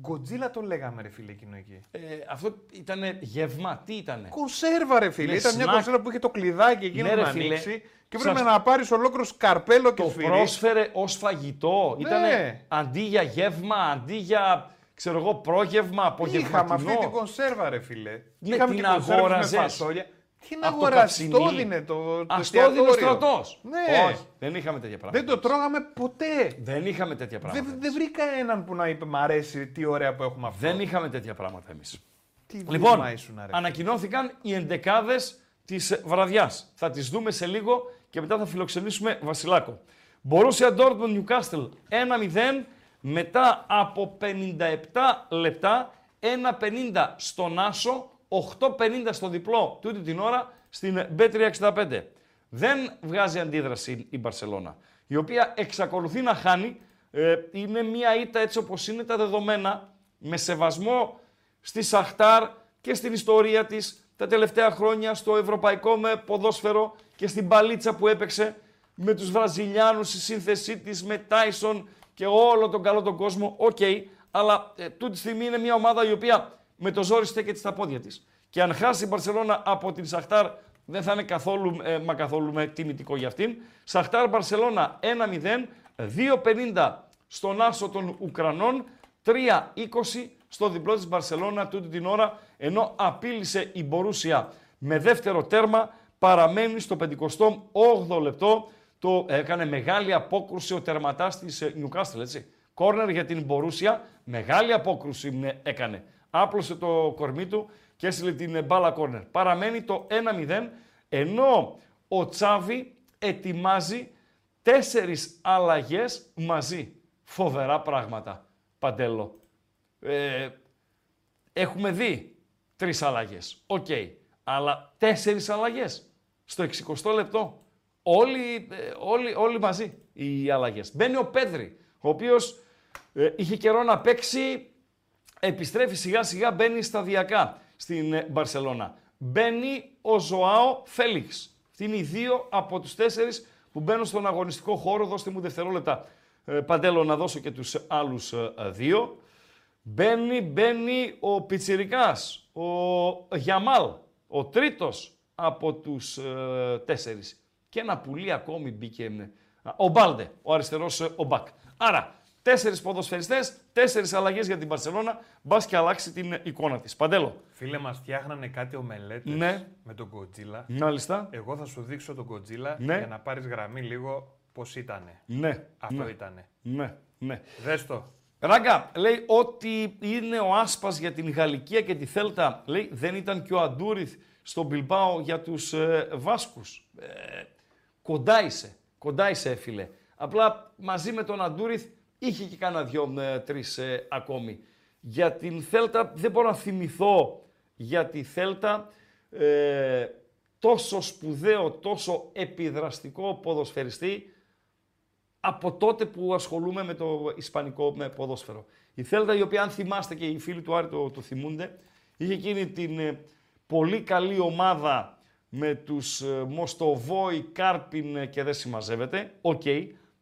Γκοτζίλα το λέγαμε ρε φίλε εκείνο εκεί. Ε, αυτό ήταν γεύμα, τι ήτανε; Κονσέρβα ρε φίλε, Ναι, ήταν μια σνακ. κονσέρβα που είχε το κλειδάκι εκείνο Ναι, ρε, να φίλε. ανοίξει και Σας- έπρεπε να πάρεις ολόκληρο σκαρπέλο και Το σφυρίς. πρόσφερε ως φαγητό. Ναι. Ήτανε αντί για γεύμα, αντί για, ξέρω εγώ, πρόγευμα, απογευματινό. Είχαμε αυτή την κονσέρβα ρε φίλε. Ναι, Είχαμε την και κονσέρβες αγόραζες. με φασόλια. Τι να Από το αγοράσει, το καψιμί. έδινε το, το Α, το έδινε ο εστιατόριο. στρατός. Ναι. Όχι, δεν είχαμε τέτοια πράγματα. Δεν το τρώγαμε ποτέ. Δεν είχαμε τέτοια πράγματα. Δεν, δεν βρήκα έναν που να είπε Μ' αρέσει τι ωραία που έχουμε αυτό. Δεν είχαμε τέτοια πράγματα εμείς. Τι Λοιπόν, βίσμα ήσουν, ρε. ανακοινώθηκαν οι εντεκάδες της βραδιάς. Θα τις δούμε σε λίγο και μετά θα φιλοξενήσουμε Βασιλάκο. Μπορούσια Dortmund Newcastle 1-0. μετά από 57 λεπτά 1.50 στον Άσο, 8.50 στο διπλό τούτη την ώρα στην B365. Δεν βγάζει αντίδραση η Μπαρσελώνα, η οποία εξακολουθεί να χάνει. Ε, είναι μια ήττα έτσι όπως είναι τα δεδομένα, με σεβασμό στη Σαχτάρ και στην ιστορία της τα τελευταία χρόνια στο ευρωπαϊκό με ποδόσφαιρο και στην μπαλίτσα που έπαιξε με τους Βραζιλιάνους, η σύνθεσή της με Τάισον και όλο τον καλό τον κόσμο. Οκ, αλλά ε, τούτη τη στιγμή είναι μια ομάδα η οποία με το ζόρι στέκεται στα πόδια της. Και αν χάσει η Μπαρσελόνα από την Σαχτάρ δεν θα είναι καθόλου, ε, μα καθόλου με τιμητικό για αυτήν. Σαχτάρ Μπαρσελόνα 1-0, 2-50 στον άσο των Ουκρανών, 3-20 στο διπλό της Μπαρσελόνα τούτη την ώρα, ενώ απείλησε η Μπορούσια με δεύτερο τέρμα, παραμένει στο 58 λεπτό, το έκανε μεγάλη απόκρουση ο τερματάς της Νιουκάστελ, έτσι. Κόρνερ για την Μπορούσια, μεγάλη απόκρουση έκανε. Άπλωσε το κορμί του και έστειλε την μπάλα κόρνερ. Παραμένει το 1-0, ενώ ο Τσάβη ετοιμάζει τέσσερις αλλαγές μαζί. Φοβερά πράγματα, Παντέλο. Ε, έχουμε δει τρεις αλλαγές, οκ. Αλλά τέσσερις αλλαγές στο 60 λεπτό. Όλοι, ε, όλοι, όλοι μαζί οι αλλαγές. Μπαίνει ο Πέδρι, ο οποίος ε, είχε καιρό να παίξει, επιστρέφει σιγά σιγά, μπαίνει σταδιακά στην ε, Μπαρσελώνα. Μπαίνει ο Ζωάο Φέλιξ. Αυτή είναι οι δύο από τους τέσσερις που μπαίνουν στον αγωνιστικό χώρο. Δώστε μου δευτερόλεπτα, ε, Παντέλο, να δώσω και τους άλλους ε, δύο. Μπαίνει, μπαίνει ο Πιτσιρικάς, ο Γιαμάλ, ο τρίτος από τους ε, τέσσερις. Και ένα πουλί ακόμη μπήκε, ο Μπάλντε, ο αριστερός ε, ο Μπακ. Άρα, τέσσερις ποδοσφαιριστές, τέσσερις αλλαγές για την Παρσελώνα, μπας και αλλάξει την εικόνα της. Παντέλο. Φίλε, μας φτιάχνανε κάτι ομελέτες Ναι. με τον Κοτζίλα. Μάλιστα. Εγώ θα σου δείξω τον Κοτζίλα Ναι. για να πάρεις γραμμή λίγο πώς ήτανε. Ναι. Αυτό ναι. ήτανε. Ναι, ναι. Δες το. Ράγκα, λέει ότι είναι ο Άσπας για την Γαλλικία και τη Θέλτα. Λέει δεν ήταν και ο Αντούριθ στο Μπιλμπάο για τους ε, Βάσκους. Ε, κοντά είσαι, κοντά είσαι φίλε. Απλά μαζί με τον Αντούριθ είχε και κάνα δυο ε, τρεις ε, ακόμη. Για την Θέλτα δεν μπορώ να θυμηθώ για τη Θέλτα ε, τόσο σπουδαίο, τόσο επιδραστικό ποδοσφαιριστή από τότε που ασχολούμαι με το ισπανικό με ποδόσφαιρο. Η Θέλτα η οποία αν θυμάστε και οι φίλοι του Άρη το, το θυμούνται, είχε εκείνη την ε, πολύ καλή ομάδα με τους ε, Μοστοβόη, Κάρπιν ε, και δεν συμμαζεύεται. Οκ.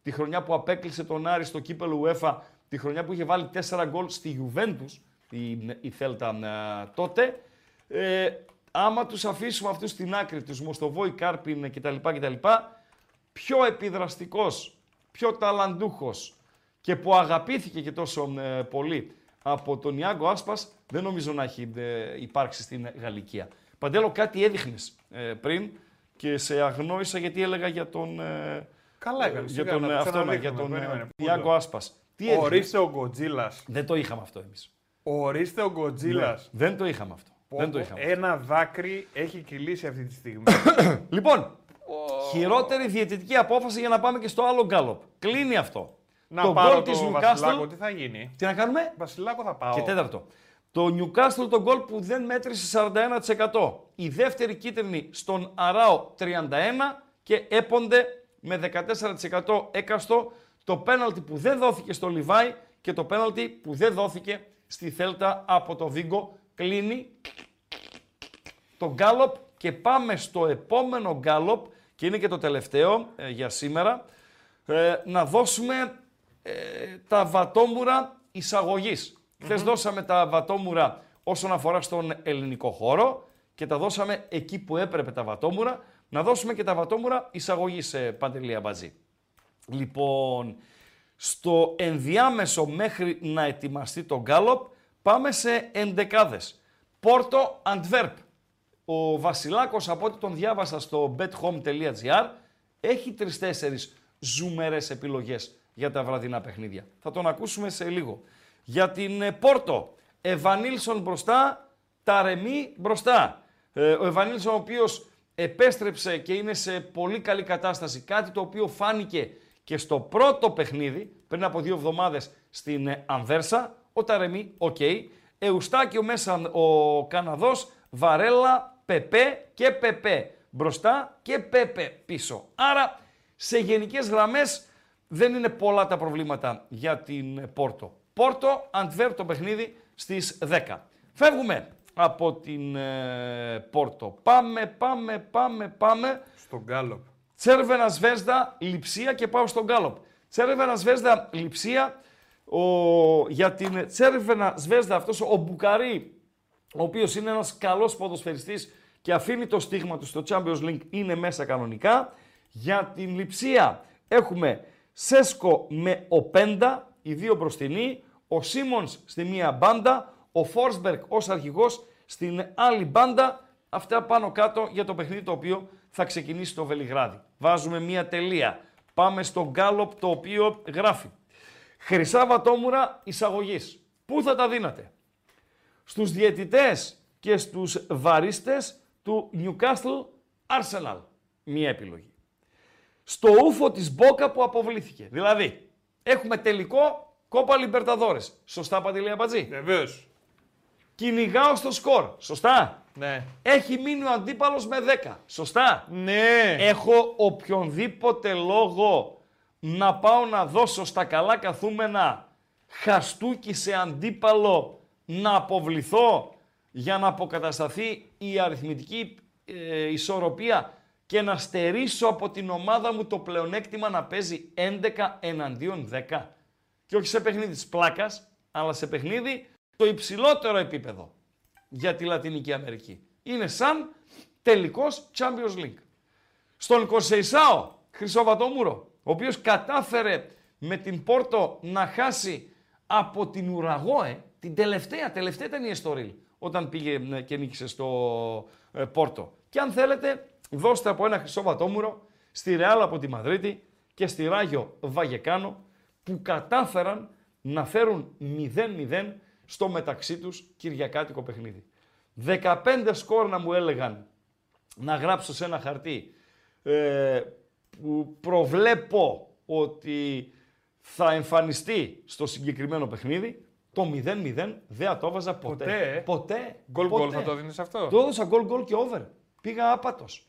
Τη χρονιά που απέκλεισε τον Άρη στο κύπελλο UEFA, τη χρονιά που είχε βάλει 4 γκολ στη Juventus, η, η Θέλτα ε, τότε. Ε, άμα τους αφήσουμε αυτούς στην άκρη, τους Μοστοβόη, Κάρπιν κτλ. κτλ πιο επιδραστικός, πιο ταλαντούχος και που αγαπήθηκε και τόσο ε, πολύ από τον Ιάγκο Άσπας, δεν νομίζω να έχει ε, υπάρξει στην Γαλλικία. Παντέλο, κάτι έδειχνες ε, πριν και σε αγνόησα γιατί έλεγα για τον, ε, Καλά έκανε. για τον, ε, αυτόν, για τον ε, Ιάγκο Άσπας. Τι έδειχνες; Ορίστε ο Γκοτζίλας. Δεν το είχαμε αυτό εμείς. Ορίστε ο Γκοτζίλας. Ναι, δεν το είχαμε αυτό. δεν το είχαμε. Ένα δάκρυ έχει κυλήσει αυτή τη στιγμή. [coughs] Λοιπόν, χειρότερη διαιτητική απόφαση για να πάμε και στο άλλο γκάλοπ. Κλείνει αυτό. να το πάρω γκολ το της Βασιλάκο, Newcastle. τι θα γίνει; Τι να κάνουμε; Βασιλάκο θα πάω. Και τέταρτο. Το Newcastle το γκολ που δεν μέτρησε 41%. Η δεύτερη κίτρινη στον Αράο 31 και έπονται με 14% έκαστο το πέναλτι που δεν δόθηκε στο Λιβάι και το πέναλτι που δεν δόθηκε στη Θέλτα από το Βίγκο. Κλείνει το γκάλοπ και πάμε στο επόμενο γκάλοπ και είναι και το τελευταίο ε, για σήμερα ε, να δώσουμε ε, τα βατόμουρα εισαγωγής. Χθες δώσαμε τα βατόμουρα όσον αφορά στον ελληνικό χώρο και τα δώσαμε εκεί που έπρεπε τα βατόμουρα. Να δώσουμε και τα βατόμουρα εισαγωγής, ε, Παντελία Μπατζή. Λοιπόν, στο ενδιάμεσο μέχρι να ετοιμαστεί το γκάλοπ, πάμε σε εντεκάδες. Πόρτο Αντβέρπ. Ο Βασιλάκος, από ό,τι τον διάβασα στο bethome.gr, έχει τρεις-τέσσερις ζουμερές επιλογές για τα βραδινά παιχνίδια. Θα τον ακούσουμε σε λίγο. Για την ε, Πόρτο, Ευανίλσον μπροστά, Ταρεμί μπροστά. Ε, ο Ευανίλσον ο οποίος επέστρεψε και είναι σε πολύ καλή κατάσταση, κάτι το οποίο φάνηκε και στο πρώτο παιχνίδι, πριν από δύο εβδομάδες, στην ε, Αμβέρσα. Ο Ταρεμί, οκ. Εουστάκιο μέσα ο Καναδός, Βαρέλα, Πεπέ και Πεπέ μπροστά και Πέπε πίσω. Άρα σε γενικές γραμμές δεν είναι πολλά τα προβλήματα για την Πόρτο. Πόρτο, Αντβέρ το παιχνίδι στις 10. Φεύγουμε από την ε, Πόρτο. Πάμε, πάμε, πάμε, πάμε. Στον Γκάλοπ. Τσέρβενα Σβέσδα, Λιψία και πάω στον Γκάλοπ. Τσέρβενα Σβέσδα, Λιψία. Ο, για την Τσέρβενα Σβέσδα αυτός ο Μπουκαρί, ο οποίος είναι ένας καλός ποδοσφαιριστής και αφήνει το στίγμα του στο Champions League, είναι μέσα κανονικά. Για την Λιψία έχουμε Σέσκο με ο Πέντα, οι δύο μπροστινοί, ο Σίμονς στη μία μπάντα, ο Φόρσμπερκ ως αρχηγός στην άλλη μπάντα. Αυτά πάνω κάτω για το παιχνίδι το οποίο θα ξεκινήσει το Βελιγράδι. Βάζουμε μία τελεία. Πάμε στο γκάλοπ το οποίο γράφει. Χρυσά βατόμουρα εισαγωγής. Πού θα τα δίνατε; Στους διαιτητές και στους βαρίστες του Newcastle Arsenal. Μία επιλογή. Στο ούφο της Μπόκα που αποβλήθηκε. Δηλαδή, έχουμε τελικό Κόπα Λιμπερταδόρες. Σωστά, Παντελή Αμπατζή; Βεβαίως. Κυνηγάω στο σκορ. Σωστά; Ναι. Έχει μείνει ο αντίπαλος με 10. Σωστά; Ναι. Έχω οποιονδήποτε λόγο να πάω να δώσω στα καλά καθούμενα χαστούκι σε αντίπαλο να αποβληθώ για να αποκατασταθεί η αριθμητική ε, ισορροπία και να στερήσω από την ομάδα μου το πλεονέκτημα να παίζει 11 εναντίον 10. Και όχι σε παιχνίδι της πλάκας, αλλά σε παιχνίδι το υψηλότερο επίπεδο για τη Λατινική Αμερική. Είναι σαν τελικός Champions League. Στον Κορσεϊσάο, Χρυσοβατόμουρο, ο οποίος κατάφερε με την Πόρτο να χάσει από την Ουραγόε, την τελευταία, τελευταία ήταν η Εστορίλ, όταν πήγε ε, και νίκησε στο ε, Πόρτο. Και αν θέλετε, δώστε από ένα χρυσό βατόμουρο στη Ρεάλ από τη Μαδρίτη και στη Ράγιο Βαγεκάνο που κατάφεραν να φέρουν 0-0 στο μεταξύ τους Κυριακάτικο παιχνίδι. 15 σκόρ να μου έλεγαν να γράψω σε ένα χαρτί ε, που προβλέπω ότι θα εμφανιστεί στο συγκεκριμένο παιχνίδι, το 0-0 δεν το έβαζα ποτέ. Ποτέ, ε; Ποτέ. Γκολ ποτέ. γκολ θα το δίνεις αυτό; Το έδωσα γκολ γκολ και over. Πήγα άπατος.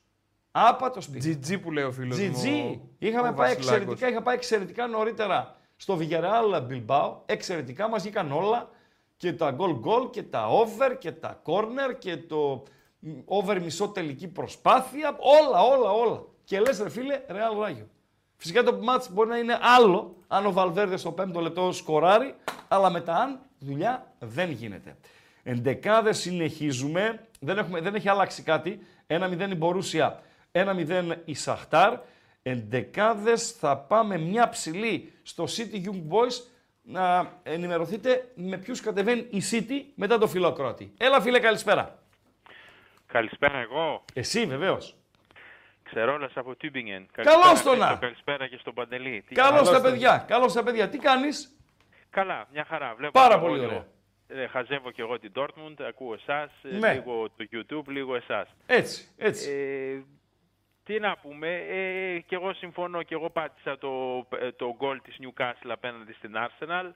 Άπατος πήγα. GG που λέει ο φίλος μου. GG. ο- Είχαμε ο πάει Βασιλάκος. εξαιρετικά, είχα πάει εξαιρετικά νωρίτερα στο Villarreal Bilbao. Εξαιρετικά μας βγήκαν όλα και τα goal goal και τα over και τα corner και το μ, over μισό τελική προσπάθεια. Όλα, όλα, όλα. Και λες ρε φίλε, Real Ράγιο. Φυσικά το μάτς μπορεί να είναι άλλο αν ο Βαλβέρδε στο πέμπτο λεπτό σκοράρει, αλλά μετά αν δουλειά δεν γίνεται. Εντεκάδες συνεχίζουμε, δεν, έχουμε, δεν έχει αλλάξει κάτι. 1-0 η Μπορούσια, 1-0 η Σαχτάρ. Εντεκάδες θα πάμε μια ψηλή στο City Young Boys να ενημερωθείτε με ποιους κατεβαίνει η City μετά το φιλοκρότη. Έλα φίλε καλησπέρα. Καλησπέρα εγώ. Εσύ βεβαίως. Ξερόλα από Τούμπιγγεν. Καλώς το να. Καλησπέρα και στον Παντελή. Τι Καλώς κάνεις; τα παιδιά, καλώς τα παιδιά. Τι κάνεις; Καλά, μια χαρά. Βλέπω Πάρα και πολύ εγώ ωραία. λίγο. Ε, χαζεύω και εγώ την Dortmund, ακούω εσάς, Ναι. λίγο το YouTube, λίγο εσάς. Έτσι, έτσι. Ε, τι να πούμε, ε, και εγώ συμφωνώ και εγώ πάτησα το, ε, το goal της Newcastle απέναντι στην Arsenal.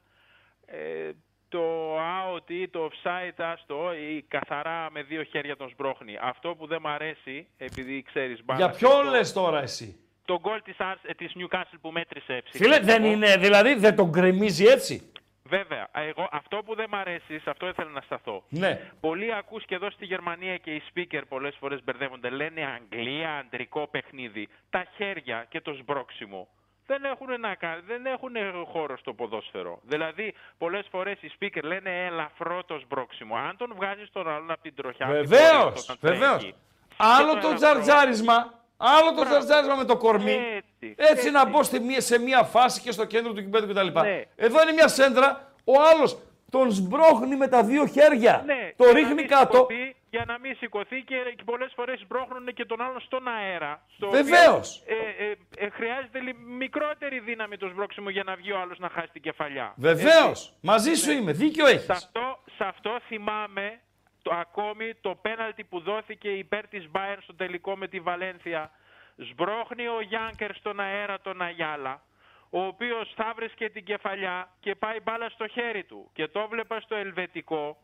Ε, το out ή το offside άστο ή καθαρά με δύο χέρια τον σμπρώχνει. Αυτό που δεν μ' αρέσει, επειδή ξέρεις μπάλα... Για ποιο λες τώρα εσύ; Το γκολ της, Ars- ε, της Newcastle που μέτρησε. Φίλε, ψηφίζω δεν εγώ. είναι, δηλαδή δεν τον γκρεμίζει έτσι; Βέβαια, εγώ, αυτό που δεν μ' αρέσει, σε αυτό ήθελα να σταθώ. Ναι. Πολλοί ακούς και εδώ στη Γερμανία και οι speaker πολλές φορές μπερδεύονται. Λένε Αγγλία, αντρικό παιχνίδι. Τα χέρια και το σμπρόξιμο δεν έχουν, να, κα- δεν έχουν χώρο στο ποδόσφαιρο. Δηλαδή, πολλές φορές οι speaker λένε ελαφρό το σμπρόξιμο. Αν τον βγάζεις τον άλλον από την τροχιά... από την Βεβαίως, πορεία του όταν βεβαίως. τρέχει, Άλλο και το ελαφρό- τζαρτζάρισμα, άλλο το Μπράβο. τζαρτζάρισμα με το κορμί. Έτσι, Έτσι να έτσι. μπω στη μία- σε μία φάση και στο κέντρο του κυπέδου κτλ. Ναι. Εδώ είναι μια σέντρα, ο άλλος τον σμπρώχνει με τα δύο χέρια. Ναι, το για να ρίχνει μην κάτω. σηκωθεί, για να μην σηκωθεί και, και πολλές φορές μπρώχνουν και τον άλλον στον αέρα. στο οποίο, Βεβαίως. Ε, ε, ε, χρειάζεται λι- μικρότερη δύναμη το σμπρώξιμο για να βγει ο άλλος να χάσει την κεφαλιά. Βεβαίως. Έτσι. Μαζί σου είμαι. Δίκιο Σε έχει. αυτό, σε αυτό θυμάμαι το, ακόμη το πέναλτι που δόθηκε υπέρ της Bayern στο τελικό με τη Βαλένθια. Σμπρώχνει ο Γιάνκερ στον αέρα τον Αγιάλα. ο οποίος θα βρίσκε την κεφαλιά και πάει μπάλα στο χέρι του. Και το βλέπα στο ελβετικό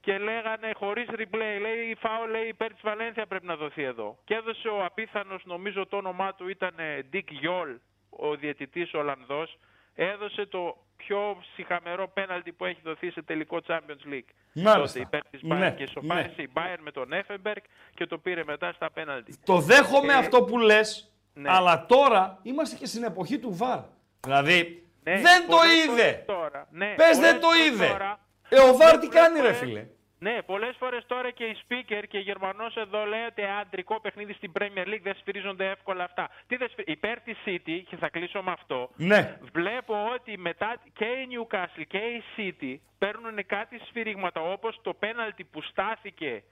και λέγανε χωρίς replay, λέει η φάουλ λέει υπέρ της Βαλένθια πρέπει να δοθεί εδώ. Και έδωσε ο απίθανος, νομίζω το όνομά του ήταν ε, Dick Yol, ο διαιτητής Ολλανδός, έδωσε το πιο συχαμερό πέναλτι που έχει δοθεί σε τελικό Champions League. Μάλιστα. Τότε υπέρ της Ναι, Bayern και ισοφάρισε ναι. η Bayern με τον Effenberg και το πήρε μετά στα πέναλτι. Το δέχομαι Ε, αυτό που λες, ναι. αλλά τώρα είμαστε και στην εποχή του VAR. Δηλαδή, Ναι, δεν το πολλές είδε. φορές Τώρα, ναι, Πες πολλές δεν το φορές είδε. τώρα- Ε, ο VAR Ναι, τι πολλές κάνει ρε φορές- φίλε; Ναι, πολλές φορές τώρα και οι speaker και οι Γερμανός εδώ λέει ότι αντρικό παιχνίδι στην Premier League δεν σφυρίζονται εύκολα αυτά. Τι δεν σφυ- Υπέρ της City, και θα κλείσω με αυτό, Ναι. βλέπω ότι μετά και η Newcastle και η City παίρνουν κάτι σφυρίγματα όπως το πέναλτι που στάθηκε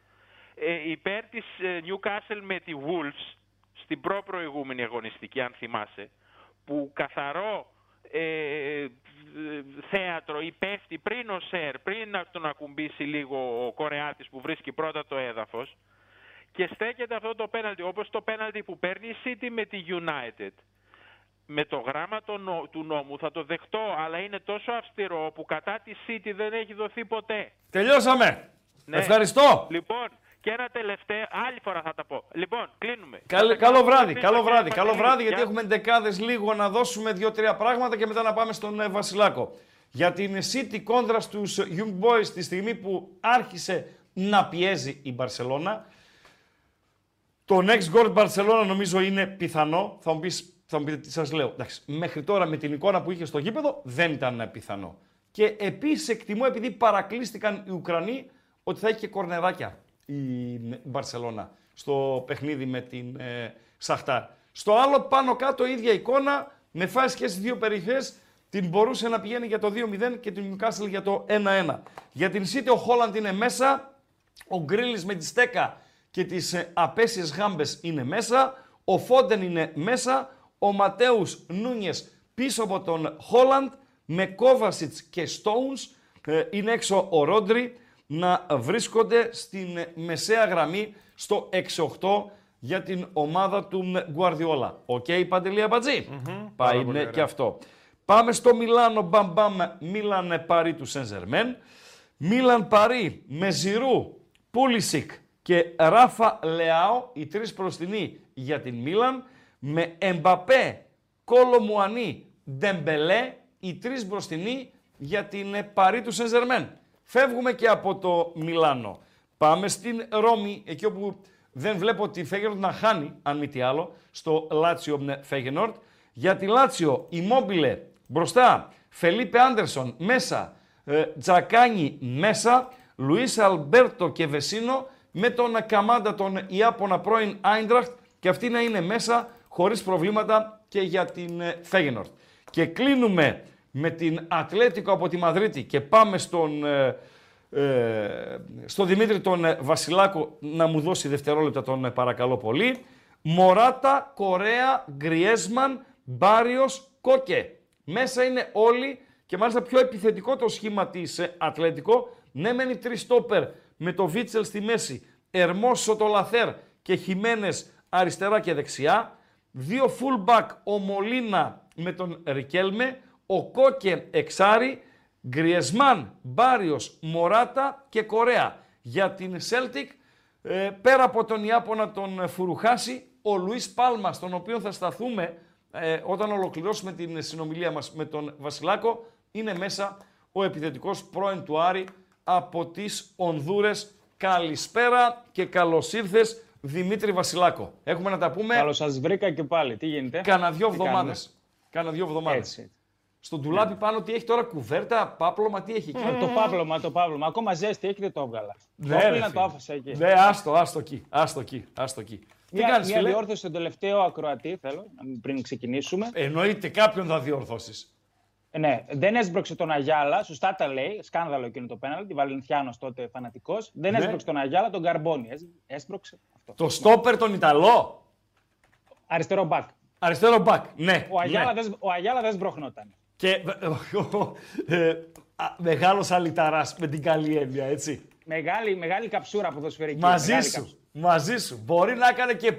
ε, υπέρ της ε, Newcastle με τη Wolves στην προ-προηγούμενη αγωνιστική αν θυμάσαι που καθαρό ε, ε, θέατρο ή πέφτει πριν ο Σερ, πριν να τον ακουμπήσει λίγο ο Κορεάτης που βρίσκει πρώτα το έδαφος και στέκεται αυτό το πέναλτι όπως το πέναλτι που παίρνει η City με τη United. Με το γράμμα το νο- του νόμου θα το δεχτώ, αλλά είναι τόσο αυστηρό που κατά τη City δεν έχει δοθεί ποτέ. Τελειώσαμε. Ναι. Ευχαριστώ. Λοιπόν, και ένα τελευταίο, άλλη φορά θα τα πω. Λοιπόν, κλείνουμε. Καλ- Θα τα καλό κάνω βράδυ, πίσω, καλό κύριε βράδυ, καλό Παντελή. βράδυ, γιατί Γεια. έχουμε δεκάδες λίγο να δώσουμε δύο-τρία πράγματα και μετά να πάμε στον ε, Βασιλάκο. Για την City κόντρα στους Young Boys τη στιγμή που άρχισε να πιέζει η Μπαρσελώνα. Το next goal Barcelona νομίζω είναι πιθανό. Θα μου, πεις, θα μου πείτε τι σας λέω. Εντάξει, μέχρι τώρα με την εικόνα που είχε στο γήπεδο δεν ήταν ε, πιθανό. Και επίσης εκτιμώ επειδή παρακλείστηκαν οι Ουκρανοί ότι θα έχει και κορνεδάκια η Μπαρσελώνα στο παιχνίδι με την ε, Σαχτάρ. Στο άλλο πάνω κάτω ίδια εικόνα με φάσεις και στις δύο περιοχές την μπορούσε να πηγαίνει για το 2-0 και την Newcastle για το 1-1. Για την City ο Χόλαντ είναι μέσα, ο Γκρίλης με τη στέκα και τις ε, απέσιες γάμπες είναι μέσα, ο Φόντεν είναι μέσα, ο Ματέους Νούνιες πίσω από τον Χόλαντ, με Κόβασιτς και Stones, ε, είναι έξω ο Ρόντρι, να βρίσκονται στην ε, μεσαία γραμμή στο 6-8 για την ομάδα του Γκουαρδιόλα. Οκ, Παντελή Αμπατζή. πάρα Πάει πολύ ναι, ωραία. και αυτό. Πάμε στο Μιλάνο Μπαμ Μπαμ Μίλαν Παρί του Σενζερμέν. Μίλαν Παρί με Ζιρού, Πούλισικ και Ράφα Λεάο, οι τρεις μπροστινοί για την Μίλαν, με Εμπαπέ, Κόλο Μουανί, Ντεμπελέ, οι τρεις μπροστινοί για την ε, Παρί του Σενζερμέν. Φεύγουμε και από το Μιλάνο. Πάμε στην Ρώμη, εκεί όπου δεν βλέπω τη Φέγενορντ να χάνει, αν μη τι άλλο, στο Λάτσιο Φέγενορντ. Για τη Λάτσιο, Ιμόμπιλε μπροστά, Φελίπε Άντερσον μέσα, ε, Τζακάνι μέσα, Λουίς Αλμπέρτο και Βεσίνο με τον Καμάντα τον Ιάπωνα πρώην Άιντραχτ και αυτή να είναι μέσα χωρίς προβλήματα και για την ε, Φέγενορντ. Και κλείνουμε με την Ατλέτικο από τη Μαδρίτη και πάμε στον, ε, ε, στο Δημήτρη τον ε, Βασιλάκο να μου δώσει δευτερόλεπτα τον ε, παρακαλώ πολύ. Μωράτα, Κορέα, Γκριέσμαν, Μπάριος, Κόκε. Μέσα είναι όλοι και μάλιστα πιο επιθετικό το σχήμα της ε, Ατλέτικο. Ναι μένει τρεις στόπερ με το Βίτσελ στη μέση, Ερμός Σοτολαθέρ και Χιμένες αριστερά και δεξιά. Δύο fullback, ο Μολίνα με τον Ρικέλμε, ο Κόκε εξάρι, Γκριεσμάν, Μπάριος, Μωράτα και Κορέα. Για την Celtic, ε, πέρα από τον Ιάπωνα τον Φουρουχάση, ο Λουίς Πάλμα, στον οποίο θα σταθούμε ε, όταν ολοκληρώσουμε την συνομιλία μας με τον Βασιλάκο, είναι μέσα ο επιθετικός πρώην του Άρη από τις Ονδούρες. Καλησπέρα και καλώς ήρθες Δημήτρη Βασιλάκο. Έχουμε να τα πούμε Καλώς σας βρήκα και πάλι. Τι γίνεται; κάνα δύο Τι εβδομάδες. Κάνα δύο εβδομάδες. Έτσι. Στο ντουλάπι πάνω τι έχει τώρα, κουβέρτα, πάπλωμα, τι έχει εκεί; Ε, το πάπλωμα, το πάπλωμα. Ακόμα ζέστη έχει, δεν το έβγαλα. Ναι, το ρε έπλυνα, φίλε. το άφησα εκεί. Ναι, άστο, άστο εκεί, άστο εκεί, άστο εκεί. Τι Μια, κάνεις μια φίλε; διόρθωση στον τελευταίο ακροατή θέλω, πριν ξεκινήσουμε. Εννοείται κάποιον θα διορθώσεις. Ε, ναι, δεν έσπρωξε τον Αγιάλα, σωστά τα λέει. Σκάνδαλο εκείνο το πέναλτι. Βαλενθιάνος τότε φανατικός. Δεν Ναι. έσπρωξε τον Αγιάλα, τον Καρμπόνι. Έσ- Έσπρωξε αυτό. Το στόπερ τον Ιταλό; Αριστερό μπακ. Αριστερό μπακ, ναι. Ο Αγιάλα, ναι. δεν, ο Αγιάλα δεν σμπροχνόταν. Και [laughs] ε, α, μεγάλος αλυταράς με την καλή έννοια, έτσι. Μεγάλη, μεγάλη καψούρα ποδοσφαιρική. Μαζί μεγάλη σου, καψούρα. μαζί σου. Μπορεί να έκανε και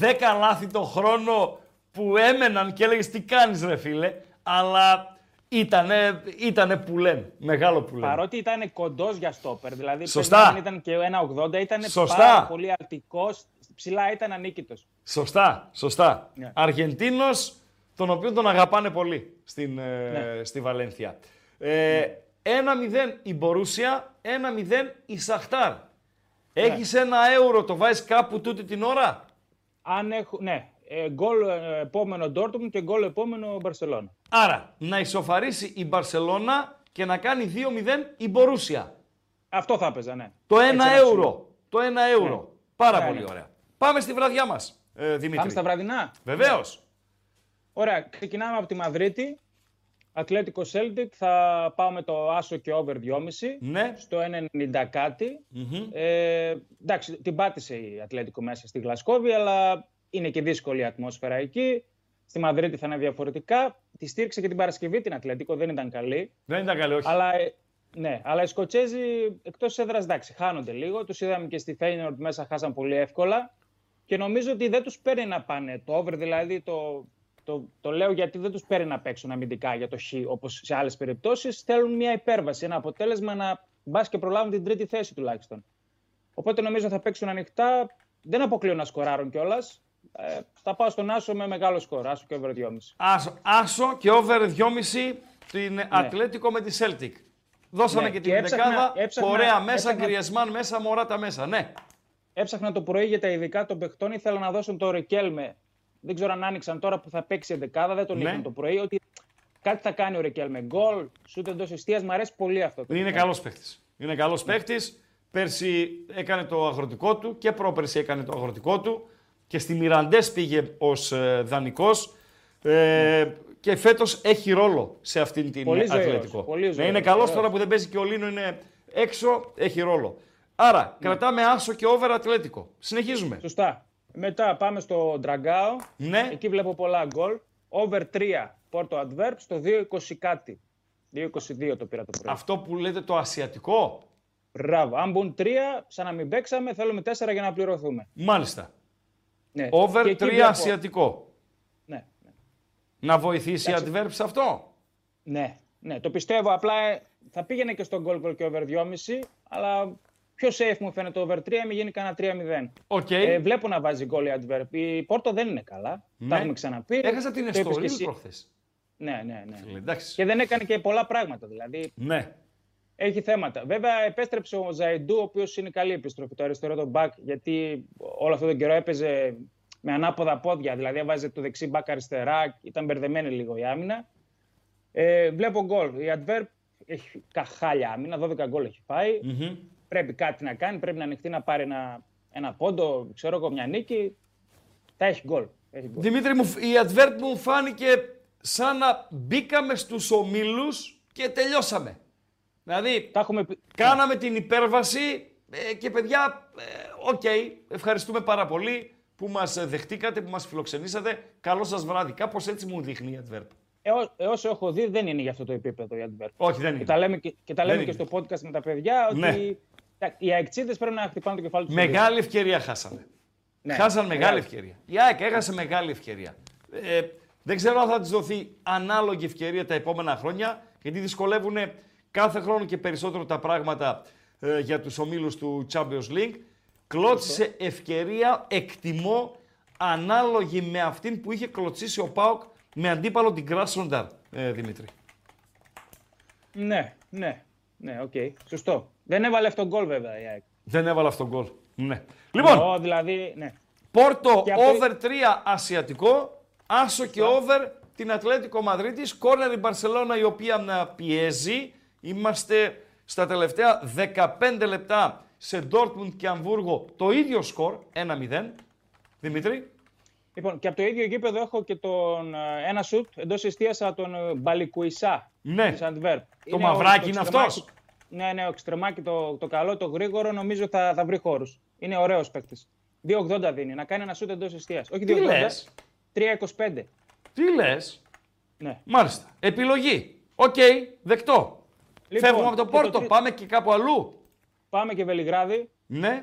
10 λάθη το χρόνο που έμεναν και έλεγες τι κάνεις ρε φίλε, αλλά ήτανε, ήτανε που λένε, μεγάλο που λένε. Παρότι ήταν κοντός για στόπερ, δηλαδή Σωστά. δεν ήταν και 1,80, ήταν Σωστά. πάρα πολύ αρτικός. Ψηλά ήταν ανίκητος. Σωστά, σωστά. Ναι. Αργεντίνος, τον οποίο τον αγαπάνε πολύ στην, ε, Ναι. στη Βαλένθια. Ε, 1-0 η Μπορούσια, 1-0 η Σαχτάρ. Ναι. Έχεις ένα ευρώ, το βάζεις κάπου τούτη την ώρα; Αν έχω, ναι, ε, γκολ ε, επόμενο Ντόρτμουντ και γκολ επόμενο Μπαρσελόνα. Άρα, να ισοφαρίσει η Μπαρσελώνα και να κάνει 2-0 η Μπορούσια. Αυτό θα έπαιζα, ναι. Το 1 Έτσι, ένα ευρώ. ψηλό. Το 1 ευρώ. Ναι. Πάρα Ναι, πολύ ναι. ωραία. Πάμε στη βραδιά μας, ε, Δημήτρη. Πάμε στα βραδινά. Βεβαίως. Ωραία, ξεκινάμε από τη Μαδρίτη. Ατλέτικο Celtic, θα πάω με το άσο και over 2,5 Ναι. στο 1,90 κάτι. Ε, εντάξει, την πάτησε η Ατλέτικο μέσα στη Γλασκόβη, αλλά είναι και δύσκολη η ατμόσφαιρα εκεί. Στη Μαδρίτη θα είναι διαφορετικά. Τη στήριξε και την Παρασκευή την Ατλέτικο, δεν ήταν καλή. Δεν ήταν καλή, όχι. Αλλά, ε, ναι, αλλά οι Σκοτσέζοι εκτός έδρας εντάξει, χάνονται λίγο. Τους είδαμε και στη Φέινορντ μέσα, χάσαν πολύ εύκολα. Και νομίζω ότι δεν τους παίρνει να πάνε το over, δηλαδή το, το, το λέω γιατί δεν τους παίρνει να παίξουν αμυντικά για το χ όπως σε άλλες περιπτώσεις. Θέλουν μια υπέρβαση, ένα αποτέλεσμα να μπας και προλάβουν την τρίτη θέση τουλάχιστον. Οπότε νομίζω θα παίξουν ανοιχτά. Δεν αποκλείω να σκοράρουν κιόλας. Ε, θα πάω στον Άσο με μεγάλο σκορ. Άσο και over 2,5. Άσο, άσο και over 2,5 την Ατλέτικο με τη Celtic. Δώσαμε Ναι, και και την έψαχνα- δεκάδα. έψαχνα- Κορέα μέσα, έψαχνα- Γκριεσμάν μέσα, Μωράτα μέσα. Ναι. Έψαχνα το πρωί για τα ειδικά των παιχτών. Ήθελα να δώσουν το Ρεκέλμε. Δεν ξέρω αν άνοιξαν τώρα που θα παίξει η δεκάδα. Δεν τον Ναι. είχαν το πρωί. Ότι κάτι θα κάνει ο Ρεκέλμε. Γκολ, σούτ εντός εστία. Μ' αρέσει πολύ αυτό. Το Είναι παιχνίδι. καλός παίχτη. Είναι καλός παίχτη. Πέρσι έκανε το αγροτικό του και πρόπερσι έκανε το αγροτικό του. Και στη Μιραντές πήγε ως ε, δανεικός. Ε, και φέτος έχει ρόλο σε αυτήν την Πολύ ζωηρός, Ατλέτικο. πολύ Ναι, ζωηρός, είναι καλός βεβαίως. τώρα που δεν παίζει και ο Λίνο είναι έξω, έχει ρόλο. Άρα, κρατάμε άσο και over Ατλέτικο. Συνεχίζουμε. Σωστά. Μετά πάμε στο Ντραγκάο. Ναι. Εκεί βλέπω πολλά γκολ. Over 3 Πόρτο Adverb στο 2-20 κάτι. 2-22 το πήρα το πρωί. Αυτό που λέτε το ασιατικό; Μπράβο. Αν μπουν 3, σαν να μην παίξαμε, θέλουμε 4 για να πληρωθούμε. Μάλιστα. Ναι. Over Και 3 εκεί βλέπω- ασιατικό. Ναι, ναι. Να βοηθήσει η Εντάξει. Αντβέρπ σε αυτό; Ναι, ναι, το πιστεύω. Απλά ε, θα πήγαινε και στον goal goal και over 2,5, αλλά πιο safe μου φαίνεται το over 3, μην γίνει κανένα 3-0. Οκ. Ε, βλέπω να βάζει goal η Αντβέρπ. Η Πόρτο δεν είναι καλά. Ναι. Τα έχουμε ξαναπεί. Έχασα την Το είπες και Εστορίλ εσύ. προχθές. Ναι, ναι, ναι. Εντάξει. Και δεν έκανε και πολλά πράγματα. Δηλαδή Ναι. έχει θέματα. Βέβαια, επέστρεψε ο Ζαϊντού, ο οποίος είναι καλή επιστροφή, το αριστερό τον back, γιατί όλο αυτόν τον καιρό έπαιζε με ανάποδα πόδια. Δηλαδή, έβαζε το δεξί back αριστερά, ήταν μπερδεμένη λίγο η άμυνα. Ε, βλέπω γκολ. Η Adverb έχει καχάλια άμυνα, 12 γκολ έχει φάει. Μμμ. Πρέπει κάτι να κάνει, πρέπει να ανοιχτεί να πάρει ένα, ένα πόντο, ξέρω εγώ, μια νίκη. Θα έχει γκολ. Έχει γκολ. Δημήτρη, μου, η Αντβέρπ μου φάνηκε σαν να μπήκαμε στους ομίλους και τελειώσαμε. Δηλαδή, Τα έχουμε πει- κάναμε την υπέρβαση ε, και παιδιά, ε, οκ, ευχαριστούμε πάρα πολύ που μας δεχτήκατε, που μας φιλοξενήσατε. Καλό σας βράδυ. Κάπως έτσι μου δείχνει η Αντβέρπ. Έω- Έως έχω δει, δεν είναι για αυτό το επίπεδο η Αντβέρπ. Όχι, δεν είναι. Και τα λέμε και, και, τα λέμε Δεν και είναι. στο podcast με τα παιδιά ότι Ναι. Τα- οι αεξίδες πρέπει να χτυπάνε το κεφάλι τους. Μεγάλη ευκαιρία χάσανε. Ναι, Χάσαν μεγάλη μεγάλη. ευκαιρία. Η ΑΕΚ έχασε μεγάλη ευκαιρία. Ε, δεν ξέρω αν θα της δοθεί ανάλογη ευκαιρία τα επόμενα χρόνια, γιατί δυσκολεύουν κάθε χρόνο και περισσότερο τα πράγματα ε, για τους ομίλους του Champions League. Κλώτσισε ευκαιρία, εκτιμώ, ανάλογη με αυτήν που είχε κλωτσίσει ο ΠΑΟΚ με αντίπαλο την Κράσονταρ, ε, Δημήτρη. Ναι, ναι, ναι, οκ. Σωστό. Δεν έβαλε αυτογκόλ βέβαια η ΑΕΚ. Δεν έβαλε αυτογκόλ. Ναι. Λοιπόν, Ω, δηλαδή, ναι. Πόρτο Και αυτό- over 3 ασιατικό, άσο και over την Ατλέτικο Μαδρίτης, κόρνερ η Μπαρσελώνα η οποία να πιέζει. Είμαστε στα τελευταία 15 λεπτά σε Ντόρτμουντ και Αμβούργο το ίδιο σκορ, 1-0. Δημήτρη. Λοιπόν, και από το ίδιο γήπεδο έχω και τον, ε, ένα σουτ εντός εστίας τον ε, Μπαλικουισά Ναι. της Αντβέρπ. Το μαυράκι είναι αυτός; Ναι, ναι, ο εξτρεμάκι το, το καλό, το γρήγορο, νομίζω θα, θα βρει χώρους. Είναι ωραίος παίκτης. 2,80 δίνει, να κάνει ένα σουτ εντός εστία. Όχι 2,80. Τι λες; 3,25. Τι λες; Ναι. Μάλιστα. Επιλογή. Οκ, δεκτό. Λοιπόν, Φεύγουμε από το και το Πόρτο, τρί- πάμε και κάπου αλλού. Πάμε και Βελιγράδι. Ναι.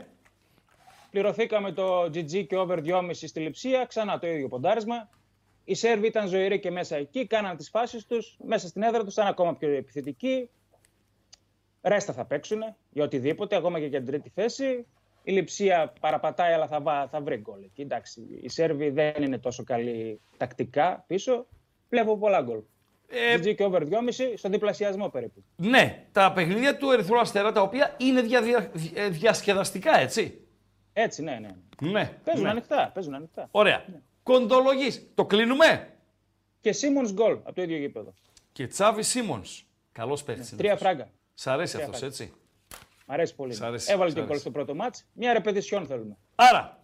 Πληρωθήκαμε το GG και over 2,5 στη λειψία. Ξανά το ίδιο ποντάρισμα. Οι Σέρβοι ήταν ζωηροί και μέσα εκεί, κάναν τις φάσεις τους. Μέσα στην έδρα τους ήταν ακόμα πιο επιθετικοί. Ρέστα θα παίξουν για οτιδήποτε, ακόμα και για την τρίτη θέση. Η Λιψία παραπατάει, αλλά θα, βα- θα βρει γκολ. εκεί. εντάξει, οι Σέρβοι δεν είναι τόσο καλοί τακτικά πίσω. Βλέπω πολλά γκολ. Ε, GG και over 2,5 στο διπλασιασμό περίπου. Ναι, τα παιχνίδια του Ερυθρού Αστέρα τα οποία είναι δια, δια- ε, διασκεδαστικά, έτσι. Έτσι, ναι, ναι. Ναι. Παίζουν ναι. ανοιχτά. Παίζουν ανοιχτά. Ωραία. Κοντολογής. Το κλείνουμε; Και Σίμον γκολ από το ίδιο γήπεδο. Και Τσάβη Σίμον. Καλός παίχτη. Ναι, Τρία φράγκα. Σ' αρέσει Τρία αυτός, φράγκα. έτσι; Μ' αρέσει πολύ. Σ' ναι. αρέσει, Έβαλε σ' και γκολ αρέσει. στο πρώτο μάτς. Μια ρεπεδισιόν θέλουμε. Άρα,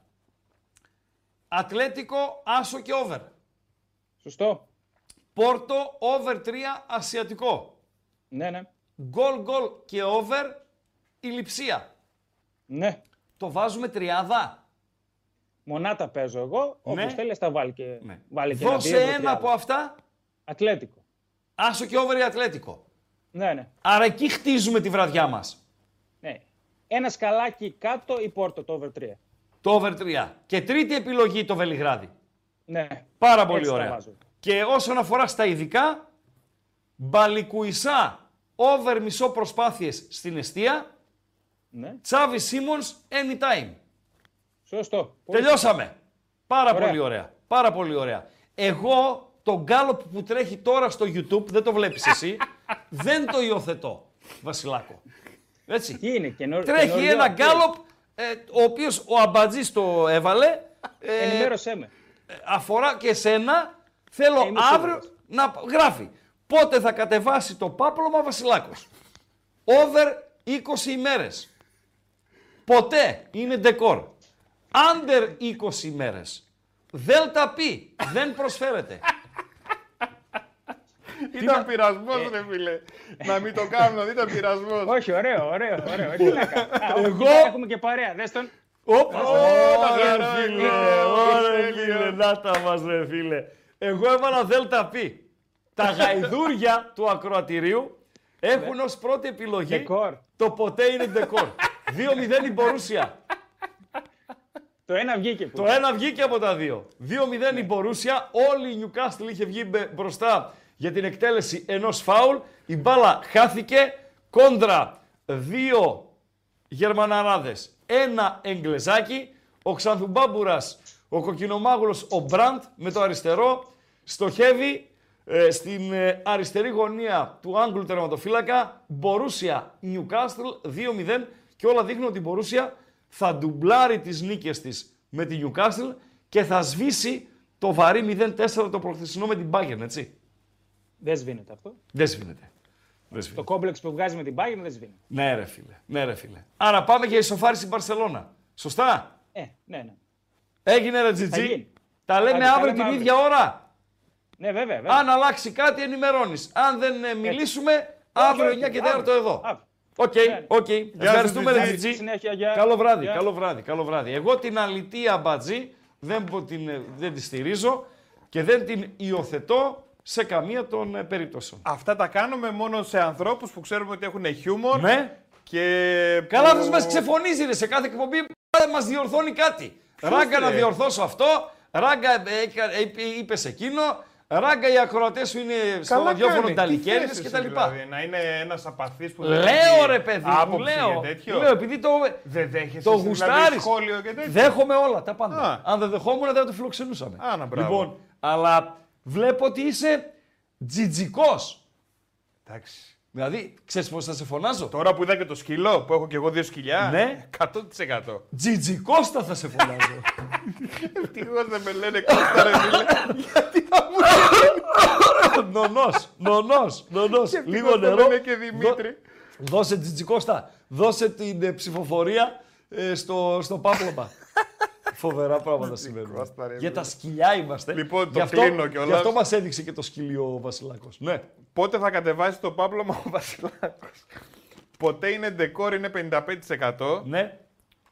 Ατλέτικο, Άσο και Over. Σωστό. Πόρτο, Over 3, Ασιατικό. Ναι, ναι. Γκολ, γκολ και Over, η Λιψία. Ναι. Το βάζουμε τριάδα. Μονάτα παίζω εγώ. Όποιο Ναι. θέλεις θα βάλει και, Ναι. βάλει και Δώσε ένα, δύο, ένα τριάδα. από αυτά, Ατλέτικο. Άσο και Over ή Ατλέτικο. Ναι, ναι. Άρα εκεί χτίζουμε τη βραδιά μας. ναι. Ένα σκαλάκι κάτω ή πόρτο το over 3. Το Over 3. Και τρίτη επιλογή το Βελιγράδι. Ναι. Πάρα πολύ Έτσι τα ωραία. βάζω. Και όσον αφορά στα ειδικά, Μπαλικουισά, over μισό προσπάθειες στην αιστεία, Ναι. Τσάβη Σίμονς, anytime. Σωστό. Πολύ Τελειώσαμε. Πάρα Ωραία. πολύ ωραία. Πάρα πολύ ωραία. Εγώ τον γκάλοπ που τρέχει τώρα στο YouTube, δεν το βλέπεις [laughs] εσύ, δεν το υιοθετώ, Βασιλάκο. Έτσι. Τι είναι, καινο... Τρέχει καινούριο ένα αυτό. γκάλοπ, ε, ο οποίος ο Αμπατζής το έβαλε. ε, Ενημέρωσέ με. αφορά και σένα. Θέλω είμαι αύριο σίγουρος. να γράφει. Πότε θα κατεβάσει το πάπλωμα Βασιλάκος; Over 20 ημέρες. Ποτέ είναι ντεκόρ. Under 20 ημέρες. Δέλτα πι. Δεν προσφέρεται. Ήταν πειρασμός, Ε. ρε φίλε. Να μην το κάνω, δεν ήταν πειρασμός. Όχι, ωραίο, ωραίο, ωραίο. Τι να κάνω. Α, όχι, Εγώ- κοιτά, Έχουμε και παρέα. Δες τον. Όπα, Ωραία, ωραία φίλε, ωραία, ωραία τέλειο. φίλε, να τα μας ρε φίλε. Εγώ έβαλα δέλτα πι. Τα [laughs] γαϊδούρια του ακροατηρίου έχουν ως πρώτη επιλογή Ντεκόρ. το ποτέ είναι ντεκόρ. [laughs] 2-0 η Μπορούσια. Το ένα βγήκε. που. Το ένα βγήκε από τα δύο. 2-0 η Μπορούσια. Όλη η Newcastle είχε βγει μπε- μπροστά για την εκτέλεση ενός φάουλ. Η μπάλα χάθηκε κόντρα δύο Γερμαναράδες. Ένα Εγγλεζάκι. Ο Ξανθουμπάμπουρας, ο κοκκινομάγουλος, ο Μπραντ με το αριστερό. Στοχεύει ε, στην ε, αριστερή γωνία του Άγγλου τερματοφύλακα. Μπορούσια Newcastle 2-0 και όλα δείχνουν ότι η Μπορούσια θα ντουμπλάρει τις νίκες της με τη Newcastle και θα σβήσει το βαρύ 0-4 το προχθεσινό με την Bayern, έτσι. Δεν σβήνεται αυτό. Δεν σβήνεται. Δεν Το σβήνεται. κόμπλεξ που βγάζει με την Bayern δεν σβήνεται. Ναι ρε φίλε, ναι ρε φίλε. Άρα πάμε για ισοφάριση στην Μπαρσελώνα. Σωστά; Ε, ναι, ναι. Έγινε ρε Θα Τζιτζί. γίνει. Τα λέμε Άντε, τα αύριο λέμε την αύριο. ίδια ώρα. Ναι, βέβαια. βέβαια. Αν αλλάξει κάτι ενημερώνεις. Αν δεν ε, μιλήσουμε, αύριο όχι, 9 και αύριο. 4 εδώ. Αύριο. Οκ, Ναι. οκ. Ευχαριστούμε ρε Τζιτζί. Τζιτζί. Συνέχεια, γεια. Καλό βράδυ, Γεια. καλό βράδυ, καλό βράδυ. Εγώ Παντελή Αμπατζή δεν, μπο- την, ε, δεν τη στηρίζω και δεν την υιοθετώ σε καμία των ε, περιπτώσεων. Αυτά τα κάνουμε μόνο σε ανθρώπους που ξέρουμε ότι έχουν χιούμορ. Ναι. Και Καλά, που- αυτός μας ξεφωνίζει ρε, σε κάθε εκπομπή. Μας διορθώνει κάτι. Ράγκα να ρε; διορθώσω αυτό. Ράγκα ε, έκα- ε, είπες εκείνο. Ράγκα οι ακροατές σου είναι στο Καλά ραδιόφωνο κάνει. Τι ταλικέριδε θες εσύ, κτλ. Δηλαδή, να είναι ένας απαθής που δεν Λέω έχει ρε παιδί μου, άποψη λέω. και τέτοιο; Λέω επειδή το, Δεν δέχεσαι το εσύ, δηλαδή, γουστάρεις. σχόλιο και τέτοιο; Δέχομαι όλα τα πάντα. Α. Αν δεν δεχόμουν δεν το φιλοξενούσαμε. Α, να, μπράβο. λοιπόν, αλλά βλέπω ότι είσαι τζιτζικός. Εντάξει. Δηλαδή, ξέρεις πώς θα σε φωνάζω; Τώρα που είδα και το σκύλο, που έχω και εγώ δύο σκυλιά, Ναι. 100%. Τζιτζικώστα θα σε φωνάζω. [laughs] Ευτυχώς δεν με λένε Κώστα ρε φίλε. [laughs] νονός, νονός, νονός. Λίγο Ευτυχώς δεν νερό. λένε και Δημήτρη. Δώ- Δώσε Τζιτζικώστα, δώσε την ε, ψηφοφορία ε, στο, στο πάπλωμα. [laughs] Φοβερά πράγματα συμβαίνουν. Κώστα, ρε, Για φίλε. τα σκυλιά είμαστε. Λοιπόν, το Γι' αυτό, κλείνω κιόλας. Γι' αυτό μας έδειξε και το σκυλίο ο Βασιλάκος. Ναι. Πότε θα κατεβάσει το πάπλωμα ο Βασιλάκος; Ποτέ είναι ντεκόρ, είναι 55%. Ναι.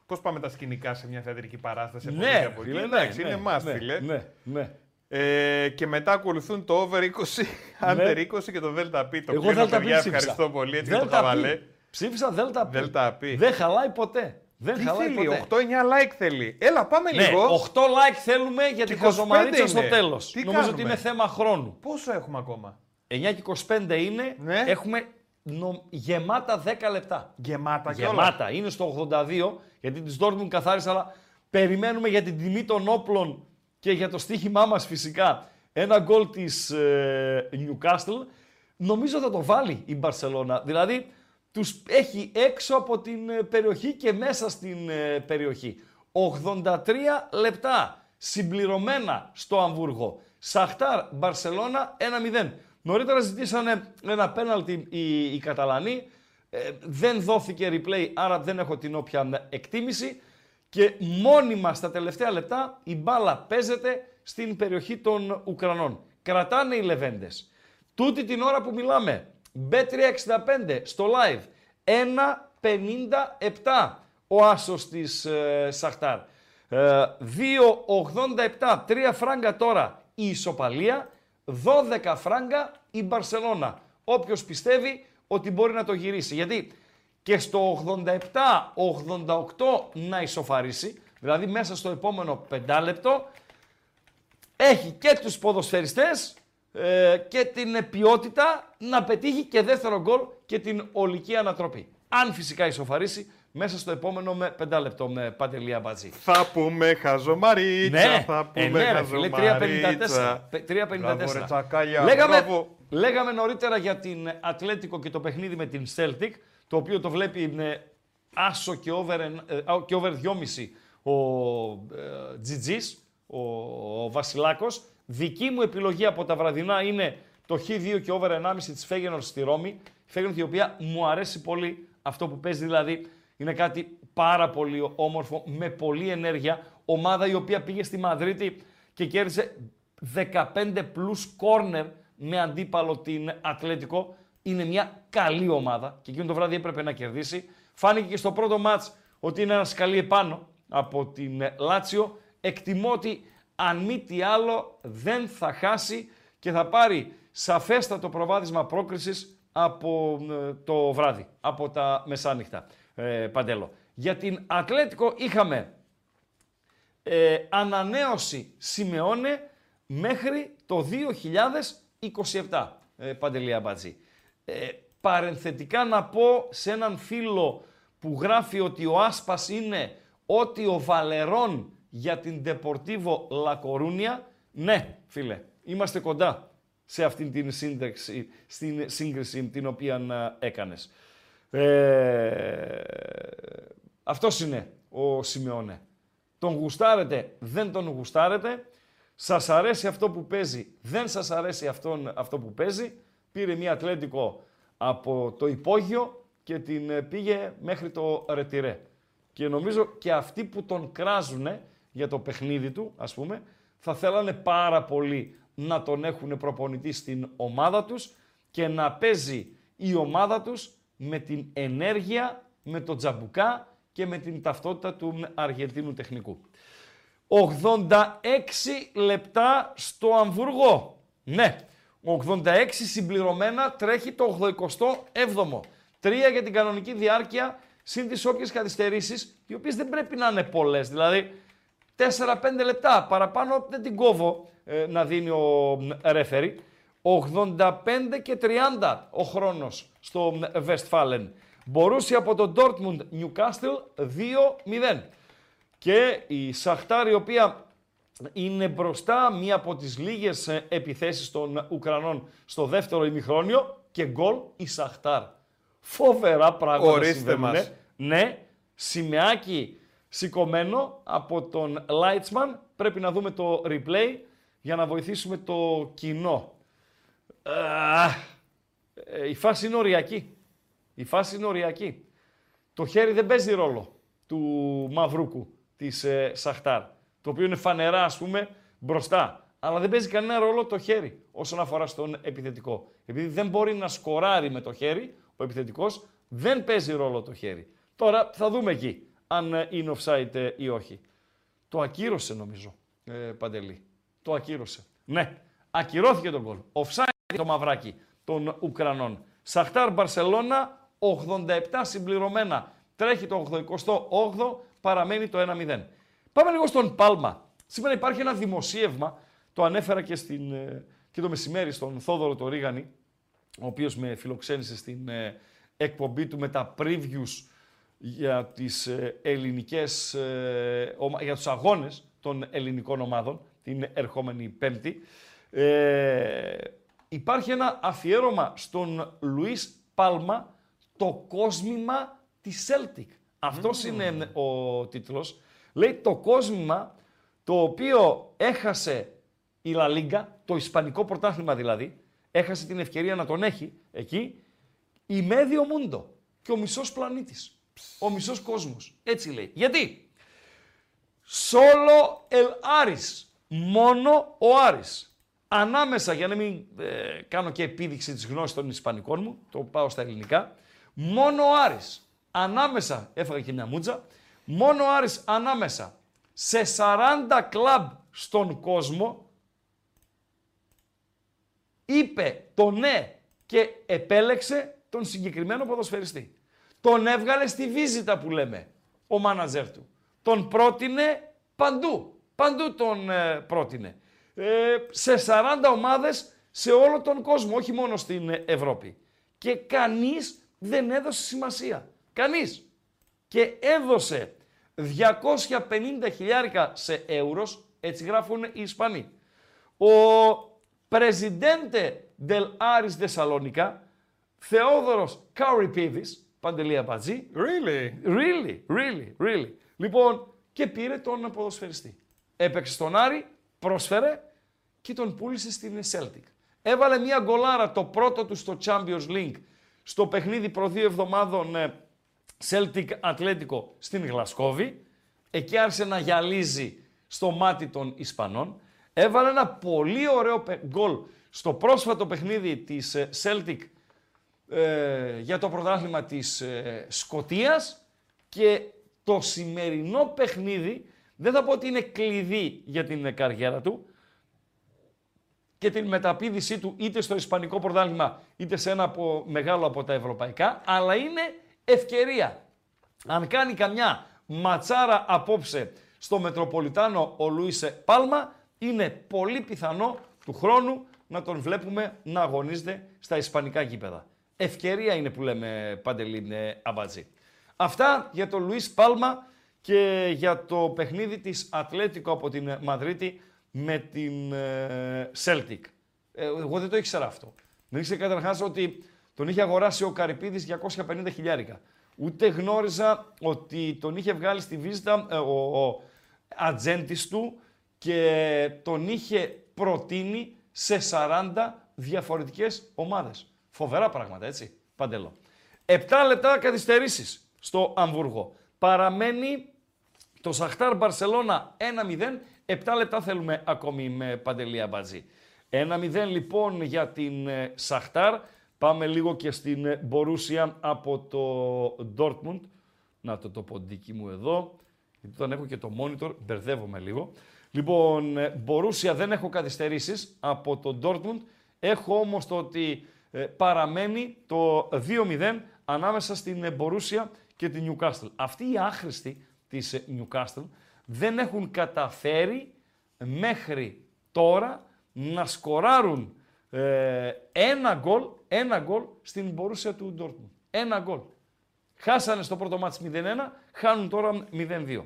Πώς πάμε τα σκηνικά σε μια θεατρική παράσταση. από Ναι, εκεί, από εκεί; φίλε, Εντάξει, ναι, είναι ναι, must, ναι, φίλε. Ναι, ναι. Ε, και μετά ακολουθούν το over 20, under 20 και το delta P. Το Εγώ κλείνω, Δέλτα Π παιδιά, ψήφισα. ευχαριστώ πολύ. Έτσι και το Δέλτα Π. χαβαλέ. Ψήφισα Δέλτα Π. Δέλτα Π. Δεν χαλάει ποτέ. Δεν Τι χαλάει θέλει, ποτέ. 8-9 like θέλει. Έλα, πάμε Ναι, λίγο. 8 like θέλουμε για τη 25 χαζομαρίτσα στο είναι. τέλος. Τι Νομίζω ότι κάνουμε; είναι θέμα χρόνου. Πόσο έχουμε ακόμα; 9 και 25 είναι. Ναι. Έχουμε νο- γεμάτα 10 λεπτά. Γεμάτα και όλα. Γεμάτα. Είναι στο 82 γιατί της Dortmund καθάρισα, αλλά περιμένουμε για την τιμή των όπλων και για το στοίχημά μας φυσικά ένα γκολ της ε, Newcastle. Νομίζω θα το βάλει η Μπαρσελόνα. Δηλαδή τους έχει έξω από την ε, περιοχή και μέσα στην ε, περιοχή. 83 λεπτά συμπληρωμένα στο Αμβούργο. Σαχτάρ, Μπαρσελόνα 1-0. Νωρίτερα ζητήσανε ένα πέναλτι οι, οι Καταλανοί. Ε, δεν δόθηκε replay, άρα δεν έχω την όποια εκτίμηση. Και μόνιμα στα τελευταία λεπτά η μπάλα παίζεται στην περιοχή των Ουκρανών. Κρατάνε οι Λεβέντες. Τούτη την ώρα που μιλάμε, B365 στο live, 1.57 ο άσος της ε, Σαχτάρ. Ε, 2.87, 3 φράγκα τώρα η ισοπαλία, 12 φράγκα η Μπαρσελώνα. Όποιος πιστεύει ότι μπορεί να το γυρίσει. Γιατί και στο 87-88 να ισοφαρίσει, δηλαδή μέσα στο επόμενο πεντάλεπτο, έχει και τους ποδοσφαιριστές ε, και την ποιότητα να πετύχει και δεύτερο γκολ και την ολική ανατροπή. Αν φυσικά ισοφαρίσει μέσα στο επόμενο με πεντάλεπτο με Παντελία Μπατζή. Θα πούμε χαζομαρίτσα, Ναι, θα ε, πούμε ναι, ρε φίλε, 3.54. χαζομαρίτσα. Πε- 3.54. Μπράβο, ρε τσακάλια, Λέγαμε, μπράβο. λέγαμε νωρίτερα για την Ατλέτικο και το παιχνίδι με την Celtic, το οποίο το βλέπει με άσο και over, εν- ε, α, και over 2,5 ο ε, Τζιτζής, ο, ο Βασιλάκος. Δική μου επιλογή από τα βραδινά είναι το Χ2 και over 1,5 της Φέγενορ στη Ρώμη. Η Φέγενορ η οποία μου αρέσει πολύ αυτό που παίζει δηλαδή είναι κάτι πάρα πολύ όμορφο, με πολλή ενέργεια. Ομάδα η οποία πήγε στη Μαδρίτη και κέρδισε 15 plus corner με αντίπαλο την Ατλέτικο. Είναι μια καλή ομάδα και εκείνο το βράδυ έπρεπε να κερδίσει. Φάνηκε και στο πρώτο μάτς ότι είναι ένας σκαλί επάνω από την Λάτσιο. Εκτιμώ ότι αν μη τι άλλο δεν θα χάσει και θα πάρει σαφέστατο προβάδισμα πρόκρισης από ε, το βράδυ, από τα μεσάνυχτα, ε, Παντέλο. Για την Ατλέτικο είχαμε ε, ανανέωση Σιμεώνε μέχρι το 2027, ε, Παντελή Αμπατζή. Ε, παρενθετικά να πω σε έναν φίλο που γράφει ότι ο Άσπας είναι ότι ο Βαλερών για την Deportivo La Coruña. Ναι, φίλε, είμαστε κοντά σε αυτήν την σύνταξη, στην σύγκριση την οποία ε, έκανες. Ε, αυτός είναι ο Σιμεώνε. Τον γουστάρετε, δεν τον γουστάρετε. Σας αρέσει αυτό που παίζει, δεν σας αρέσει αυτόν, αυτό που παίζει. Πήρε μια Ατλέτικο από το υπόγειο και την ε, πήγε μέχρι το ρετυρέ. Και νομίζω και αυτοί που τον κράζουνε για το παιχνίδι του, ας πούμε, θα θέλανε πάρα πολύ να τον έχουν προπονητή στην ομάδα τους και να παίζει η ομάδα τους με την ενέργεια, με το τζαμπουκά και με την ταυτότητα του Αργεντίνου τεχνικού. 86 λεπτά στο Αμβούργο. Ναι, 86 συμπληρωμένα τρέχει το 87ο. Τρία για την κανονική διάρκεια, συν τις όποιες καθυστερήσεις, οι οποίες δεν πρέπει να είναι πολλές. Δηλαδή, 4-5 λεπτά παραπάνω δεν την κόβω ε, να δίνει ο ρέφερη. 85 και 30 ο χρόνος στο Westfalen. Μπορούσε από το Dortmund Newcastle 2-0. Και η Σαχτάρ η οποία είναι μπροστά μία από τις λίγες ε, επιθέσεις των Ουκρανών στο δεύτερο ημιχρόνιο και γκολ η Σαχτάρ. Φοβερά πράγματα Ορίστε συμβαίνουνε. μας. Ναι, σημαίακι σηκωμένο από τον Lightsman. Πρέπει να δούμε το replay για να βοηθήσουμε το κοινό. Α, ε, η φάση είναι οριακή. Η φάση είναι οριακή. Το χέρι δεν παίζει ρόλο του Μαυρούκου της ε, Σαχτάρ. Το οποίο είναι φανερά, ας πούμε, μπροστά. Αλλά δεν παίζει κανένα ρόλο το χέρι όσον αφορά στον επιθετικό. Επειδή δεν μπορεί να σκοράρει με το χέρι, ο επιθετικός δεν παίζει ρόλο το χέρι. Τώρα θα δούμε εκεί αν ε, είναι offside ε, ή όχι. Το ακύρωσε νομίζω, ε, Παντελή. Το ακύρωσε. Ναι, ακυρώθηκε τον γκολ. Offside το μαυράκι των Ουκρανών. Σαχτάρ Μπαρσελώνα, 87 συμπληρωμένα. Τρέχει το 88ο, παραμένει το 1-0. Πάμε λίγο στον Πάλμα. Σήμερα υπάρχει ένα δημοσίευμα, το ανέφερα και, στην, ε, και το μεσημέρι στον Θόδωρο το Ρίγανη, ο οποίος με φιλοξένησε στην ε, εκπομπή του με τα previews για τις ε, ελληνικές, ε, ομα- για τους αγώνες των ελληνικών ομάδων την ερχόμενη Πέμπτη. Ε, υπάρχει ένα αφιέρωμα στον Λουίς Πάλμα, το κόσμημα της Celtic. Αυτός είναι ο τίτλος. Λέει το κόσμημα το οποίο έχασε η Λα Λίγκα, το ισπανικό πρωτάθλημα δηλαδή, έχασε την ευκαιρία να τον έχει εκεί, η Μέδιο Μούντο και ο μισός πλανήτης. Ο μισός κόσμος. Έτσι λέει. Γιατί; Σόλο ελ Άρης. Μόνο ο Άρης. Ανάμεσα, για να μην ε, κάνω και επίδειξη της γνώσης των Ισπανικών μου, το πάω στα ελληνικά, μόνο ο Άρης. Ανάμεσα, έφαγα και μια μούτζα, μόνο ο Άρης ανάμεσα σε 40 κλαμπ στον κόσμο, είπε το ναι και επέλεξε τον συγκεκριμένο ποδοσφαιριστή. Τον έβγαλε στη βίζιτα που λέμε ο μάνατζερ του. Τον πρότεινε παντού. Παντού τον ε, πρότεινε. Ε, σε 40 ομάδες σε όλο τον κόσμο, όχι μόνο στην ε, Ευρώπη. Και κανείς δεν έδωσε σημασία. Κανείς. Και έδωσε 250 χιλιάρικα σε εύρος, έτσι γράφουν οι Ισπανοί. Ο Presidente del Aris Thessalonica, Θεόδωρος Καουριπίδης, Παντελία Μπατζή. Really? Really, really, really. Λοιπόν, και πήρε τον ποδοσφαιριστή. Έπαιξε στον Άρη, πρόσφερε και τον πούλησε στην Celtic. Έβαλε μια γκολάρα το πρώτο του στο Champions League στο παιχνίδι προ δύο εβδομάδων ε, Celtic Ατλέτικο στην Γλασκόβη. Εκεί άρχισε να γυαλίζει στο μάτι των Ισπανών. Έβαλε ένα πολύ ωραίο πε- γκολ στο πρόσφατο παιχνίδι της ε, Celtic ε, για το πρωτάθλημα της ε, Σκοτίας και το σημερινό παιχνίδι δεν θα πω ότι είναι κλειδί για την ε, καριέρα του και την μεταπίδησή του είτε στο Ισπανικό πρωτάθλημα είτε σε ένα από, μεγάλο από τα ευρωπαϊκά, αλλά είναι ευκαιρία. Αν κάνει καμιά ματσάρα απόψε στο Μετροπολιτάνο ο Λουίσε Πάλμα, είναι πολύ πιθανό του χρόνου να τον βλέπουμε να αγωνίζεται στα ισπανικά γήπεδα. Ευκαιρία είναι που λέμε Παντελή ε, Αμπατζή. Αυτά για τον Λουίς Πάλμα και για το παιχνίδι της Ατλέτικο από την Μαδρίτη με την ε, Celtic. Ε, εγώ δεν το ήξερα αυτό. Δεν ήξερα καταρχάς ότι τον είχε αγοράσει ο Καρυπίδης 250 χιλιάρικα. Ούτε γνώριζα ότι τον είχε βγάλει στη βίζα ε, ο, ο ατζέντης του και τον είχε προτείνει σε 40 διαφορετικές ομάδες. Φοβερά πράγματα, έτσι, Παντελό. 7 λεπτά καθυστερήσεις στο Αμβούργο. Παραμένει το Σαχτάρ Μπαρσελώνα 1-0. 7 λεπτά θέλουμε ακόμη με Παντελία Μπατζή. 1-0 λοιπόν για την ε, Σαχτάρ. Πάμε λίγο και στην ε, Μπορούσια από το Dortmund. Να το το ποντίκι μου εδώ. Γιατί όταν έχω και το monitor μπερδεύομαι λίγο. Λοιπόν, ε, Μπορούσια δεν έχω καθυστερήσεις από το Dortmund. Έχω όμως το ότι ε, παραμένει το 2-0 ανάμεσα στην ε, Μπορούσια και την Newcastle. Αυτοί οι άχρηστοι της ε, Newcastle δεν έχουν καταφέρει μέχρι τώρα να σκοράρουν ε, ένα γκολ, ένα γκολ στην Μπορούσια του Dortmund. Ένα γκολ. Χάσανε στο πρώτο μάτς 0-1, χάνουν τώρα 0-2.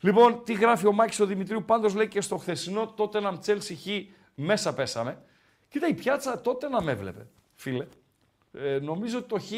Λοιπόν, τι γράφει ο Μάκης ο Δημητρίου, πάντως λέει και στο χθεσινό τότε να Chelsea χ μέσα πέσαμε. Κοίτα, η πιάτσα τότε να με έβλεπε, φίλε. Ε, νομίζω ότι το χ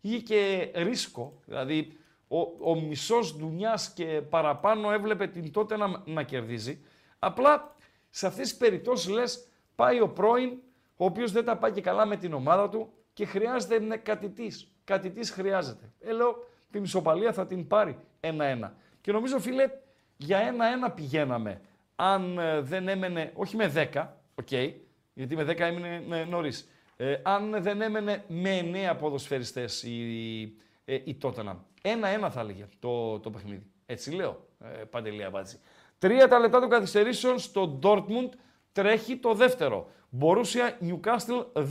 είχε και ρίσκο. Δηλαδή, ο, ο μισός Ντουνιάς και παραπάνω έβλεπε την τότε να, να κερδίζει. Απλά, σε αυτές τις περιπτώσεις λες, πάει ο πρώην, ο οποίος δεν τα πάει και καλά με την ομάδα του και χρειάζεται ένα κάτι τις. Κάτι τις χρειάζεται. Ε, λέω, την ισοπαλία θα την πάρει ένα-ένα. Και νομίζω, φίλε, για ένα-ένα πηγαίναμε. Αν ε, δεν έμενε, όχι με 10, οκ, γιατί με 10 έμεινε ε, νωρίς. Ε, αν δεν έμενε με 9 ποδοσφαιριστές η, ε, η Tottenham. Ένα-ένα θα έληγε το, το παιχνίδι. Έτσι λέω, ε, Παντελή Αμπατζή. Τρία τα λεπτά των καθυστερήσεων στο Dortmund τρέχει το δεύτερο. Μπορούσια Newcastle